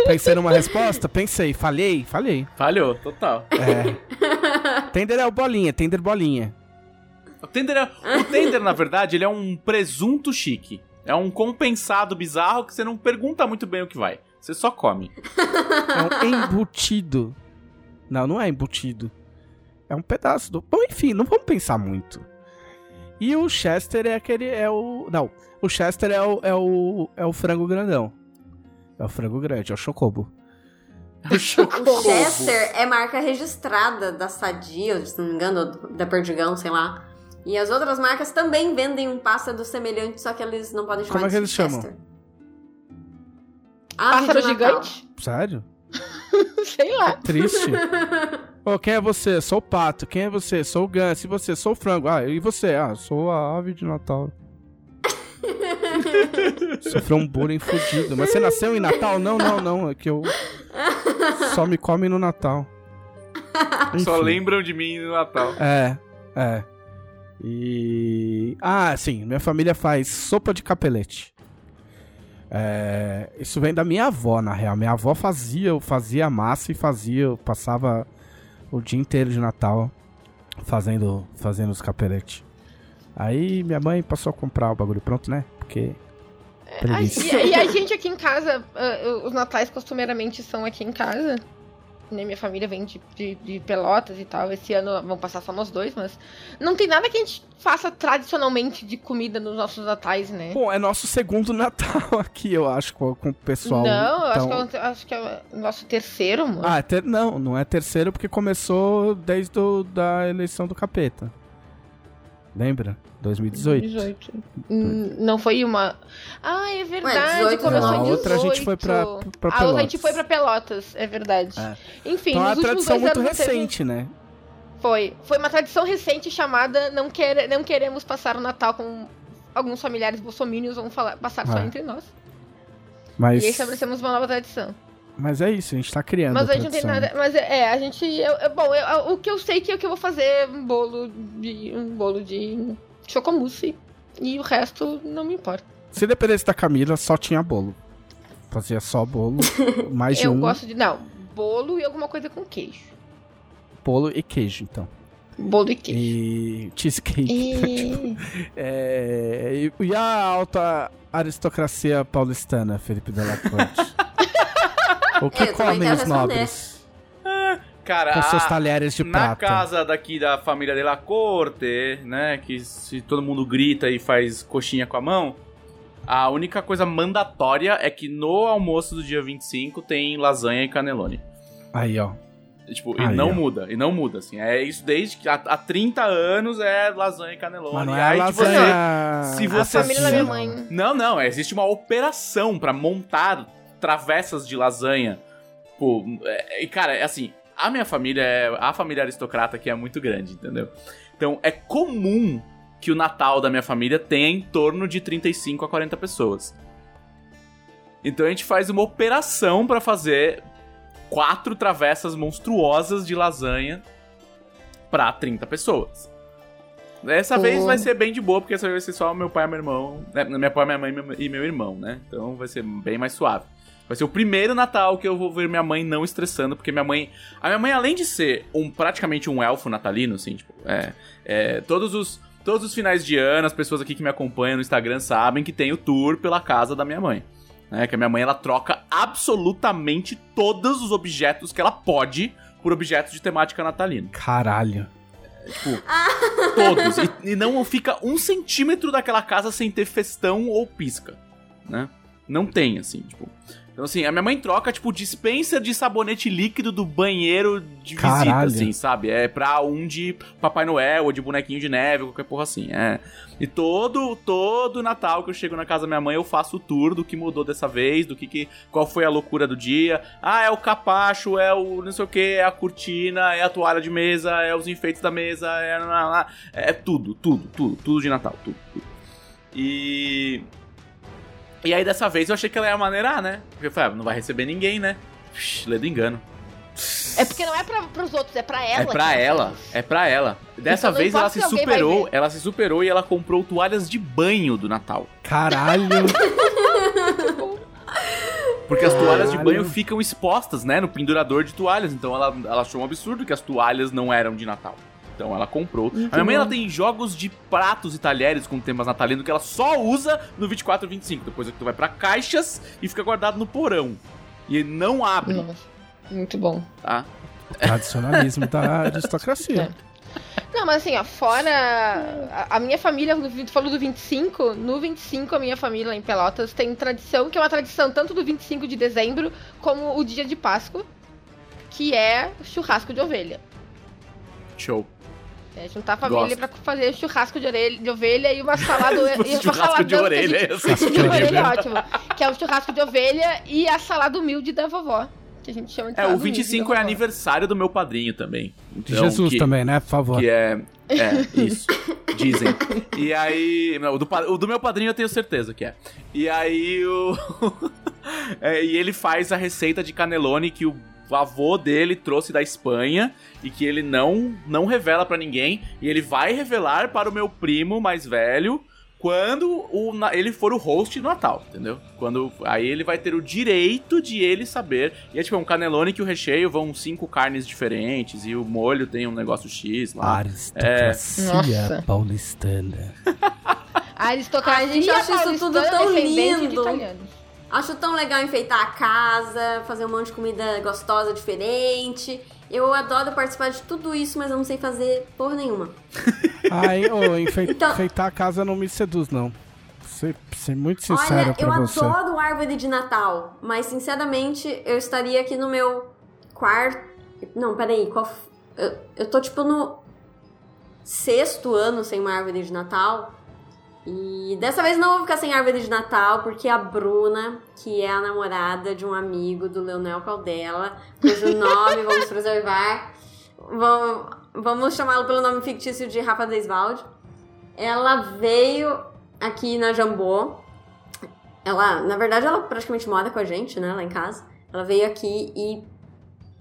Pensei numa resposta? Pensei. Falhei? Falhei. Falhou, total. É. Tender é o bolinha, tender bolinha. O tender, é, o tender, na verdade, ele é um presunto chique. É um compensado bizarro que você não pergunta muito bem o que vai. Você só come. É um embutido. Não, não é embutido. É um pedaço do. Bom, enfim, não vamos pensar muito. E o Chester é aquele. É o. Não. O Chester é o, é o, é o frango grandão. É o frango grande, é o Chocobo. O, Chocobo. o Chester é marca registrada da Sadia, se não me engano, da Perdigão, sei lá. E as outras marcas também vendem um pássaro semelhante, só que eles não podem chamar Como é que eles Chester. chamam? Pássaro gigante? Sério? Sei lá. Que triste. oh, quem é você? Sou o pato. Quem é você? Sou o ganso. E você? Sou o frango. Ah, e você? Ah, sou a ave de Natal. Sofreu um bullying fudido. Mas você nasceu em Natal? Não, não, não. É que eu. Só me come no Natal. Enfim. Só lembram de mim no Natal. É, é. E. Ah, sim. Minha família faz sopa de capelete. É, isso vem da minha avó, na real. Minha avó fazia, fazia massa e fazia, passava o dia inteiro de Natal fazendo, fazendo os capeletes. Aí minha mãe passou a comprar o bagulho pronto, né? Porque. É, e, e, a gente aqui em casa, uh, os natais costumeiramente são aqui em casa né, minha família vem de, de, de, Pelotas e tal. Esse ano vão passar só nós dois, mas não tem nada que a gente faça tradicionalmente de comida nos nossos natais, né? Bom, é nosso segundo Natal aqui, eu acho, com, com o pessoal. Não, então... acho, que é, acho que é o nosso terceiro, mano. Ah, é ter... não, não é terceiro porque começou desde do, da eleição do capeta. Lembra? 2018. 2018. Hum, não foi uma. Ah, é verdade. Ué, começou não, a outra a gente foi pra, pra Pelotas. A gente foi pra Pelotas, é verdade. É. Enfim, então, é uma tradição muito recente, teve... né? Foi. Foi uma tradição recente chamada Não, quer... não Queremos Passar o Natal com alguns familiares bolsomínios, vamos falar, passar só é. entre nós. Mas... E aí estabelecemos uma nova tradição. Mas é isso, a gente tá criando. Mas a, a gente não tem nada. Mas é, a gente. Eu, eu, bom, eu, o que eu sei que é que eu vou fazer um bolo de. um bolo de chocomousse. E o resto não me importa. Se dependesse da Camila, só tinha bolo. Fazia só bolo, mais de eu um. Gosto de. Não, bolo e alguma coisa com queijo. Bolo e queijo, então. Bolo e queijo. E cheesecake. E... é... e a alta aristocracia paulistana, Felipe Delacorte? o que é, comem os nobres? Cara, com seus talheres de na prata. Na casa daqui da família de la Corte, né, que se todo mundo grita e faz coxinha com a mão, a única coisa mandatória é que no almoço do dia 25 tem lasanha e canelone. Aí, ó. Tipo, Aí, e não ó. muda, e não muda, assim. É isso desde que há, há 30 anos é lasanha e canelone. Mas não é aí lasanha... você, se você a família da minha mãe. Não, não, existe uma operação para montar travessas de lasanha. Pô, é, e cara, é assim, a minha família é a família aristocrata que é muito grande, entendeu? Então é comum que o Natal da minha família tenha em torno de 35 a 40 pessoas. Então a gente faz uma operação para fazer quatro travessas monstruosas de lasanha para 30 pessoas. Essa oh. vez vai ser bem de boa, porque essa vez vai ser só meu pai e meu irmão. Né? Meu pai, minha mãe e meu irmão, né? Então vai ser bem mais suave. Vai ser o primeiro Natal que eu vou ver minha mãe não estressando, porque minha mãe. A minha mãe, além de ser um praticamente um elfo natalino, assim, tipo, é. é todos os. Todos os finais de ano, as pessoas aqui que me acompanham no Instagram sabem que tem o tour pela casa da minha mãe. Né? Que a minha mãe ela troca absolutamente todos os objetos que ela pode por objetos de temática natalina. Caralho. É, tipo, todos. E, e, não fica um centímetro daquela casa sem ter festão ou pisca, né? Não tem, assim, tipo. Então, assim, a minha mãe troca, tipo, dispensa de sabonete líquido do banheiro de Caralho. visita, assim, sabe? É pra um de Papai Noel ou de bonequinho de neve, qualquer porra assim. É. E todo, todo Natal que eu chego na casa da minha mãe, eu faço o tour do que mudou dessa vez, do que, que qual foi a loucura do dia. Ah, é o capacho, é o não sei o que, é a cortina, é a toalha de mesa, é os enfeites da mesa, é, é tudo, tudo, tudo, tudo de Natal, tudo, tudo. E e aí dessa vez eu achei que ela ia maneirar, né? Porque eu falei, ah, não vai receber ninguém, né? lê do engano. É porque não é pra, pros outros, é pra ela. É pra ela, é pra ela. Dessa então, vez ela se superou, ela se superou e ela comprou toalhas de banho do Natal. Caralho! Porque as toalhas de banho ficam expostas, né, no pendurador de toalhas. Então ela, ela achou um absurdo que as toalhas não eram de Natal. Então ela comprou. Muito a minha mãe ela tem jogos de pratos e talheres com temas natalinos que ela só usa no 24 e 25. Depois é que tu vai para caixas e fica guardado no porão. E não abre. Nossa, muito bom. Tá? Tradicionalismo da aristocracia. É. Não, mas assim, ó, fora. A, a, minha família, tu falou do 25, no 25 a minha família lá em Pelotas tem tradição, que é uma tradição tanto do 25 de dezembro como o dia de Páscoa, que é churrasco de ovelha. Show. É, juntar a família Gosto. pra fazer churrasco de, orelha, de ovelha e uma salada. e uma churrasco de orelha, de, churrasco de orelha é ótimo. Que é o churrasco de ovelha e a salada humilde da vovó. Que a gente chama de É, o 25 é aniversário do meu padrinho também. Então, Jesus que, também, né? Por favor. Que é. É, isso. Dizem. E aí. Não, o, do, o do meu padrinho eu tenho certeza que é. E aí o. é, e ele faz a receita de canelone que o o avô dele trouxe da Espanha e que ele não não revela para ninguém e ele vai revelar para o meu primo mais velho quando o, ele for o host do Natal, entendeu? Quando aí ele vai ter o direito de ele saber. E é tipo é um canelone que o recheio vão cinco carnes diferentes e o molho tem um negócio X lá. Aristocracia é... paulistana. A aristocracia a gente acha isso tudo tão lindo. Acho tão legal enfeitar a casa, fazer um monte de comida gostosa, diferente. Eu adoro participar de tudo isso, mas eu não sei fazer porra nenhuma. Ai, oh, enfe... então... enfeitar a casa não me seduz, não. Ser, ser muito sincero Olha, pra você. eu adoro árvore de Natal, mas sinceramente eu estaria aqui no meu quarto. Não, peraí, qual. Eu, eu tô tipo no sexto ano sem uma árvore de Natal. E dessa vez não vou ficar sem árvore de Natal, porque a Bruna, que é a namorada de um amigo do Leonel Caldela, cujo nome vamos preservar, vamos, vamos chamá-lo pelo nome fictício de Rafa Deisvalde. Ela veio aqui na Jambô. Ela, na verdade, ela praticamente mora com a gente, né, lá em casa. Ela veio aqui e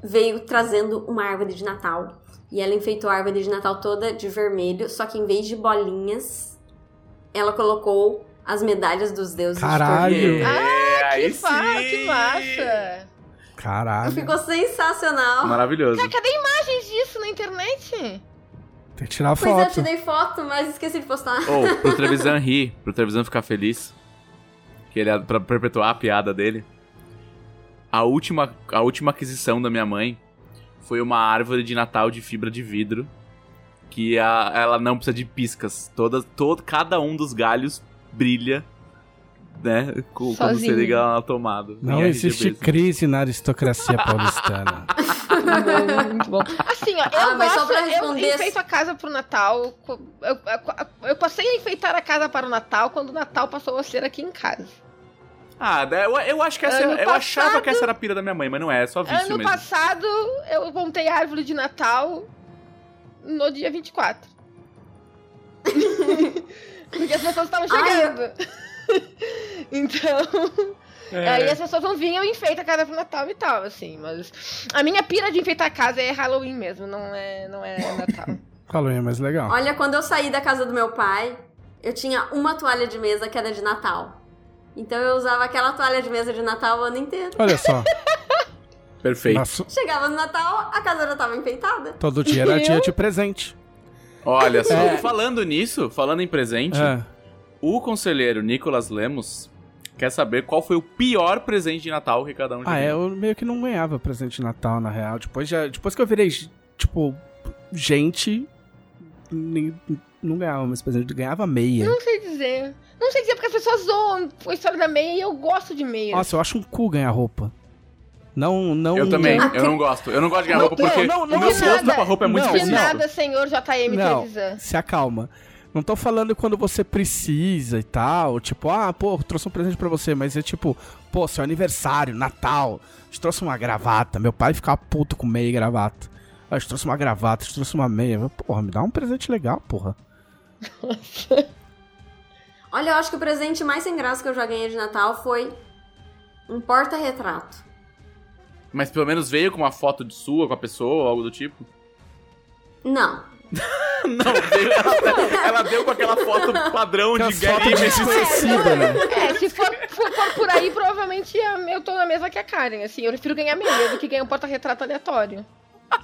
veio trazendo uma árvore de Natal. E ela enfeitou a árvore de Natal toda de vermelho, só que em vez de bolinhas, ela colocou as medalhas dos deuses Caralho. de Ah, que, fa que massa! Caralho. Ficou sensacional. Maravilhoso. Cara, cadê imagens disso na internet? Tem que tirar foto. Pois é, eu te dei foto, mas esqueci de postar. Ou, oh, pro Trevisan rir, pro Trevisan ficar feliz, que ele é pra perpetuar a piada dele. A última, a última aquisição da minha mãe foi uma árvore de Natal de fibra de vidro que a, ela não precisa de piscas. Toda, todo, cada um dos galhos brilha, né? Quando você liga ela na tomada. Não existe crise na aristocracia paulistana. muito bom. Assim, ó, eu ah, mas gosto, só pra responder... eu enfeito a casa pro Natal. Eu, eu, eu, passei a enfeitar a casa para o Natal quando o Natal passou a ser aqui em casa. Ah, eu, eu acho que essa ano eu passado, achava que essa era a pira da minha mãe, mas não é, é só vício ano mesmo. Ano passado eu montei a árvore de Natal no dia 24. Porque as pessoas estavam chegando. Ai, então. É. Aí as pessoas não vinham e enfeitam a casa pro Natal e tal, assim. Mas a minha pira de enfeitar a casa é Halloween mesmo, não é, não é Natal. Halloween é mais legal. Olha, quando eu saí da casa do meu pai, eu tinha uma toalha de mesa que era de Natal. Então eu usava aquela toalha de mesa de Natal o ano inteiro. Olha só. Perfeito. Nossa, Chegava no Natal, a casa já tava enfeitada. todo dia era dia de presente. Olha só, É. falando nisso, falando em presente, É. o conselheiro Nicolas Lemos quer saber qual foi o pior presente de Natal que cada um já Ah, é, eu meio que não ganhava presente de Natal, na real. Depois, já, depois que eu virei, tipo, gente, nem- não ganhava mais presente, ganhava meia. Não sei dizer. Não sei dizer porque as pessoas zoam a história da meia e eu gosto de meia. Nossa, eu acho um cu ganhar roupa. Não, não... Eu também, eu não gosto. Eu não gosto de ganhar Não, roupa porque não, não, o meu não, gosto nada. pra roupa é muito Não, de específico. nada, senhor JM Não, Trevisan. se acalma. Não tô falando quando você precisa e tal. Tipo, ah, pô, trouxe um presente pra você. Mas é tipo, pô, seu aniversário, Natal. Te trouxe uma gravata. Meu pai ficava puto com meia e gravata. Ah, te trouxe uma gravata, te trouxe uma meia. Porra, me dá um presente legal, porra. Olha, eu acho que o presente mais sem graça que eu já ganhei de Natal foi um porta-retrato. Mas pelo menos veio com uma foto de sua com a pessoa ou algo do tipo. Não. Não, veio, ela, ela deu com aquela foto padrão de fotos Gary desconhecidas, né? É, se for, for- for por aí, provavelmente é, eu tô na mesma que a Karen, assim. Eu prefiro ganhar meia do que ganhar um porta-retrato aleatório.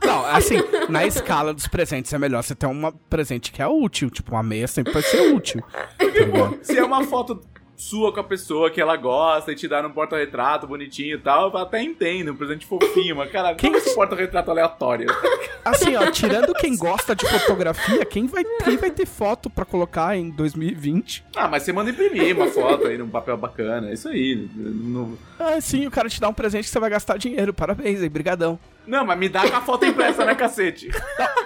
Não, assim, na escala dos presentes é melhor você ter um presente que é útil. Tipo, uma meia sempre vai ser útil. Tá ligado? Se é uma foto sua com a pessoa que ela gosta e te dá um porta-retrato bonitinho e tal, eu até entendo, um presente fofinho, mas cara, Quem- esse porta-retrato aleatório? Assim, ó, tirando quem gosta de fotografia, quem vai, quem vai ter foto pra colocar em 2020? Ah, mas você manda imprimir uma foto aí num papel bacana, é isso aí. No- Ah, sim, o cara te dá um presente que você vai gastar dinheiro. Parabéns aí, brigadão. Não, mas me dá com a foto impressa, né, cacete?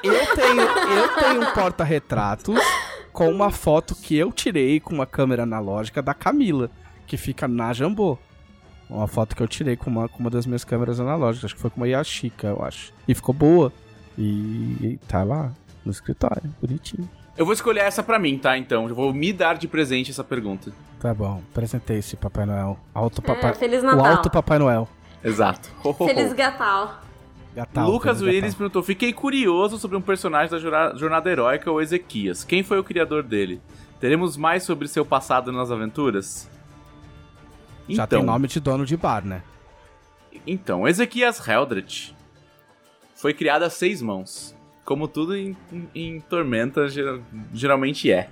Eu tenho, eu tenho um porta-retratos com uma foto que eu tirei com uma câmera analógica da Camila, que fica na Jambô. Uma foto que eu tirei com uma, com uma das minhas câmeras analógicas, acho que foi com uma Yashica, eu acho. E ficou boa. E, e tá lá no escritório, bonitinho. Eu vou escolher essa pra mim, tá? Então, eu vou me dar de presente essa pergunta. Tá bom, apresentei esse Papai Noel. Alto Papai, É, Feliz o Natal. Alto Papai Noel. Exato. Ho, ho, ho. Feliz Gatal. Gatal, Lucas Willis perguntou: Fiquei curioso sobre um personagem da Jornada Heróica, o Ezequias. Quem foi o criador dele? Teremos mais sobre seu passado nas aventuras? Já tem nome de dono de bar, né? Então, Ezequias Heldred foi criado a seis mãos. Como tudo em, em- em Tormenta geral- geralmente é.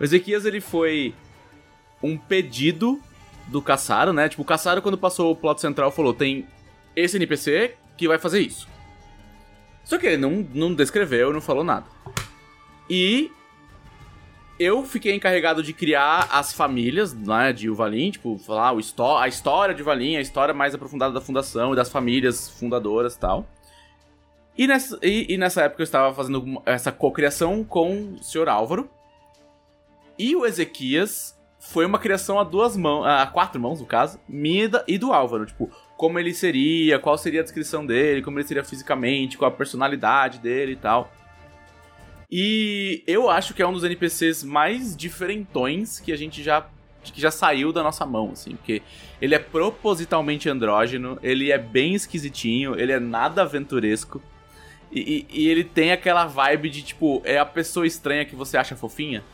O Ezequias ele foi um pedido do Caçaro, né? Tipo, o Caçaro, quando passou o plot central, falou: tem esse NPC que vai fazer isso. Só que ele não, não descreveu, não falou nada. E eu fiquei encarregado de criar as famílias né, de Uvalim, tipo, falar o histó a história de Uvalim, a história mais aprofundada da fundação e das famílias fundadoras e tal. E nessa, e, e nessa época eu estava fazendo essa cocriação com o Sr. Álvaro. E o Ezequias foi uma criação a duas mãos, a quatro mãos, no caso, minha e do Álvaro. Tipo, como ele seria, qual seria a descrição dele, como ele seria fisicamente, qual a personalidade dele e tal. E eu acho que é um dos NPCs mais diferentões que a gente já que já saiu da nossa mão, assim, porque ele é propositalmente andrógeno, ele é bem esquisitinho, ele é nada aventuresco. E, e- e ele tem aquela vibe de, tipo, é a pessoa estranha que você acha fofinha.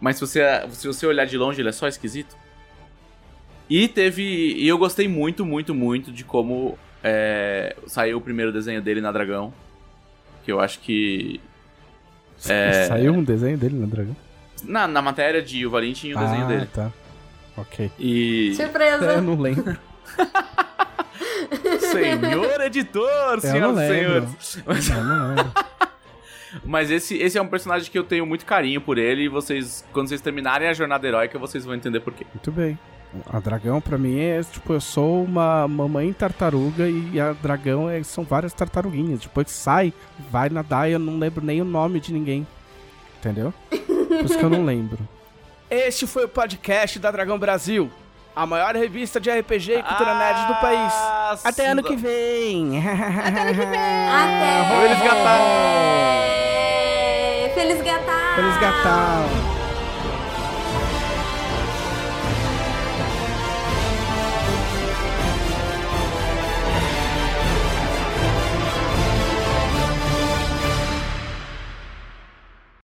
Mas se você, se você olhar de longe, ele é só esquisito. E teve. E eu gostei muito, muito, muito de como é, saiu o primeiro desenho dele na Dragão. Que eu acho que. É. Saiu um desenho dele no Dragão? Na, na matéria de O Valim tinha o desenho ah, dele. tá. Ok. E. Surpresa. É, eu não lembro. Senhor editor, Eu senhoras não e lembro. senhores. Mas, Eu não lembro. mas esse, esse é um personagem que eu tenho muito carinho por ele. E vocês, quando vocês terminarem a jornada heróica, vocês vão entender por quê. Muito bem. A dragão, pra mim, é tipo, eu sou uma mamãe tartaruga e a dragão é- são várias tartaruguinhas. Depois sai, vai nadar e eu não lembro nem o nome de ninguém. Entendeu? Por isso que eu não lembro. Este foi o podcast da Dragão Brasil, a maior revista de RPG e cultura nerd do país. Até ano que vem. Até ano que vem! Até! Feliz Gatal! Feliz Gatal! Feliz Gatal.